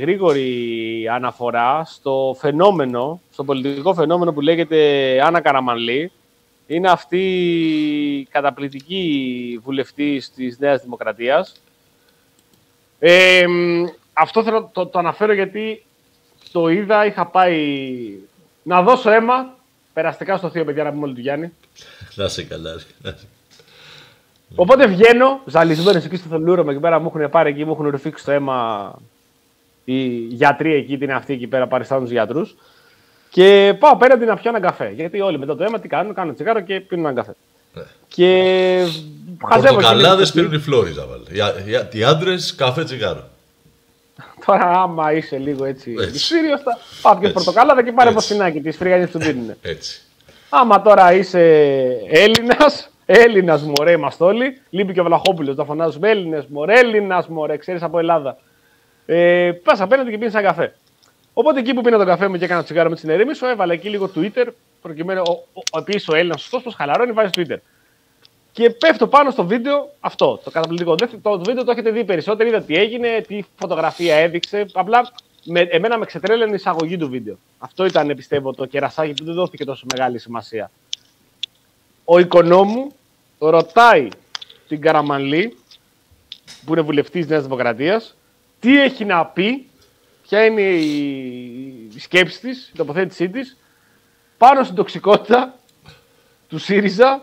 γρήγορη αναφορά στο φαινόμενο, στο πολιτικό φαινόμενο που λέγεται Άννα Καραμανλή. Είναι αυτή η καταπληκτική βουλευτής της Νέας Δημοκρατίας. Ε, μ, αυτό θέλω το, το αναφέρω γιατί το είδα, είχα πάει να δώσω αίμα. Περαστικά στο θείο, παιδιά, να πούμε όλοι του Γιάννη. Να είσαι καλά, ρε. Να είσαι- Οπότε βγαίνω, ζαλισμένος εκεί στο θελούρωμα εκεί πέρα, μου έχουν πάρει εκεί, μου έχουν ρουφήξει το αίμα οι γιατροί εκεί, την αυτή εκεί πέρα, παριστάνουν τους γιατρούς. Και πάω απέναντι να πιω έναν καφέ. Γιατί όλοι μετά το αίμα τι κάνουν, κάνουν τσιγάρο και πίνουν έναν καφέ. Ναι. Και χαζεύω εκεί Πορτοκαλάδες λίγο. πίνουν οι Φλόριζα, βάλε. Οι, οι, οι άντρες καφέ τσιγάρο. Τώρα, άμα είσαι λίγο έτσι. Έτσι. Μυστήριο, θα πάω και Έτσι. πορτοκάλαδα και πάρε Έτσι. ποστινάκι τη φρίγανη που δίνουν. Έτσι. Άμα τώρα είσαι Έλληνας Έλληνας μωρέ είμαστε όλοι. Λείπει και ο Βλαχόπουλος να φωνάζουμε Έλληνες μωρέ, Έλληνας μωρέ, ξέρεις από Ελλάδα. Ε, Πας απέναντι και πίνεις ένα καφέ. Οπότε εκεί που πήρα τον καφέ μου και έκανα τσιγάρο με τη συνερήμισο, έβαλα εκεί λίγο Twitter. Προκειμένου ο, ο, ο, επίσης ο Έλληνας σωστός, πω χαλαρώνει, βάζει Twitter. Και πέφτω πάνω στο βίντεο αυτό, το καταπληκτικό. Δεν- Το, το βίντεο το έχετε δει περισσότερο, είδα τι έγινε, τι φωτογραφία έδειξε. Απλά με, εμένα με ξετρέλαινε η εισαγωγή του βίντεο. Αυτό ήταν, πιστεύω, το κερασάκι που δεν δόθηκε τόσο μεγάλη σημασία. Ο οικονόμου ρωτάει την Καραμανλή, που είναι βουλευτής Νέας Δημοκρατίας, τι έχει να πει, ποια είναι η, η σκέψη της, η τοποθέτησή της, πάνω στην τοξικότητα του ΣΥΡΙΖΑ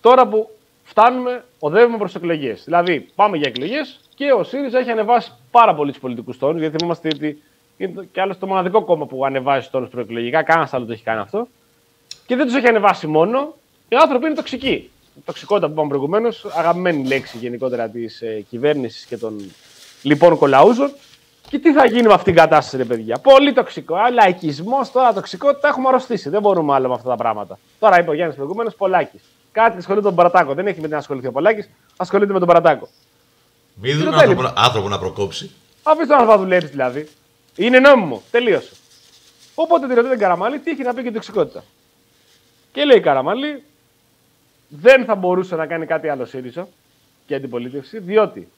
τώρα που φτάνουμε, οδεύουμε προς εκλογές. Δηλαδή, πάμε για εκλογές και ο ΣΥΡΙΖΑ έχει ανεβάσει πάρα πολύ τους πολιτικούς τόνους. Γιατί θυμόμαστε ότι είναι το- και άλλο το μοναδικό κόμμα που ανεβάζει τόνους προεκλογικά. Κανένας άλλος το έχει κάνει αυτό. Και δεν τους έχει ανεβάσει μόνο. Οι άνθρωποι είναι τοξικοί. Η τοξικότητα που είπαμε προηγουμένως, αγαπημένη λέξη γενικότερα της ε, κυβέρνησης και των λοιπόν κολαούζων. Και τι θα γίνει με αυτήν την κατάσταση, ρε παιδιά. Πολύ τοξικό. Α, Λαϊκισμός, τώρα τοξικότητα έχουμε αρρωστήσει. Δεν μπορούμε άλλο με αυτά τα πράγματα. Τώρα είπε ο Γιάννης προηγουμένω, Πολάκης. Κάτι ασχολείται με τον Παρατάκο. Δεν έχει με τι να ασχοληθεί ο Πολάκης, ασχολείται με τον Παρατάκο. Μην δουν ρωτάει, άνθρωπο, να- άνθρωπο να προκόψει. Αφήστε τον να δουλεύει δηλαδή. Είναι νόμιμο. Τελείωσε. Οπότε τη ρωτάει την Καραμαλή τι έχει να πει για την τοξικότητα. Και λέει η Καραμαλή, δεν θα μπορούσε να κάνει κάτι άλλο ΣΥΡΙΖΑ και αντιπολίτευση, διότι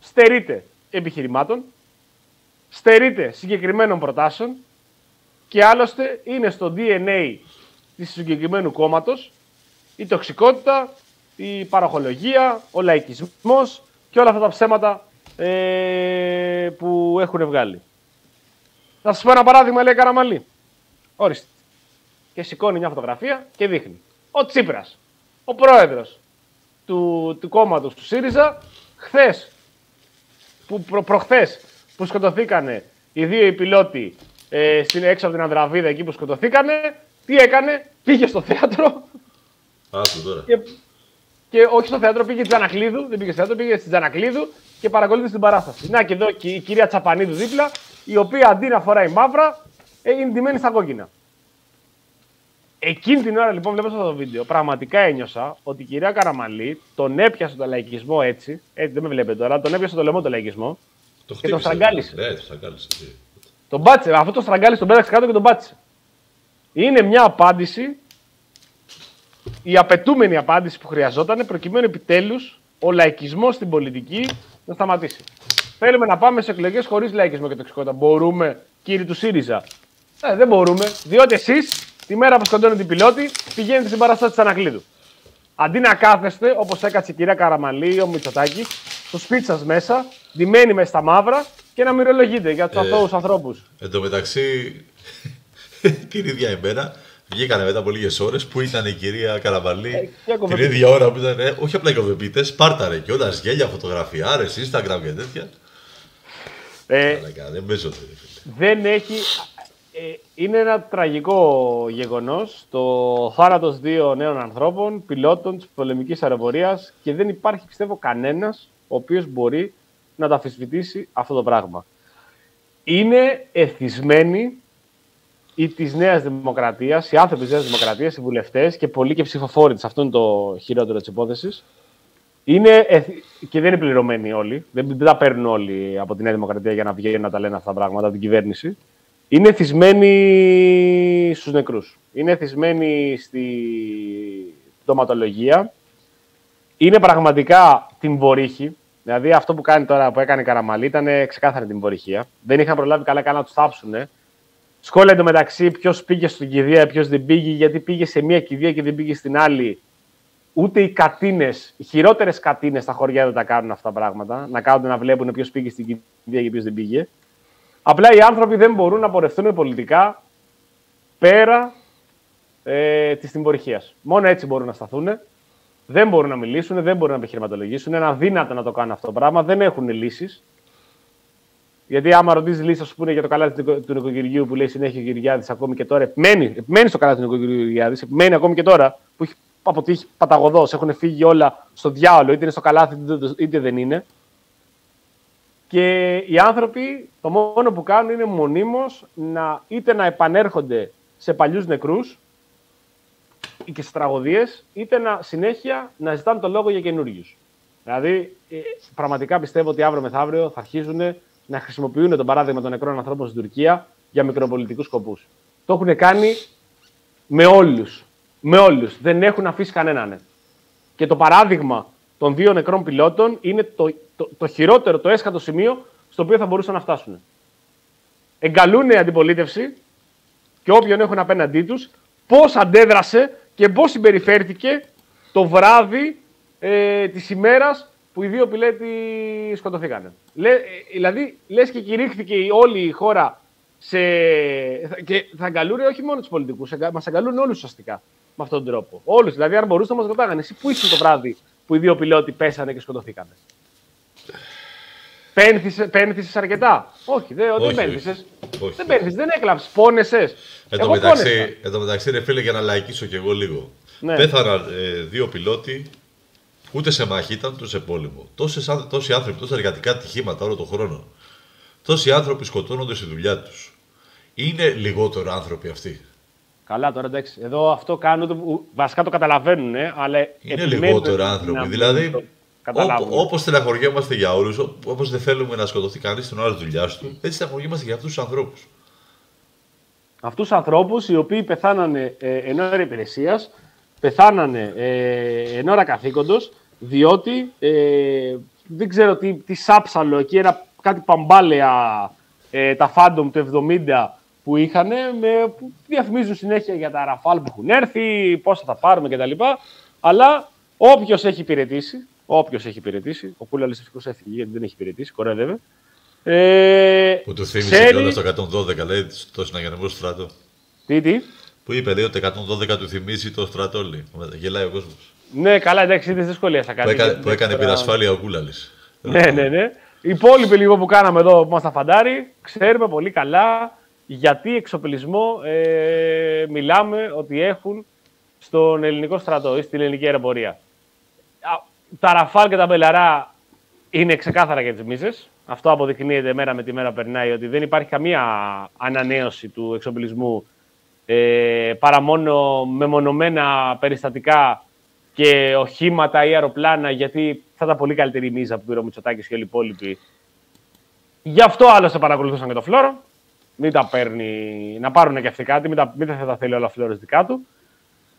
στερείται επιχειρημάτων, στερείται συγκεκριμένων προτάσεων και άλλωστε είναι στο DNA της συγκεκριμένου κόμματος η τοξικότητα, η παροχολογία, ο λαϊκισμός και όλα αυτά τα ψέματα ε, που έχουν βγάλει. Θα σας πω ένα παράδειγμα, λέει Καραμαλή. Ορίστε. Και σηκώνει μια φωτογραφία και δείχνει. Ο Τσίπρας, ο πρόεδρος του, του κόμματος του ΣΥΡΙΖΑ, χθες, που προ, προχθές, που σκοτωθήκανε οι δύο οι πιλότοι ε, στην, έξω από την Ανδραβίδα εκεί που σκοτωθήκανε, τι έκανε, πήγε στο θέατρο Άκου τώρα. και, και όχι στο θέατρο, πήγε στη Τζανακλείδου, δεν πήγε στο θέατρο, πήγε στη Τζανακλείδου και παρακολούθησε την παράσταση. Να και εδώ και η κυρία Τσαπανίδου δίπλα, η οποία αντί να φοράει μαύρα, ε, είναι ντυμένη στα κόκκινα. Εκείνη την ώρα λοιπόν, βλέπω αυτό το βίντεο, πραγματικά ένιωσα ότι η κυρία Καραμαλή τον έπιασε τον λαϊκισμό έτσι, έτσι δεν με βλέπετε τώρα, τον έπιασε το λαιμό τον λαϊκισμό, Το και τον χτύπησε. στραγγάλισε. Ναι, το στραγγάλισε. τι. τον πάτησε, αυτό τον στραγγάλισε, τον πέταξε κάτω και τον πάτησε. Είναι μια απάντηση, η απαιτούμενη απάντηση που χρειαζόταν προκειμένου επιτέλους ο λαϊκισμός στην πολιτική να σταματήσει. Θέλουμε να πάμε σε εκλογές χωρίς λαϊκισμό και τοξικότητα. Μπορούμε, κύριοι του ΣΥΡΙΖΑ; Ε, δεν μπορούμε, διότι εσείς τη μέρα που σκοτώνετε την πιλότη πηγαίνετε στην παράσταση της Ανακλείδου. Αντί να κάθεστε, όπως έκατσε η κυρία Καραμαλή ή ο Μητσοτάκης, στο σπίτι σας μέσα, ντυμένοι μες στα μαύρα και να μυρολογείτε για τους Ε. αθώους ανθρώπους. Εν τω μεταξύ, την ίδια ημέρα βγήκανε μετά από λίγες ώρες που ήταν η κυρία Καραβαλή. και την κοβεπίτες. ίδια ώρα που ήταν. ε, όχι απλά οι κοβεπίτε, πάρταρε κιόλας γέλια, φωτογραφιάρες, Instagram και τέτοια. Ε, Αλλά δεν παίζονται. ρε φίλε. δεν έχει. ε, είναι ένα τραγικό γεγονός το θάνατος δύο νέων ανθρώπων, πιλότων της πολεμικής αεροπορίας και δεν υπάρχει πιστεύω κανένας ο οποίος μπορεί να τα αφισβητήσει αυτό το πράγμα. Είναι εθισμένοι οι της Νέας Δημοκρατίας, οι άνθρωποι της Νέας Δημοκρατίας, οι βουλευτές και πολλοί και ψηφοφόροι της, αυτό είναι το χειρότερο της υπόθεσης, είναι, εθ- και δεν είναι πληρωμένοι όλοι. Δεν, δεν τα παίρνουν όλοι από τη Νέα Δημοκρατία για να βγαίνουν να τα λένε αυτά τα πράγματα από την κυβέρνηση. Είναι εθισμένοι στους νεκρούς. Είναι εθισμένοι στη ντοματολογία. Είναι πραγματικά την βορύχη. Δηλαδή αυτό που κάνει τώρα που έκανε η Καραμαλή ήταν ξεκάθαρη την βορυχία. Δεν είχαν προλάβει καλά καλά να τους θάψουν. Σχόλια εντωμεταξύ ποιος πήγε στην κηδεία, ποιος δεν πήγε, γιατί πήγε σε μία κηδεία και δεν πήγε στην άλλη. Ούτε οι κατίνες, οι χειρότερες κατίνες στα χωριά δεν τα κάνουν αυτά τα πράγματα. Να κάνουν να βλέπουν ποιος πήγε στην κηδεία και ποιος δεν πήγε. Απλά οι άνθρωποι δεν μπορούν να πορευτούν πολιτικά πέρα ε, της τυμπορυχία. Μόνο έτσι μπορούν να σταθούν. Δεν μπορούν να μιλήσουν, δεν μπορούν να επιχειρηματολογήσουν. Είναι αδύνατο να το κάνουν αυτό το πράγμα. Δεν έχουν λύσεις. Γιατί άμα ρωτήσεις λύση, ας πούμε, για το καλάθι του του νοικοκυριού που λέει συνέχεια ο Κυριάδη ακόμη και τώρα, επιμένει, επιμένει στο καλάθι του νοικοκυριού Κυριάδη, επιμένει ακόμη και τώρα που έχει αποτύχει παταγωδός, έχουν φύγει όλα στο διάολο, είτε είναι στο καλάθι είτε δεν είναι. Και οι άνθρωποι το μόνο που κάνουν είναι μονίμως να είτε να επανέρχονται σε παλιούς νεκρούς, και στις τραγωδίες, είτε να, συνέχεια να ζητάνε το λόγο για καινούριου. Δηλαδή, ε, πραγματικά πιστεύω ότι αύριο μεθαύριο θα αρχίζουν να χρησιμοποιούν τον παράδειγμα των νεκρών ανθρώπων στην Τουρκία για μικροπολιτικούς σκοπούς. Το έχουν κάνει με όλους. Με όλους. Δεν έχουν αφήσει κανέναν. Και το παράδειγμα των δύο νεκρών πιλότων είναι το, το, το χειρότερο, το έσχατο σημείο στο οποίο θα μπορούσαν να φτάσουν. Εγκαλούν η αντιπολίτευση και όποιον έχουν απέναντί τους πώς αντέδρασε και πώ συμπεριφέρθηκε το βράδυ ε, της ημέρας που οι δύο πιλέτοι σκοτωθήκαν. Λέ, ε, δηλαδή, λες και κηρύχθηκε όλη η χώρα σε... και θα αγκαλούν όχι μόνο τους πολιτικούς, μας αγκαλούν όλους ουσιαστικά με αυτόν τον τρόπο. Όλους. Δηλαδή, αν μπορούσαν να μας ρωτάγανε, εσύ πού ήσουν το βράδυ που οι δύο πιλότοι πέσανε και σκοτωθήκανε. Πένθησε αρκετά; Όχι, δεν, δεν πένθησε. Δεν πένθησε, δεν έκλαψες. Πόνεσαι. Εν τω μεταξύ, μεταξύ, ρε φίλε, για να λαϊκίσω κι εγώ λίγο. Ναι. Πέθαναν ε, δύο πιλότοι, ούτε σε μάχη ήταν, ούτε σε πόλεμο. Τόσες, τόσοι άνθρωποι, τόσα εργατικά ατυχήματα όλο τον χρόνο. Τόσοι άνθρωποι σκοτώνονται στη δουλειά τους. Είναι λιγότερο άνθρωποι αυτοί. Καλά, τώρα εντάξει. Εδώ αυτό κάνουν. Βασικά το καταλαβαίνουν, ε, αλλά. Είναι λιγότερο άνθρωποι. Δηλαδή, Όπως στεναχωριόμαστε για όλους, όπως δεν θέλουμε να σκοτωθεί κανείς στην ώρα της δουλειάς του, έτσι στεναχωριόμαστε για αυτούς τους ανθρώπους. Αυτούς τους ανθρώπους οι οποίοι πεθάνανε ε, εν ώρα υπηρεσίας, πεθάνανε ε, εν ώρα καθήκοντος, διότι ε, δεν ξέρω τι, τι σάψαλο εκεί, ένα, κάτι παμπάλαια ε, τα Phantom του 70 που είχαν, που διαφημίζουν συνέχεια για τα ραφάλ που έχουν έρθει, πόσα θα πάρουμε κτλ. Αλλά όποιος έχει υπηρετήσει, Όποιος έχει υπηρετήσει. Ο Κούλα ευτυχώς έφυγε γιατί δεν έχει υπηρετήσει. Κορέδευε. Ε, που του θύμισε ξέρει... κιόλας το 112, λέει, το συναγενεμό στράτο. Τι, τι; Που είπε, λέει, ότι το 112 του θυμίζει το στράτο, λέει. Γελάει ο κόσμος. Ναι, καλά, εντάξει, δεν δυσκολία θα κάνει. Που, έκα, που έκανε πυρασφάλεια ο Κούλαλης. Ναι, ναι, ναι. Οι υπόλοιποι λίγο που κάναμε εδώ που μα φαντάρει, ξέρουμε πολύ καλά γιατί εξοπλισμό ε, μιλάμε ότι έχουν στον ελληνικό στρατό ή στην ελληνική αεροπορία τα Ραφάλ και τα Μπελαρά είναι ξεκάθαρα για τις μίζες. Αυτό αποδεικνύεται μέρα με τη μέρα περνάει ότι δεν υπάρχει καμία ανανέωση του εξοπλισμού ε, παρά μόνο μεμονωμένα περιστατικά και οχήματα ή αεροπλάνα, γιατί θα ήταν πολύ καλύτερη η μίζα που πήρε ο Μητσοτάκης και όλοι οι υπόλοιποι. Γι' αυτό άλλωστε παρακολουθούσαν και το Φλώρο. Μην τα παίρνει, να πάρουν και αυτοί κάτι, μην, τα, μην θα τα θέλει όλα φλόρο δικά του.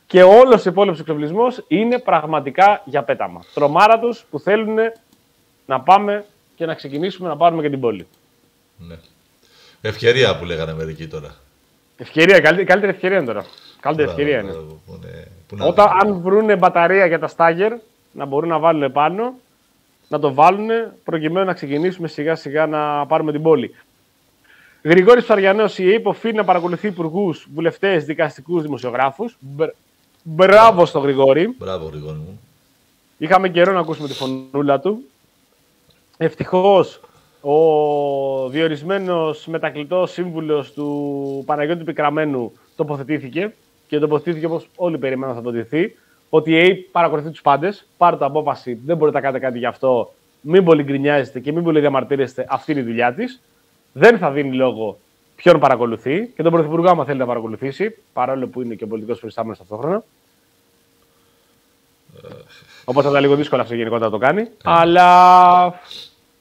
Και όλος ο υπόλοιπος εξοπλισμός είναι πραγματικά για πέταμα. Τρομάρα τους που θέλουν να πάμε και να ξεκινήσουμε να πάρουμε και την πόλη. Ναι. Ευκαιρία που λέγανε μερικοί τώρα. Ευκαιρία, καλύτερη, ευκαιρία είναι τώρα. Καλύτερη ευκαιρία είναι. Που Όταν αν βρουν μπαταρία για τα στάγερ, να μπορούν να βάλουν πάνω, να το βάλουν προκειμένου να ξεκινήσουμε σιγά σιγά να πάρουμε την πόλη. Γρηγόρης Ψαριανός, η ΕΕΠ οφείλει να παρακολουθεί υπουργούς, βουλευτές, δικαστικούς, δημοσιογράφους. Μπράβο στο Γρηγόρη. Μπράβο, Γρηγόρη μου. Είχαμε καιρό να ακούσουμε τη φωνούλα του. Ευτυχώς ο διορισμένος μετακλητός σύμβουλος του Παναγιώτη Πικραμένου τοποθετήθηκε και τοποθετήθηκε όπως όλοι περιμέναν θα τοποθετηθεί. Ότι η ΑΕΠ παρακολουθεί τους πάντες. Πάρτε απόφαση, δεν μπορείτε να κάνετε κάτι γι' αυτό. Μην πολύ γκρινιάζετε και μην πολύ διαμαρτύρεστε. Αυτή είναι η δουλειά της. Δεν θα δίνει λόγο ποιον παρακολουθεί και τον Πρωθυπουργό, άμα θέλει να παρακολουθήσει, παρόλο που είναι και ο πολιτικός προϊστάμενο ταυτόχρονα. Όπω θα ήταν λίγο δύσκολο αυτό γενικότερα να το κάνει. Αλλά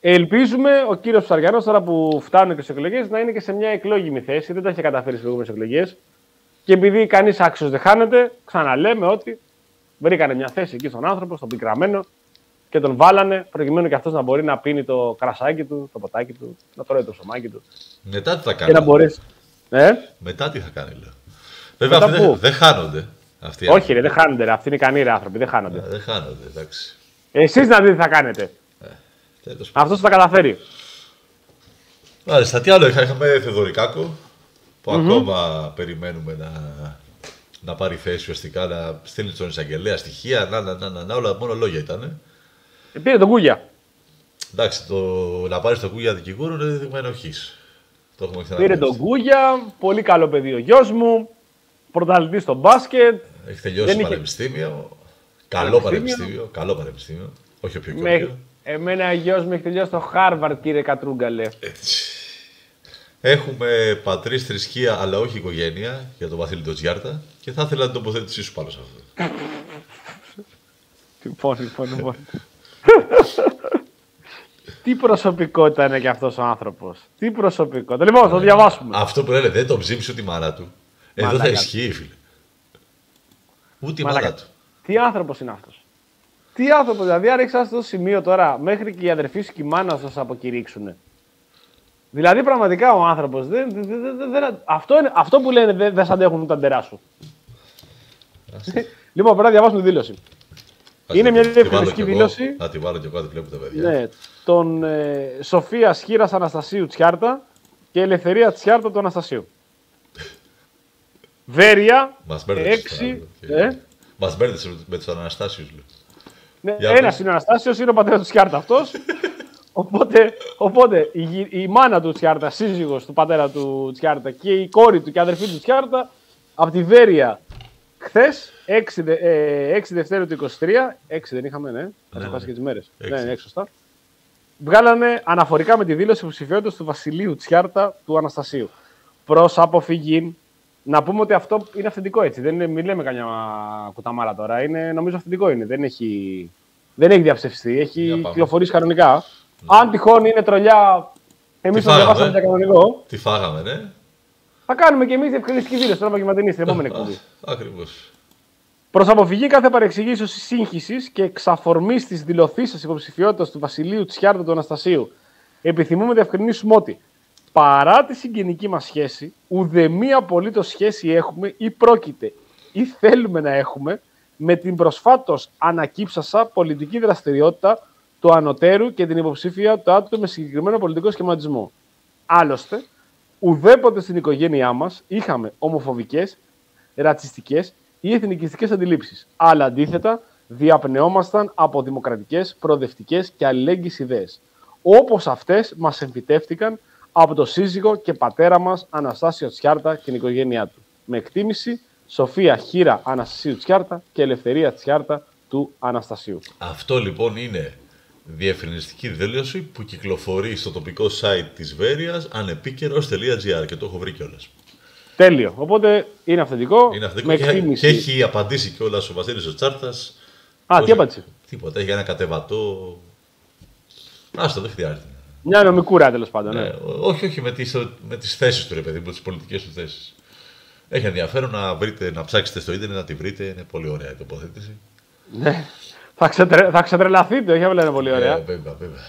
ελπίζουμε ο κύριος Ψαριανός, τώρα που φτάνουν και στις εκλογές, να είναι και σε μια εκλόγιμη θέση. Δεν τα έχει καταφέρει στις προηγούμενες εκλογές. Και επειδή κανείς άξιος δεν χάνεται, ξαναλέμε ότι βρήκανε μια θέση εκεί στον άνθρωπο, στον πικραμένο, και τον βάλανε προκειμένου και αυτός να μπορεί να πίνει το κρασάκι του, το ποτάκι του, να τρώει το σωμάκι του. Μετά τι θα κάνει. Και να μπορείς... ε; Μετά τι θα κάνει, λέω. Βέβαια αυτοί δεν, δεν χάνονται. Αυτοί Όχι, ρε, δεν χάνονται. Ρε. Αυτοί είναι ικανοί ρε, άνθρωποι. Δεν χάνονται. Ε, δεν χάνονται, εντάξει. Εσείς να δείτε τι θα κάνετε. Ε, αυτός θα καταφέρει. Μάλιστα, τι άλλο είχα. Είχαμε Θεδωρικάκο που mm-hmm. ακόμα περιμένουμε να, να πάρει θέση ουσιαστικά, να στείλει τον εισαγγελέα στοιχεία. Να, να, να, να, να, όλα μόνο λόγια ήταν. Ε, πήρε τον Κούγια. Εντάξει, το, να πάρεις τον Κούγια δικηγόρο δεν με ενοχής. Πήρε τον Κούγια, πολύ καλό παιδί ο γιος μου. Πρωταθλητής στο μπάσκετ. Έχει τελειώσει το πανεπιστήμιο. Καλό πανεπιστήμιο. Καλό πανεπιστήμιο. Όχι ο πιο με, Εμένα ο γιος μου έχει τελειώσει στο Χάρβαρτ, κύριε Κατρούγκαλε. Έτσι. Έχουμε πατρίς θρησκεία, αλλά όχι οικογένεια, για τον Βασίλη Τζιάρτα και θα ήθελα την τοποθέτησή σου πάνω σε αυτό. Λοιπόν, λοιπόν, λοιπόν. Τι προσωπικότητα είναι και αυτός ο άνθρωπος. Τι προσωπικότητα. Λοιπόν, θα το διαβάσουμε. Αυτό που λένε δεν τον ψήφισε τη μάνα του. Εδώ θα Μαλάκα. ισχύει, φίλε. Ούτε η Μαλάκα. μάνα του. Τι άνθρωπος είναι αυτός. Τι άνθρωπος, δηλαδή, αν έχεις αυτό το σημείο τώρα, μέχρι και οι αδερφοί σου και η μάνα σου θα σε αποκηρύξουν. Δηλαδή, πραγματικά ο άνθρωπος. Δεν, δεν, δεν, δεν- δεν- αυτό, είναι, αυτό που λένε δεν, δεν σ' αντέχουν τα ντερά σου. λοιπόν, πρέπει να διαβάσουμε τη δήλωση. Ας Είναι τη- μια τη βάλω διευκρινιστική κι εγώ. δήλωση. Να τη βάλω και εγώ, να τη βλέπουν τα παιδιά. Ναι, τον ε, Σοφία Χίρα Αναστασίου Τσιάρτα και Ελευθερία Τσιάρτα του Αναστασίου. Βέρεια, Μας μπέρδεψες 6. τώρα, Ε, Μας μπέρδεψε με- με τους Αναστάσιους, λέω. ναι, Για ένας πες. είναι ο Αναστάσιος, είναι ο πατέρας του Τσιάρτα αυτός. οπότε, οπότε η, γη- η μάνα του Τσιάρτα, σύζυγος του πατέρα του Τσιάρτα και η κόρη του και αδερφή του Τσιάρτα από τη Βέρεια χθες, 6, δε, ε, 6 Δευτέρου του 23, 6 δεν είχαμε, ναι, θα Ναι, το χάσει ναι. και τις μέρες. Έξι. Ναι, ναι, έξι σωστά. Βγάλανε αναφορικά με τη δήλωση υποψηφιότητας του Βασιλείου Τσιάρτα του Αναστασίου. Προς αποφυγή. Να πούμε ότι αυτό είναι αυθεντικό έτσι. Δεν είναι, μην λέμε καμιά κουταμάρα τώρα. Είναι, νομίζω αυθεντικό είναι. Δεν έχει, δεν έχει διαψευστεί. Για Έχει πάμε. κυκλοφορήσει κανονικά. Αν τυχόν είναι τρολιά, εμείς Τι το φάγαμε, διαβάσαμε ε; για κανονικό. Τι φάγαμε, ναι. Θα κάνουμε και εμείς διευκρινιστική δήλωση τώρα απογευματινή στην επόμενη εκπομπή. Ακριβώς. Προς αποφυγή κάθε παρεξηγήσεω ή σύγχυσης και εξαφορμής της δηλωθήσας υποψηφιότητας του Βασιλείου Τσιάρτα του Αναστασίου, επιθυμούμε να διευκρινίσουμε ότι παρά τη συγγενική μας σχέση, ουδέμια απολύτως σχέση έχουμε ή πρόκειται ή θέλουμε να έχουμε με την προσφάτως ανακύψασα πολιτική δραστηριότητα του ανωτέρου και την υποψήφια του άτομου με συγκεκριμένο πολιτικό σχηματισμό. Άλλωστε, ουδέποτε στην οικογένειά μας είχαμε ομοφοβικές, ρατσιστικές ή εθνικιστικές αντιλήψεις. Αλλά αντίθετα, διαπνεόμασταν από δημοκρατικές, προοδευτικές και αλληλέγγυες ιδέες. Όπως αυτές μας εμφυτεύτηκαν από το σύζυγο και πατέρα μας Αναστάσιο Τσιάρτα και την οικογένειά του. Με εκτίμηση, Σοφία Χίρα Αναστασίου Τσιάρτα και Ελευθερία Τσιάρτα του Αναστασίου. Αυτό λοιπόν είναι διευκρινιστική δήλωση που κυκλοφορεί στο τοπικό site της Βέρειας ανεπίκαιρος.gr και το έχω βρει κιόλας. Τέλειο. Οπότε είναι αυθεντικό. Είναι αυτό με και, εκτίμηση. και έχει απαντήσει κιόλας ο Βασίλης ο Τσάρτας. Α, τι Όχι, απάντησε; Τίποτα, έχει ένα κατεβατό. Άστο, δεν χρειάζεται. Μια νομικούρα τέλος πάντων. Ναι. Ναι, όχι, όχι, με τις, με τις θέσεις του ρε παιδί μου, τις πολιτικές του θέσεις. Έχει ενδιαφέρον να, βρείτε, να ψάξετε στο ίντερνετ, να τη βρείτε. Είναι πολύ ωραία η τοποθέτηση. Ναι. Θα, ξετρε... θα ξετρελαθείτε, όχι απλά είναι πολύ ωραία. Ε, βέβαια, βέβαια.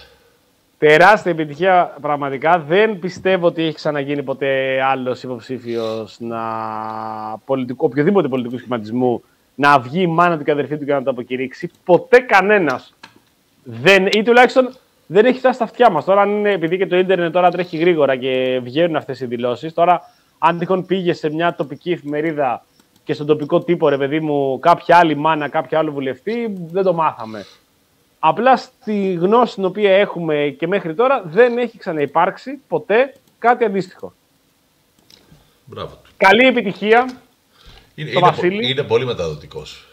Τεράστια επιτυχία πραγματικά. Δεν πιστεύω ότι έχει ξαναγίνει ποτέ άλλος υποψήφιος να πολιτικό, οποιοδήποτε πολιτικού σχηματισμού να βγει η μάνα του και η αδερφή του και να το αποκηρύξει. Ποτέ κανένας. Δεν, ή τουλάχιστον δεν έχει φτάσει στα αυτιά μας. Τώρα, αν είναι, επειδή και το ίντερνετ τώρα τρέχει γρήγορα και βγαίνουν αυτές οι δηλώσεις, τώρα αν τυχόν πήγε σε μια τοπική εφημερίδα και στον τοπικό τύπο, ρε παιδί μου, κάποια άλλη μάνα, κάποιο άλλο βουλευτή, δεν το μάθαμε. Απλά στη γνώση την οποία έχουμε και μέχρι τώρα δεν έχει ξαναυπάρξει ποτέ κάτι αντίστοιχο. Μπράβο του. Καλή επιτυχία. Είναι, Το είναι, Βασίλη. πο- είναι πολύ μεταδοτικός.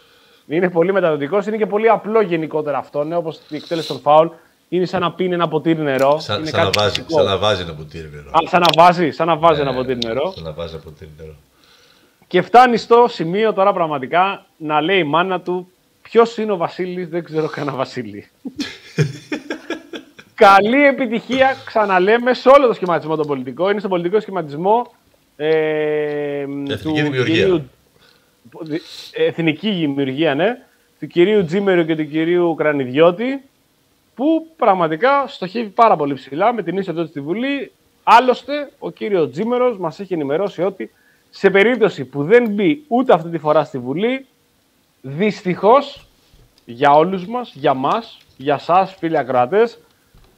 Είναι πολύ μεταδοτικός, είναι και πολύ απλό γενικότερα αυτό. Ναι, Όπως η εκτέλεση των φάουλ. Είναι σαν να πίνει ένα ποτήρι νερό. Σαν, είναι σαν, να κάτι βάζει, φυσικό. σαν να βάζει ένα ποτήρι νερό. Α, σαν να βάζει, σαν να βάζει Ε, ένα ποτήρι νερό. Σαν να βάζει ένα ποτήρι νερό. Και φτάνει στο σημείο τώρα πραγματικά να λέει η μάνα του ποιος είναι ο Βασίλης, δεν ξέρω κανένα Βασίλη. Καλή επιτυχία, ξαναλέμε, σε όλο το σχηματισμό τον πολιτικό. Είναι στον πολιτικό σχηματισμό ε, του δημιουργία. κυρίου- εθνική δημιουργία, ναι, του κυρίου Τζίμερου και του κυρίου Κρανιδιώτη, που πραγματικά στοχεύει πάρα πολύ ψηλά με την είσοδο του στη Βουλή. Άλλωστε, ο κύριος Τζίμερος μας έχει ενημερώσει ότι σε περίπτωση που δεν μπει ούτε αυτή τη φορά στη Βουλή, δυστυχώς για όλους μας, για μας, για εσά, φίλοι ακροατές,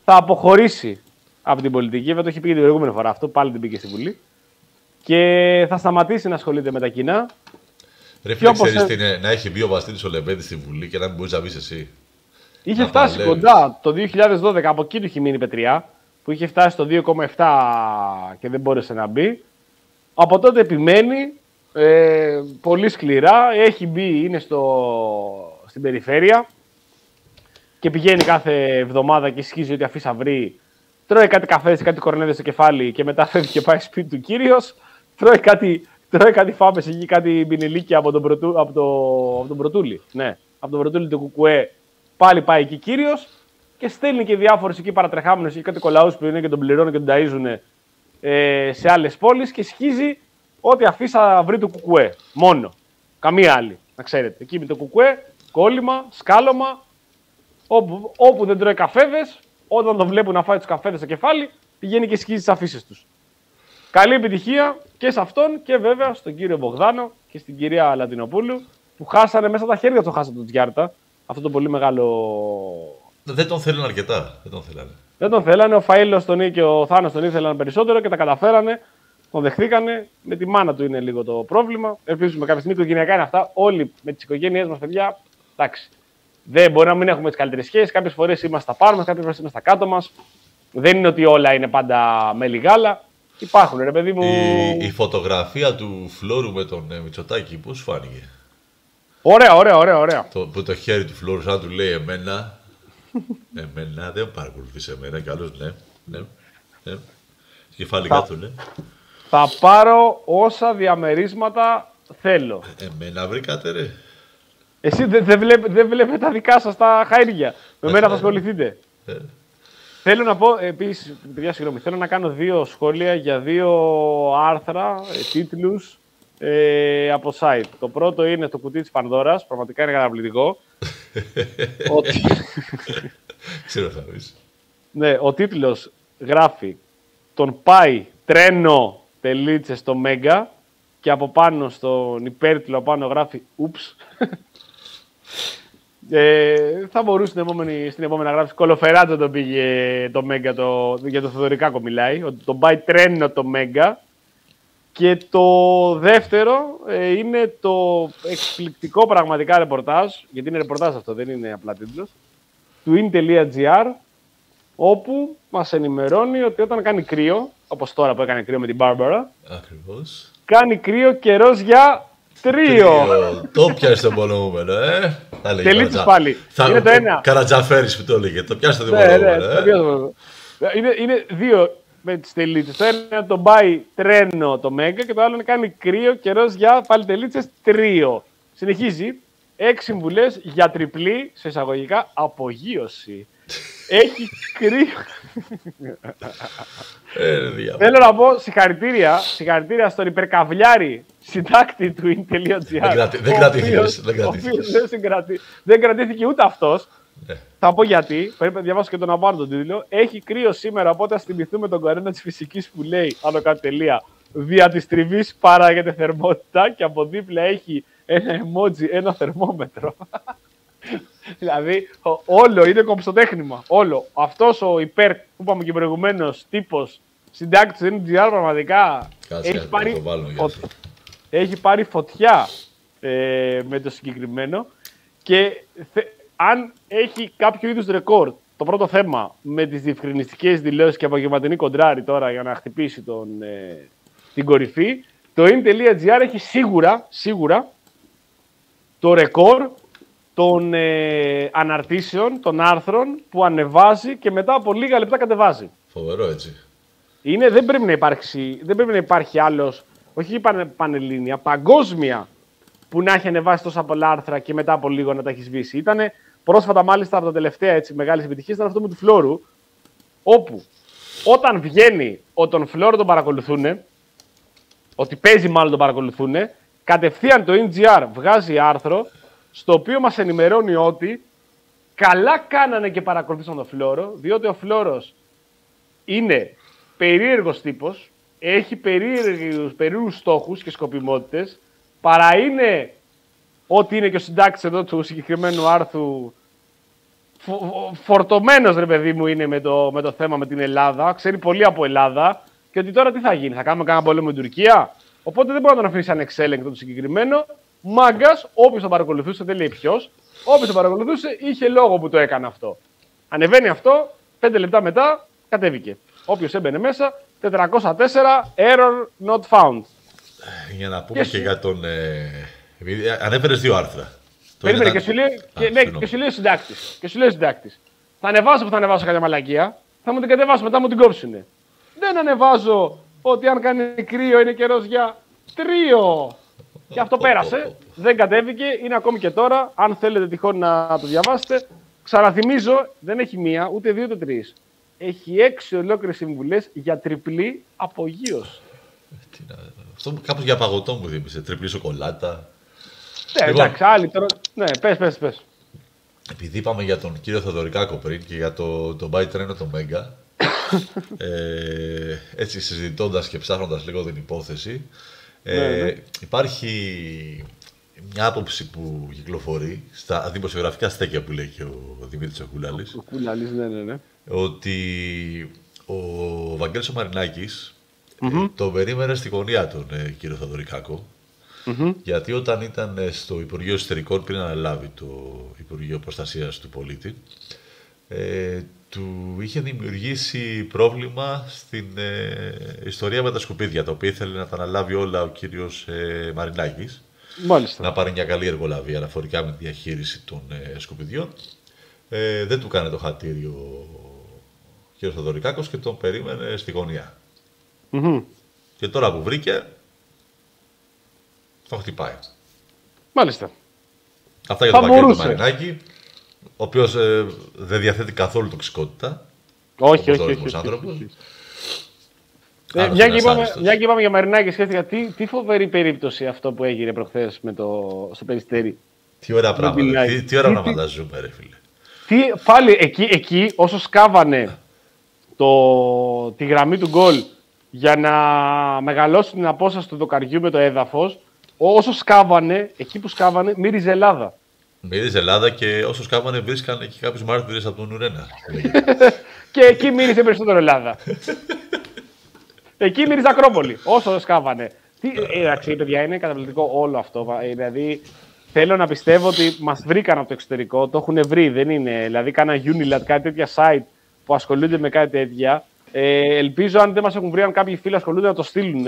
θα αποχωρήσει από την πολιτική. Βέβαια το έχει πει και την προηγούμενη φορά αυτό, πάλι την πήγε στη Βουλή. Και θα σταματήσει να ασχολείται με τα κοινά. Ρε Και φίλε, όπως ξέρεις έ- τι είναι, να έχει μπει ο Βασίλης ο Λεμπέδης στη Βουλή και να μην μπορείς να μπεις εσύ. Είχε Να φτάσει παλεύεις. κοντά το 2012, από εκεί του είχε μείνει η πετριά, που είχε φτάσει στο 2,7 και δεν μπόρεσε να μπει. Από τότε επιμένει ε, πολύ σκληρά, έχει μπει, είναι στο, στην περιφέρεια και πηγαίνει κάθε εβδομάδα και ισχύζει ότι αφήσει αυρή τρώει κάτι καφές, κάτι κορνέδες στο κεφάλι και μετά φεύγει και πάει σπίτι του κύριος. Τρώει κάτι, τρώει κάτι φάμε εκεί, κάτι μπινελίκια από τον, πρωτού, από, το, από τον Πρωτούλη. Ναι, από τον Πρωτούλη του Κουκουέ. Πάλι πάει εκεί κύριος και στέλνει και διάφορους εκεί παρατρεχάμενους και κάτι κολλαού που είναι και τον πληρώνουν και τον ταΐζουν ε, σε άλλες πόλεις και σχίζει ό,τι αφήσα βρει το Κουκουέ. Μόνο. Καμία άλλη. Να ξέρετε. Εκεί με το Κουκουέ, κόλλημα, σκάλωμα. Όπου, όπου δεν τρώει καφέδες, όταν τον βλέπουν να φάει τους καφέδες στο κεφάλι, πηγαίνει και σκίζει τις αφήσεις τους. Καλή επιτυχία και σε αυτόν και βέβαια στον κύριο Μπογδάνο και στην κυρία Λατινοπούλου που χάσανε μέσα τα χέρια του χάσανε τον Τζιάρτα. Αυτό το πολύ μεγάλο. Δεν τον θέλουν αρκετά. Δεν τον θέλανε. Δεν τον θέλανε. Ο Φαΐλος τον και ο Θάνος τον ήθελαν περισσότερο και τα καταφέρανε. Τον δεχθήκανε. Με τη μάνα του είναι λίγο το πρόβλημα. Ελπίζουμε κάποια στιγμή οικογενειακά είναι αυτά. Όλοι με τις οικογένειές μας, παιδιά, εντάξει. Δεν μπορεί να μην έχουμε τις καλύτερες σχέσεις. Κάποιες φορές είμαστε στα πάνω μας, κάποιες φορές είμαστε στα κάτω μας. Δεν είναι ότι όλα είναι πάντα με λιγάλα. Υπάρχουν, ρε παιδί μου. Η, η φωτογραφία του Φλόρου με τον ε, Μητσοτάκη, πώς σου φάνηκε; Ωραία, ωραία, ωραία. ωραία. Το, που το χέρι του Φλόρου, σαν του λέει εμένα. εμένα δεν παρακολουθείς εμένα, καλώ ναι. ναι, ναι. Κεφαλικά του, ναι. Θα πάρω όσα διαμερίσματα θέλω. Εμένα βρήκατε, ρε. Εσύ δεν δεν βλέπ, δεν βλέπετε τα δικά σας τα χαίρια. Με μένα θα ασχοληθείτε. Ε, Θέλω να πω επίσης, παιδιά, συγγνώμη, θέλω να κάνω δύο σχόλια για δύο άρθρα, ε, τίτλους ε, από site. Το πρώτο είναι το κουτί της Πανδώρας, πραγματικά είναι καταπληκτικό. Ότι- Ξέρω θα πεις. ναι, ο τίτλος γράφει Τον πάει τρένο τελίτσε στο Μέγκα και από πάνω στον υπέρτιτλο πάνω γράφει Ούψ. Ε, θα μπορούσε στην επόμενη, στην επόμενη να γράψει Κολοφεράτζο τον πήγε το Μέγκα το, για το Θοδωρικάκο μιλάει ότι τον πάει τρένο το Μέγκα και το δεύτερο ε, είναι το εκπληκτικό πραγματικά ρεπορτάζ γιατί είναι ρεπορτάζ αυτό δεν είναι απλά τίτλος του in.gr όπου μας ενημερώνει ότι όταν κάνει κρύο όπως τώρα που έκανε κρύο με την Μπάρμπαρα Ακριβώς. κάνει κρύο καιρός για τρίο. Το πιάσε το πολεμούμενο, ε. Θα λέγε Τελίτσες Καρατζα- πάλι. Είναι το ένα. Καρατζαφέρης που το έλεγε. Το πιάσε το Ναι, ναι, πολεμούμενο, το ε. πιάσαμε. είναι, είναι δύο με τι τελίτσε. Το ένα είναι τον πάει τρένο το Μέγκα και το άλλο είναι κάνει κρύο καιρός για πάλι τελίτσες τρίο. Συνεχίζει. Έξι συμβουλές για τριπλή, σε εισαγωγικά, απογείωση. Έχει κρύο. Ε, ρε, διάβολο. Θέλω να πω συγχαρητήρια, συγχαρητήρια στον υπερκαβλιάρη συντάκτη του in.gr. Δεν κρατη- δεν ο κρατήθηκες, οποίος- δεν ο κρατήθηκες. οποίος Δεν, συγκρατη- δεν κρατήθηκε ούτε αυτός. Ναι. Θα πω γιατί. Πρέπει να διαβάσω και τον απάνω τον τίτλο. Έχει κρύο σήμερα, οπότε ας θυμηθούμε τον κανόνα της φυσικής που λέει, άνω κάτω τελεία, δια της τριβής παράγεται θερμότητα και από δίπλα έχει ένα emoji, ένα θερμόμετρο. δηλαδή, ο- όλο είναι κομψοτέχνημα. Όλο. Αυτός ο υπέρ που είπαμε και προηγουμένως τύπος συντάκτης του NGR πραγματικά Κάτσε, έχει κάτσε, πάρει, να το βάλουμε για ο- αυτό. έχει πάρει φωτιά ε, με το συγκεκριμένο και θε- αν έχει κάποιο είδους ρεκόρ το πρώτο θέμα με τις διευκρινιστικές δηλώσεις και απογευματινή κοντράρι τώρα για να χτυπήσει τον, ε, την κορυφή το in.gr έχει σίγουρα, σίγουρα το ρεκόρ των ε, αναρτήσεων, των άρθρων που ανεβάζει και μετά από λίγα λεπτά κατεβάζει. Φοβερό έτσι. Είναι, δεν, πρέπει να υπάρξει, δεν πρέπει να υπάρχει άλλος, όχι πανε, πανελλήνια, παγκόσμια που να έχει ανεβάσει τόσα πολλά άρθρα και μετά από λίγο να τα έχεις σβήσει. Ήταν πρόσφατα, μάλιστα, από τα τελευταία έτσι, μεγάλης επιτυχίας, ήταν αυτό με του Φλόρου, όπου όταν βγαίνει ότι τον Φλόρο τον παρακολουθούν, ότι παίζει μάλλον τον παρακολουθούν, κατευθείαν το NGR βγάζει άρθρο στο οποίο μας ενημερώνει ότι καλά κάνανε και παρακολουθήσαν τον Φλόρο, διότι ο Φλόρος είναι περίεργος τύπος, έχει περίεργους, περίεργους στόχους και σκοπιμότητες, παρά είναι ό,τι είναι και ο συντάκτης εδώ του συγκεκριμένου άρθρου φο- φορτωμένος ρε παιδί μου είναι με το, με το θέμα με την Ελλάδα, ξέρει πολύ από Ελλάδα και ότι τώρα τι θα γίνει, θα κάνουμε κανένα πόλεμο με την Τουρκία; Οπότε δεν μπορεί να τον αφήσει ανεξέλεγκτο το συγκεκριμένο. Μάγκας, όποιος τον παρακολουθούσε, δεν λέει ποιος, όποιος τον παρακολουθούσε είχε λόγο που το έκανε αυτό. Ανεβαίνει αυτό, πέντε λεπτά μετά κατέβηκε. Όποιος έμπαινε μέσα, 404 error not found. Για να πούμε Και και σου- για τον. Ε, επειδή ανέφερε δύο άρθρα. Το Περίμενε ένα και ήταν- σου λέει, Α, και, ναι, συγγνώμη. και σου λέει ο συντάκτης. Και σου λέει ο συντάκτης. Θα ανεβάσω που θα ανεβάσω κάποια μαλακία. θα μου την κατεβάσω, μετά μου την κόψουνε. Δεν ανεβάζω ότι αν κάνει κρύο είναι καιρός για τρίο. Και αυτό πέρασε, δεν κατέβηκε, είναι ακόμη και τώρα. Αν θέλετε τυχόν να το διαβάσετε, ξαναθυμίζω, δεν έχει μία, ούτε δύο, ούτε τρεις. Έχει έξι ολόκληρες συμβουλές για τριπλή απογείωση. Τι να- Αυτό κάπως για παγωτό μου θύμισε. Τριπλή σοκολάτα. Ναι, Λοιπόν. εντάξει, άλλοι τώρα. Ναι, πες, πες, πες. Επειδή είπαμε για τον κύριο Θεοδωρικάκο πριν και για το, το Buy Τρένο το Μέγκα, ε, έτσι συζητώντας και ψάχνοντας λίγο την υπόθεση, ε, Ναι, ναι. υπάρχει μια άποψη που κυκλοφορεί στα δημοσιογραφικά στέκια που λέει και ο Δημήτρης Οκουλάλης, Ο Κούλαλης, ναι, ναι, ναι. ότι ο Βαγγέλης ο Μαρινάκης ε, τον περίμενε στη γωνία τον ε, κύριο Θεοδωρικάκο, γιατί όταν ήταν ε, στο Υπουργείο Εσωτερικών πριν αναλάβει το Υπουργείο Προστασίας του Πολίτη, ε, του είχε δημιουργήσει πρόβλημα στην ε, ιστορία με τα σκουπίδια, τα οποία ήθελε να τα αναλάβει όλα ο κύριος ε, Μαρινάκης, Μάλιστα. να πάρει μια καλή εργολαβία αναφορικά με τη διαχείριση των ε, σκουπιδιών. Ε, δεν του κάνει το χατήριο ο κύριος Θεοδωρικάκος και τον περίμενε στη γωνία. Μμμ. Και τώρα που βρήκε, τον χτυπάει. Μάλιστα. Αυτά για Θα τον Βαγγέλη του μπορούσε. Μαρινάκη, ο οποίος ε, δεν διαθέτει καθόλου τοξικότητα. Όχι, όπως όχι, ο όχι. όριμος όχι, άνθρωπος. όχι. Ε, Άλλος μια, και ένας είπαμε, άριστος. μια και είπαμε για Μαρινάκη, σκέφτηκα τι, τι φοβερή περίπτωση αυτό που έγινε προχθές με το, στο περιστέρι. Τι ωραία πράγματα. μιλάει. Τι, τι ωραία Τι- πράγματα ζούμε, ρε φίλε. Τι, πάλι εκεί, εκεί όσο σκάβανε το, τη γραμμή του γκολ για να μεγαλώσουν την απόσταση του δοκαριού με το έδαφος, όσο σκάβανε, εκεί που σκάβανε, μύριζε Ελλάδα. Μυρίζει Ελλάδα και όσο σκάβανε βρίσκανε και κάποιους μάρτυρες από τον Ουρένα. Και εκεί μύριζε περισσότερο Ελλάδα. εκεί μύριζε Ακρόπολη, όσο σκάβανε. Τι, ε, εντάξει, παιδιά, είναι καταπληκτικό όλο αυτό. Ε, Δηλαδή, θέλω να πιστεύω ότι μας βρήκαν από το εξωτερικό, το έχουν βρει. Δεν είναι. Δηλαδή, κάνα Unilat, κάτι τέτοια site που ασχολούνται με κάτι τέτοια. Ε, ελπίζω, αν δεν μας έχουν βρει, αν κάποιοι φίλοι ασχολούνται να το στείλουν.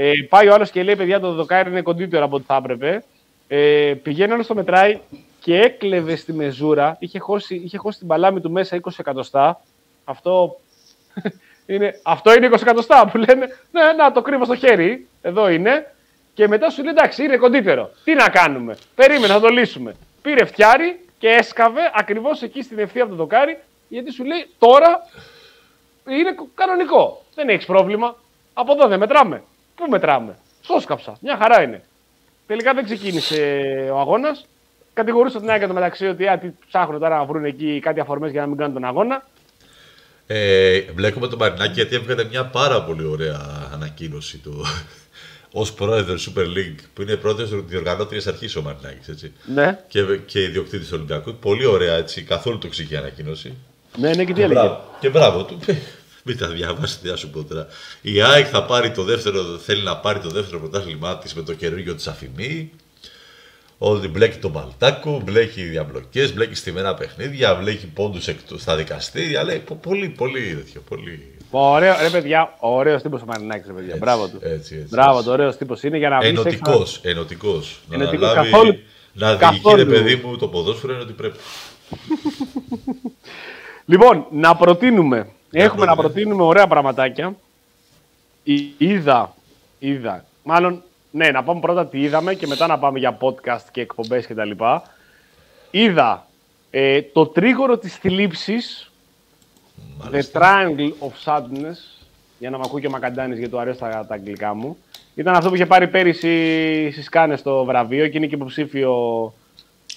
Ε, πάει ο άλλος και λέει: Παιδιά, το δοκάρι είναι κοντύτερο από ό,τι θα έπρεπε. Ε, πηγαίνει άλλο το μετράει και έκλεβε στη μεζούρα. Είχε χώσει, είχε χώσει την παλάμη του μέσα 20 εκατοστά. Αυτό είναι, αυτό είναι 20 εκατοστά που λένε. Ναι, να το κρύβω στο χέρι. Εδώ είναι. Και μετά σου λέει εντάξει, είναι κοντύτερο. Τι να κάνουμε; Περίμενε, θα το λύσουμε. Πήρε φτιάρι και έσκαβε ακριβώς εκεί στην ευθεία από το δοκάρι. Γιατί σου λέει τώρα είναι κο- κανονικό. Δεν έχεις πρόβλημα. Από εδώ δεν μετράμε. Πού μετράμε; Σόσκαψα. Μια χαρά είναι. Τελικά δεν ξεκίνησε ο αγώνας. Κατηγορούσα την ΑΕΚ μεταξύ ότι α, τι ψάχνουν τώρα να βρουν εκεί κάτι αφορμές για να μην κάνουν τον αγώνα. Ε, βλέπουμε τον Μαρινάκη γιατί έβγαλε μια πάρα πολύ ωραία ανακοίνωση του ως πρόεδρος του Super League, που είναι πρόεδρος της διοργανώτρια αρχής ο Μαρινάκης. Έτσι. Ναι. Και, και ιδιοκτήτης του Ολυμπιακού. Πολύ ωραία, έτσι, καθόλου τοξική ανακοίνωση. Ναι, ναι, και τι Και έλεγε; μπράβο, και μπράβο του. Μην τα διαβάσετε, τι να σου πω τώρα. Η ΑΕΚ θα πάρει το δεύτερο, θέλει να πάρει το δεύτερο πρωτάθλημά της με το καινούργιο της αφημί. Ότι μπλέκει τον Παλτάκο, μπλέκει διαμπλοκέ, μπλέκει στημένα παιχνίδια, μπλέκει πόντους στα δικαστήρια. Λέει πο- πολύ, πολύ τέτοιο. Πολύ... Ωραίο, ρε παιδιά, ωραίος τύπος ο Μαρινάκης, ρε παιδιά. Έτσι, Μπράβο του. έτσι, έτσι, Μπράβο έτσι. του, ωραίος τύπος είναι για να βγει. Ενωτικός, ενωτικός. Να Ενωτικός, αναλάβει, καθόλου- να διοικεί, ρε καθόλου. παιδί μου, το ποδόσφαιρο είναι ότι πρέπει. Λοιπόν, να προτείνουμε. Έχουμε να πρότεινε. προτείνουμε ωραία πραγματάκια. Εί- Είδα, είδα. Μάλλον, ναι, να πάμε πρώτα τι είδαμε και μετά να πάμε για podcast και εκπομπές και τα λοιπά. Είδα ε, το τρίγωρο της θλίψης, The Μάλιστα. Triangle of Sadness, για να μ' ακούει και ο Μακαντάνης γιατί του αρέσει τα, τα αγγλικά μου. Ήταν αυτό που είχε πάρει πέρυσι στις Κάνες το βραβείο και είναι και υποψήφιο,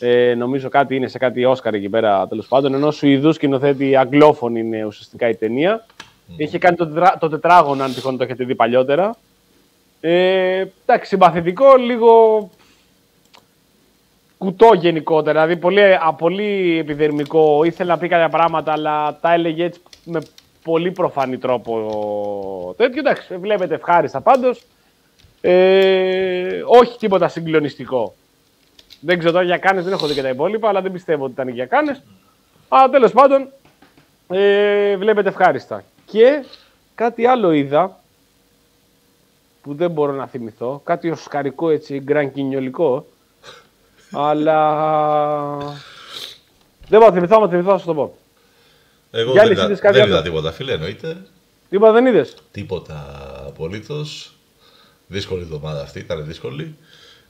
ε, νομίζω κάτι είναι σε κάτι Όσκαρ εκεί πέρα τέλος πάντων, ενώ Σουηδούς σκηνοθέτη αγγλόφωνη είναι ουσιαστικά η ταινία. Είχε κάνει το, τετρά- το τετράγωνο, αν τυχόν το έχετε δει παλιότερα. Ε, εντάξει, συμπαθητικό, λίγο κουτό γενικότερα. Δηλαδή πολύ, α, πολύ επιδερμικό. Ήθελε να πει κάποια πράγματα, αλλά τα έλεγε έτσι με πολύ προφανή τρόπο. Τέτοιο εντάξει, βλέπετε ευχάριστα πάντως. Ε, όχι τίποτα συγκλονιστικό. Δεν ξέρω τώρα για Κάνες, δεν έχω δει και τα υπόλοιπα, αλλά δεν πιστεύω ότι ήταν για Κάνες. Αλλά τέλος πάντων, ε, βλέπετε ευχάριστα. Και κάτι άλλο είδα, που δεν μπορώ να θυμηθώ, κάτι οσκαρικό έτσι, γκρανκινιολικό, αλλά δεν μπορώ να θυμηθώ, άμα θυμηθώ θα σου το πω. Εγώ Γιάννη, δεν, είδα, είδες κάτι δεν άλλο; είδα τίποτα, φίλε, εννοείται. Τίποτα δεν είδες; Τίποτα απολύτως. Δύσκολη εβδομάδα αυτή, ήταν δύσκολη.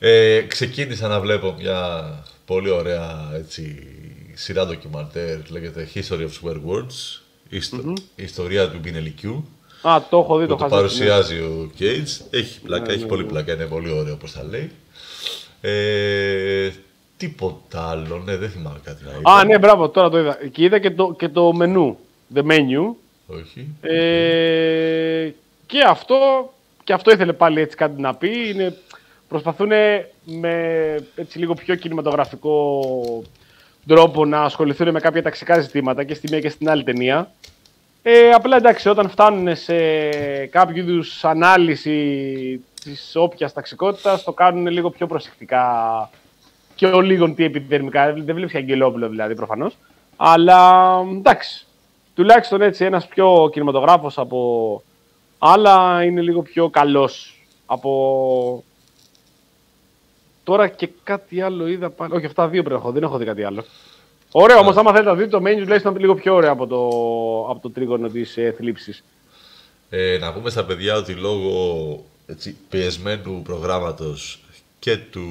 Ε, ξεκίνησα να βλέπω μια πολύ ωραία έτσι, σειρά ντοκιμαντέρ, λέγεται History of Swear Words, ιστο- ιστορία του Μπινελικιού. Α, το έχω δει, που το το χαζέψη, ναι. παρουσιάζει ο Cage. Έχει πλάκα, έχει πολύ πλάκα, είναι πολύ ωραίο όπως τα λέει. Ε, τίποτα άλλο, ναι, δεν θυμάμαι κάτι να είδα. Α, ναι, μπράβο, τώρα το είδα. Και είδα και το, και το μενού. The menu. Όχι. Ε, και αυτό, και αυτό ήθελε πάλι έτσι κάτι να πει. Είναι, προσπαθούν με έτσι λίγο πιο κινηματογραφικό τρόπο να ασχοληθούν με κάποια ταξικά ζητήματα και στη μία και στην άλλη ταινία. Ε, απλά εντάξει, όταν φτάνουν σε κάποιο είδους ανάλυση της όποιας ταξικότητας, το κάνουν λίγο πιο προσεκτικά και ο λίγων τι επιδερμικά. Δεν βλέπεις Αγγελόπουλο δηλαδή προφανώς. Αλλά εντάξει. Τουλάχιστον έτσι ένας πιο κινηματογράφος από άλλα είναι λίγο πιο καλός από. Τώρα και κάτι άλλο είδα πάλι. Όχι, αυτά δύο πρέπει να έχω. Δεν έχω δει κάτι άλλο. Ωραίο όμως, άμα θέλετε να δείτε το menu, τουλάχιστον λίγο πιο ωραίο από το, από το τρίγωνο της ε, θλίψης. Ε, να πούμε στα παιδιά ότι λόγω έτσι, πιεσμένου προγράμματος και του,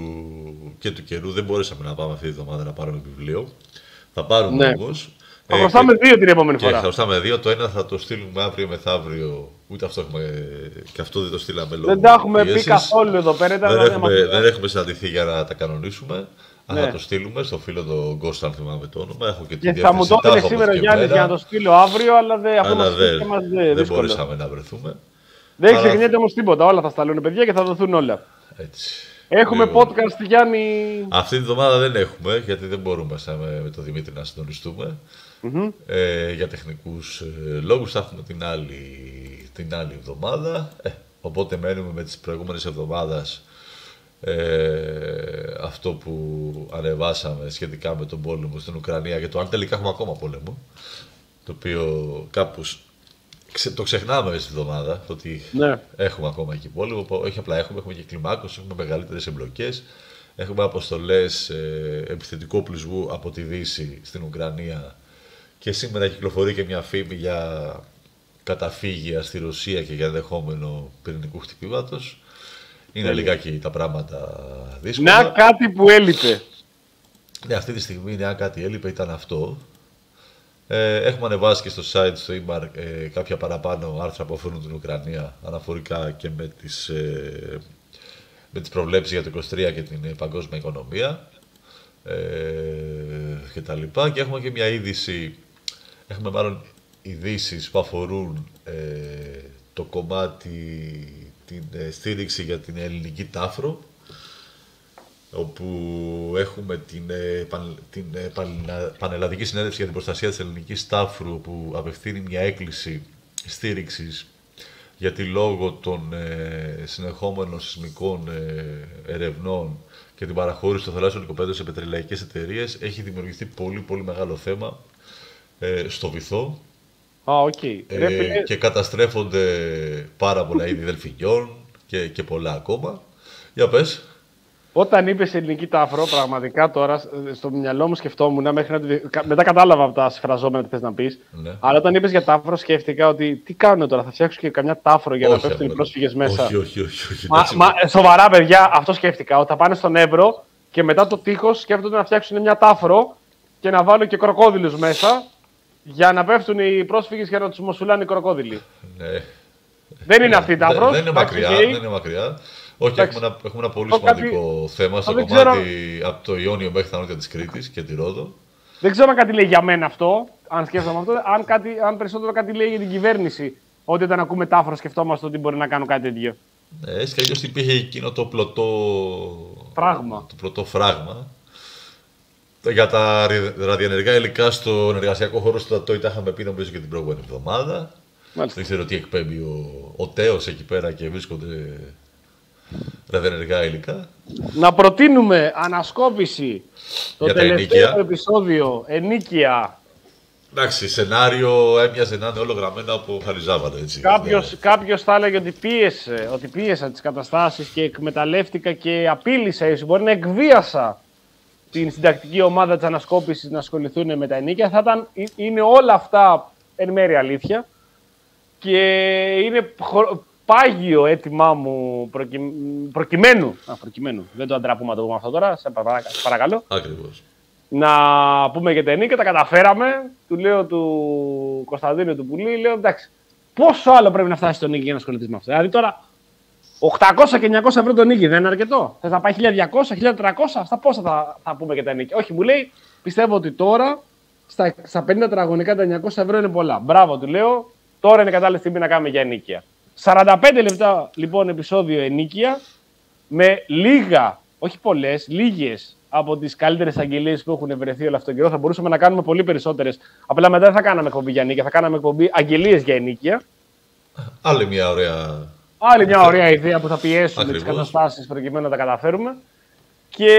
και του καιρού δεν μπορέσαμε να πάμε αυτή τη βδομάδα να πάρουμε βιβλίο. Θα πάρουμε Ναι. όμως. Θα χρωστάμε και- δύο την επόμενη Και φορά. χρωστάμε δύο. Το ένα θα το στείλουμε αύριο μεθαύριο. Ούτε αυτό έχουμε. Και αυτό δεν το στείλαμε λόγω Δεν τα έχουμε πει πίεσης. καθόλου εδώ πέρα. Ήταν Δεν να έχουμε, μας- δεν έχουμε συναντηθεί για να τα κανονίσουμε. Αλλά Ναι. θα το στείλουμε στο φίλο τον Κώστα, αν θυμάμαι το όνομα. Έχω και την Και θα μου διεύθυνση, το τα έδινε έχω σήμερα ο Γιάννη αποθηκευμένα, για να το στείλω αύριο, αλλά δεν, αυτό Αλλά μας δεν, φύγει και μας δεν δύσκολο. μπορέσαμε να βρεθούμε. Δεν Αλλά- ξεχνιέται όμως τίποτα. Όλα θα σταλούν παιδιά και θα δοθούν όλα. Έτσι. Έχουμε Λοιπόν. podcast Γιάννη. Αυτή τη βδομάδα δεν έχουμε, γιατί δεν μπορούμε σαν με, με τον Δημήτρη να συντονιστουμε Ε, για τεχνικούς ε, λόγους θα έχουμε την άλλη, την άλλη εβδομάδα. Ε, οπότε μένουμε με τις προηγούμενες εβδομάδες ε, αυτό που ανεβάσαμε σχετικά με τον πόλεμο στην Ουκρανία και το αν τελικά έχουμε ακόμα πόλεμο. Το οποίο κάπως ξε- το ξεχνάμε στη εβδομάδα, το ότι Ναι. έχουμε ακόμα εκεί πόλεμο. που Όχι απλά έχουμε, έχουμε και κλιμάκωση, έχουμε μεγαλύτερες εμπλοκές. Έχουμε αποστολές ε, επιθετικού οπλισμού από τη Δύση στην Ουκρανία και σήμερα κυκλοφορεί και μια φήμη για καταφύγια στη Ρωσία και για ενδεχόμενο πυρηνικού χτυπήματος. Είναι λιγάκι τα πράγματα δύσκολα. Να κάτι που έλειπε. Ναι, αυτή τη στιγμή, αν κάτι έλειπε, ήταν αυτό. Ε, έχουμε ανεβάσει και στο site, στο email, ε, κάποια παραπάνω άρθρα που αφορούν την Ουκρανία, αναφορικά και με τις, ε, με τις προβλέψεις για το 23 και την ε, παγκόσμια οικονομία ε, και τα λοιπά. Και έχουμε και μια είδηση, έχουμε μάλλον ειδήσεις που αφορούν ε, το κομμάτι, την ε, στήριξη για την ελληνική τάφρο, όπου έχουμε την, ε, παν- την ε, Πανελλα- Πανελλαδική Συνέλευση για την Προστασία της Ελληνικής Τάφρου που απευθύνει μια έκκληση στήριξης γιατί λόγω των ε, συνεχόμενων σεισμικών ε, ερευνών και την παραχώρηση των θαλάσσιων οικοπέδων σε πετρελαϊκές εταιρείες. Έχει δημιουργηθεί πολύ πολύ μεγάλο θέμα ε, στο βυθό Α, οκ. ε, Ρε φίλε, και καταστρέφονται πάρα πολλά είδη δελφινιών και, και πολλά ακόμα. Για πες. Όταν είπες ελληνική τάφρο, πραγματικά τώρα ε, στο μυαλό μου σκεφτόμουν μέχρι να. το δι- κα- Μετά κατάλαβα από τα συμφραζόμενα τι θες να πεις. Ναι. Αλλά όταν είπες για τάφρο, σκέφτηκα ότι τι κάνουν τώρα, θα φτιάξουν και καμιά τάφρο για να Όχι, πέφτουν οι αγόρι. πρόσφυγες μέσα. Όχι, όχι, όχι. όχι, Μα, εντάξει. μα, ε, σοβαρά, παιδιά, αυτό σκέφτηκα. Ότι θα πάνε στον Εύρο και μετά το τείχος σκέφτονται να φτιάξουν μια τάφρο και να βάλουν και κροκόδιλους μέσα για να πέφτουν οι πρόσφυγες για να τους μοσουλάνε οι κροκόδιλοι. Ναι. Δεν είναι αυτή η Δεν, τάφρο. δεν είναι μακριά. Δεν είναι μακριά. Όχι, Εντάξει. έχουμε ένα, έχουμε ένα πολύ Το κάτι- σημαντικό θέμα στο δεν κομμάτι από το Ιόνιο μέχρι τα νότια της Κρήτης και τη Ρόδο. Δεν ξέρω αν κάτι λέει για μένα αυτό, αν σκέφτομαι αυτό, αν, κάτι, αν περισσότερο κάτι λέει για την κυβέρνηση. Ότι όταν ακούμε τάφρο σκεφτόμαστε ότι μπορεί να κάνουν κάτι τέτοιο. Ναι, έτσι κι αλλιώς υπήρχε εκείνο το πλωτό Φράγμα. Το πλωτό φράγμα. Για τα ρι- ραδιενεργά υλικά στον εργασιακό χώρο στο ΤΑΤΟΙ τα είχαμε πει νομίζω και την προηγούμενη εβδομάδα. Μάλιστα. Δεν ξέρω τι εκπέμπει ο, ο Τέος εκεί πέρα και βρίσκονται ραδιενεργά υλικά. Να προτείνουμε ανασκόπηση το Για τα τελευταίο ενίκια. επεισόδιο ενίκεια. Εντάξει, σενάριο έμοιαζε να είναι όλο γραμμένο από Χαριζάβαλο, έτσι. Κάποιος, κάποιος θα έλεγε ότι πίεσε, ότι πίεσα τις καταστάσεις και εκμεταλλεύτηκα και απείλησα, ίσως μπορεί να εκβίασα την συντακτική ομάδα της ανασκόπησης να ασχοληθούν με τα ενίκια. Θα ήταν, ε, είναι όλα αυτά εν μέρει αλήθεια και είναι χο- πάγιο έτοιμά μου προκει... προκειμένου. Α, προκειμένου. Δεν το αντραπούμε να το πούμε αυτό τώρα. Σε παρακα- σε παρακαλώ Ακριβώς. να πούμε για τα ενίκια, τα καταφέραμε. Του λέω του Κωνσταντίνου του Πουλή, λέω εντάξει, πόσο άλλο πρέπει να φτάσει στο νίκη για να ασχοληθεί με αυτό. Δηλαδή τώρα 800 και 900 ευρώ το νίκη δεν είναι αρκετό. Θες να πάει 1200, 1300, στα πόσα θα, θα πούμε και τα νίκη. Όχι, μου λέει, πιστεύω ότι τώρα στα, στα 50 τετραγωνικά τα 900 ευρώ είναι πολλά. Μπράβο, του λέω, τώρα είναι κατάλληλη στιγμή να κάνουμε για ενίκεια. 45 λεπτά λοιπόν επεισόδιο ενίκεια με λίγα, όχι πολλές, λίγες από τις καλύτερες αγγελίες που έχουν βρεθεί όλο αυτόν τον καιρό. Θα μπορούσαμε να κάνουμε πολύ περισσότερες. Απλά μετά δεν θα κάναμε εκπομπή για νίκια, θα κάναμε εκπομπή αγγελίες για ενίκεια. Άλλη μια ωραία. Άλλη μια ωραία ιδέα που θα πιέσουμε τις Ακριβώς. καταστάσεις προκειμένου να τα καταφέρουμε. Και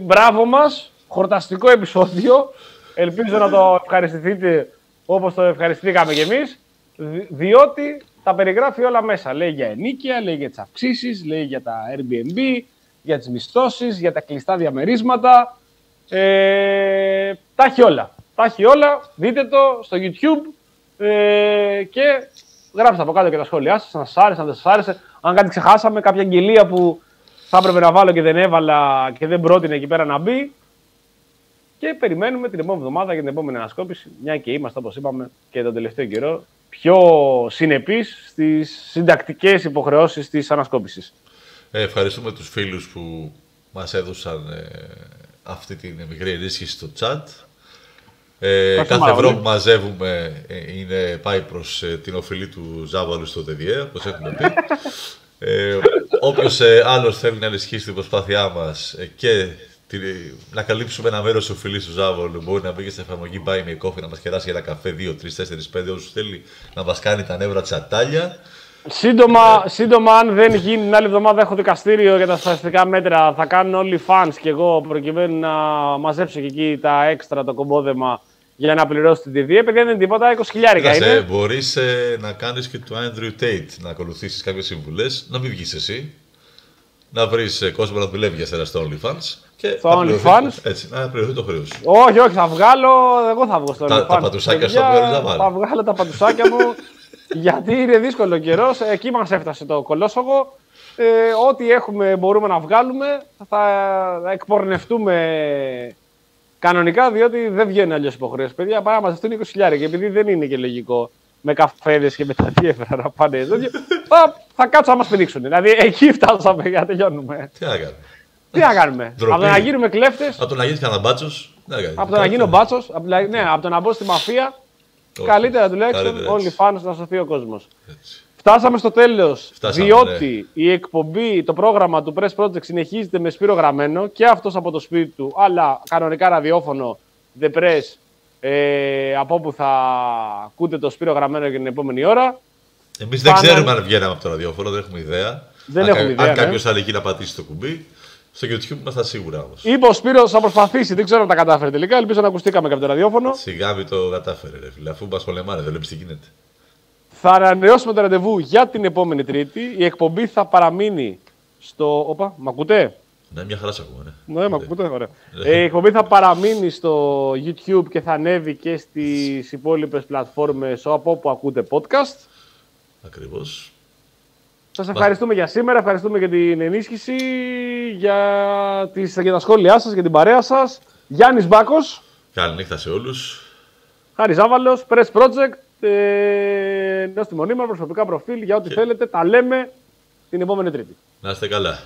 μπράβο μας, χορταστικό επεισόδιο. Ελπίζω να το ευχαριστηθείτε όπως το ευχαριστήκαμε κι εμείς. Διότι τα περιγράφει όλα μέσα. Λέει για ενίκεια, λέει για τις αυξήσεις, λέει για τα Airbnb, για τις μισθώσεις, για τα κλειστά διαμερίσματα. Ε, τα έχει όλα. Τα έχει όλα. Δείτε το στο YouTube ε, και γράψτε από κάτω και τα σχόλιά σας. Αν σας άρεσε, αν δεν σας άρεσε. Αν κάτι ξεχάσαμε, κάποια αγγελία που θα έπρεπε να βάλω και δεν έβαλα και δεν πρότεινε εκεί πέρα να μπει. Και περιμένουμε την επόμενη εβδομάδα για την επόμενη ανασκόπηση. Μια και είμαστε, όπως είπαμε, και τον τελευταίο καιρό πιο συνεπείς στις συντακτικές υποχρεώσεις της ανασκόπησης. Ε, ευχαριστούμε τους φίλους που μας έδωσαν ε, αυτή την μικρή ενίσχυση στο chat. Ε, Ευχαριστώ κάθε πάρα ευρώ πολύ. που μαζεύουμε ε, είναι, πάει προς ε, την οφειλή του Ζάβαλου στο ΤΕΔΙΕ, όπως έχουμε πει. ε, όποιος ε, άλλος θέλει να ενισχύσει την προσπάθειά μας ε, και τη- να καλύψουμε ένα μέρος της οφειλής του Ζάβαλου, μπορεί να μπει και στην εφαρμογή Buy Me a Coffee, να μας κεράσει ένα καφέ 2, 3, 4, 5, όσους θέλει να μας κάνει τα νεύρα τσατάλια. Σύντομα, σύντομα, αν δεν γίνει την άλλη εβδομάδα, έχω δικαστήριο για τα στατιστικά μέτρα. Θα κάνουν όλοι οι fans και εγώ προκειμένου να μαζέψω και εκεί τα έξτρα, το κομπόδεμα για να πληρώσω την TV. Παιδιά δεν είναι τίποτα, 20 χιλιάρικα Κάτσε, είναι. μπορείς ε, να κάνεις και του Andrew Tate να ακολουθήσεις κάποιες συμβουλές, να μην βγεις εσύ, να βρεις ε, κόσμο να δουλεύει για σένα στο OnlyFans και Στο να πληρωθεί- OnlyFans? έτσι, να πληρωθείς το χρέος σου. Όχι, όχι, θα βγάλω. Εγώ θα βγω στο Τα- OnlyFans. τα πατουσάκια Παιδιά, στο μέρος να βάλω. Θα βγάλω τα πατουσάκια μου. γιατί είναι δύσκολο καιρός. Εκεί μας έφτασε το κολόσογο. Ε, ό,τι έχουμε μπορούμε να βγάλουμε. Θα εκπορνευτούμε κανονικά διότι δεν βγαίνει αλλιώς υποχρέωση. Παιδιά, πάρα να μαζευτούν 20 χιλιάρια και επειδή δεν είναι και λογικό με καφέδες και με τα διέφερα να πάνε εδώ. θα, θα κάτσω να μας πηδήξουν. Δηλαδή εκεί φτάσαμε για να τελειώνουμε. Τι να κάνουμε; Τι να κάνουμε; Ντροπή. Από το να γίνουμε κλέφτε, Από το να γίνεις κανένα μπάτσος, τι να κάνεις; από το να γίνω μπάτσος, από, το να- ναι, από το να μπω στη μαφία, Όχι. καλύτερα τουλάχιστον Καλύτερα όλοι έτσι. φάνε να σωθεί ο κόσμος. Έτσι. Φτάσαμε στο τέλος. Φτάσαμε, Διότι η εκπομπή, το πρόγραμμα του Press Project συνεχίζεται με Σπύρο Γραμμένο και αυτός από το σπίτι του, αλλά κανονικά ραδιόφωνο The Press ε, από όπου θα ακούτε το Σπύρο Γραμμένο για την επόμενη ώρα. Εμείς δεν Πάμε. ξέρουμε αν βγαίναμε από το ραδιόφωνο, δεν έχουμε ιδέα. Δεν αν, έχουμε κα- ιδέα, Αν ναι. κάποιος θα εκεί να πατήσει το κουμπί, στο YouTube είμαστε σίγουρα όμως. Είπε ο Σπύρος θα προσπαθήσει, δεν ξέρω αν τα κατάφερε τελικά. Ελπίζω να ακουστήκαμε και από το ραδιόφωνο. Σιγά μην το κατάφερε ρε φίλε, αφού μας πολεμάνε, δεν βλέπεις τι γίνεται. Θα ανανεώσουμε το ραντεβού για την επόμενη Τρίτη. Η εκπομπή θα παραμείνει στο. Όπα, μ' ακούτε; Ναι, μια χαρά σε ακούμε, ναι. Ναι, μ' ακούτε, ωραία. Ε, η εκπομπή θα παραμείνει στο YouTube και θα ανέβει και στις υπόλοιπες πλατφόρμες από όπου ακούτε podcast. Ακριβώς. Σας ευχαριστούμε για σήμερα, ευχαριστούμε για την ενίσχυση, για, τις, για τα σχόλιά σας, για την παρέα σας. Γιάννης Μπάκος, Καλή νύχτα σε όλους. Χάρης Άβαλος, Press Project, ε, νέο στη μονή μας, προσωπικά προφίλ, για ό,τι θέλετε, τα λέμε την επόμενη Τρίτη. Να είστε καλά.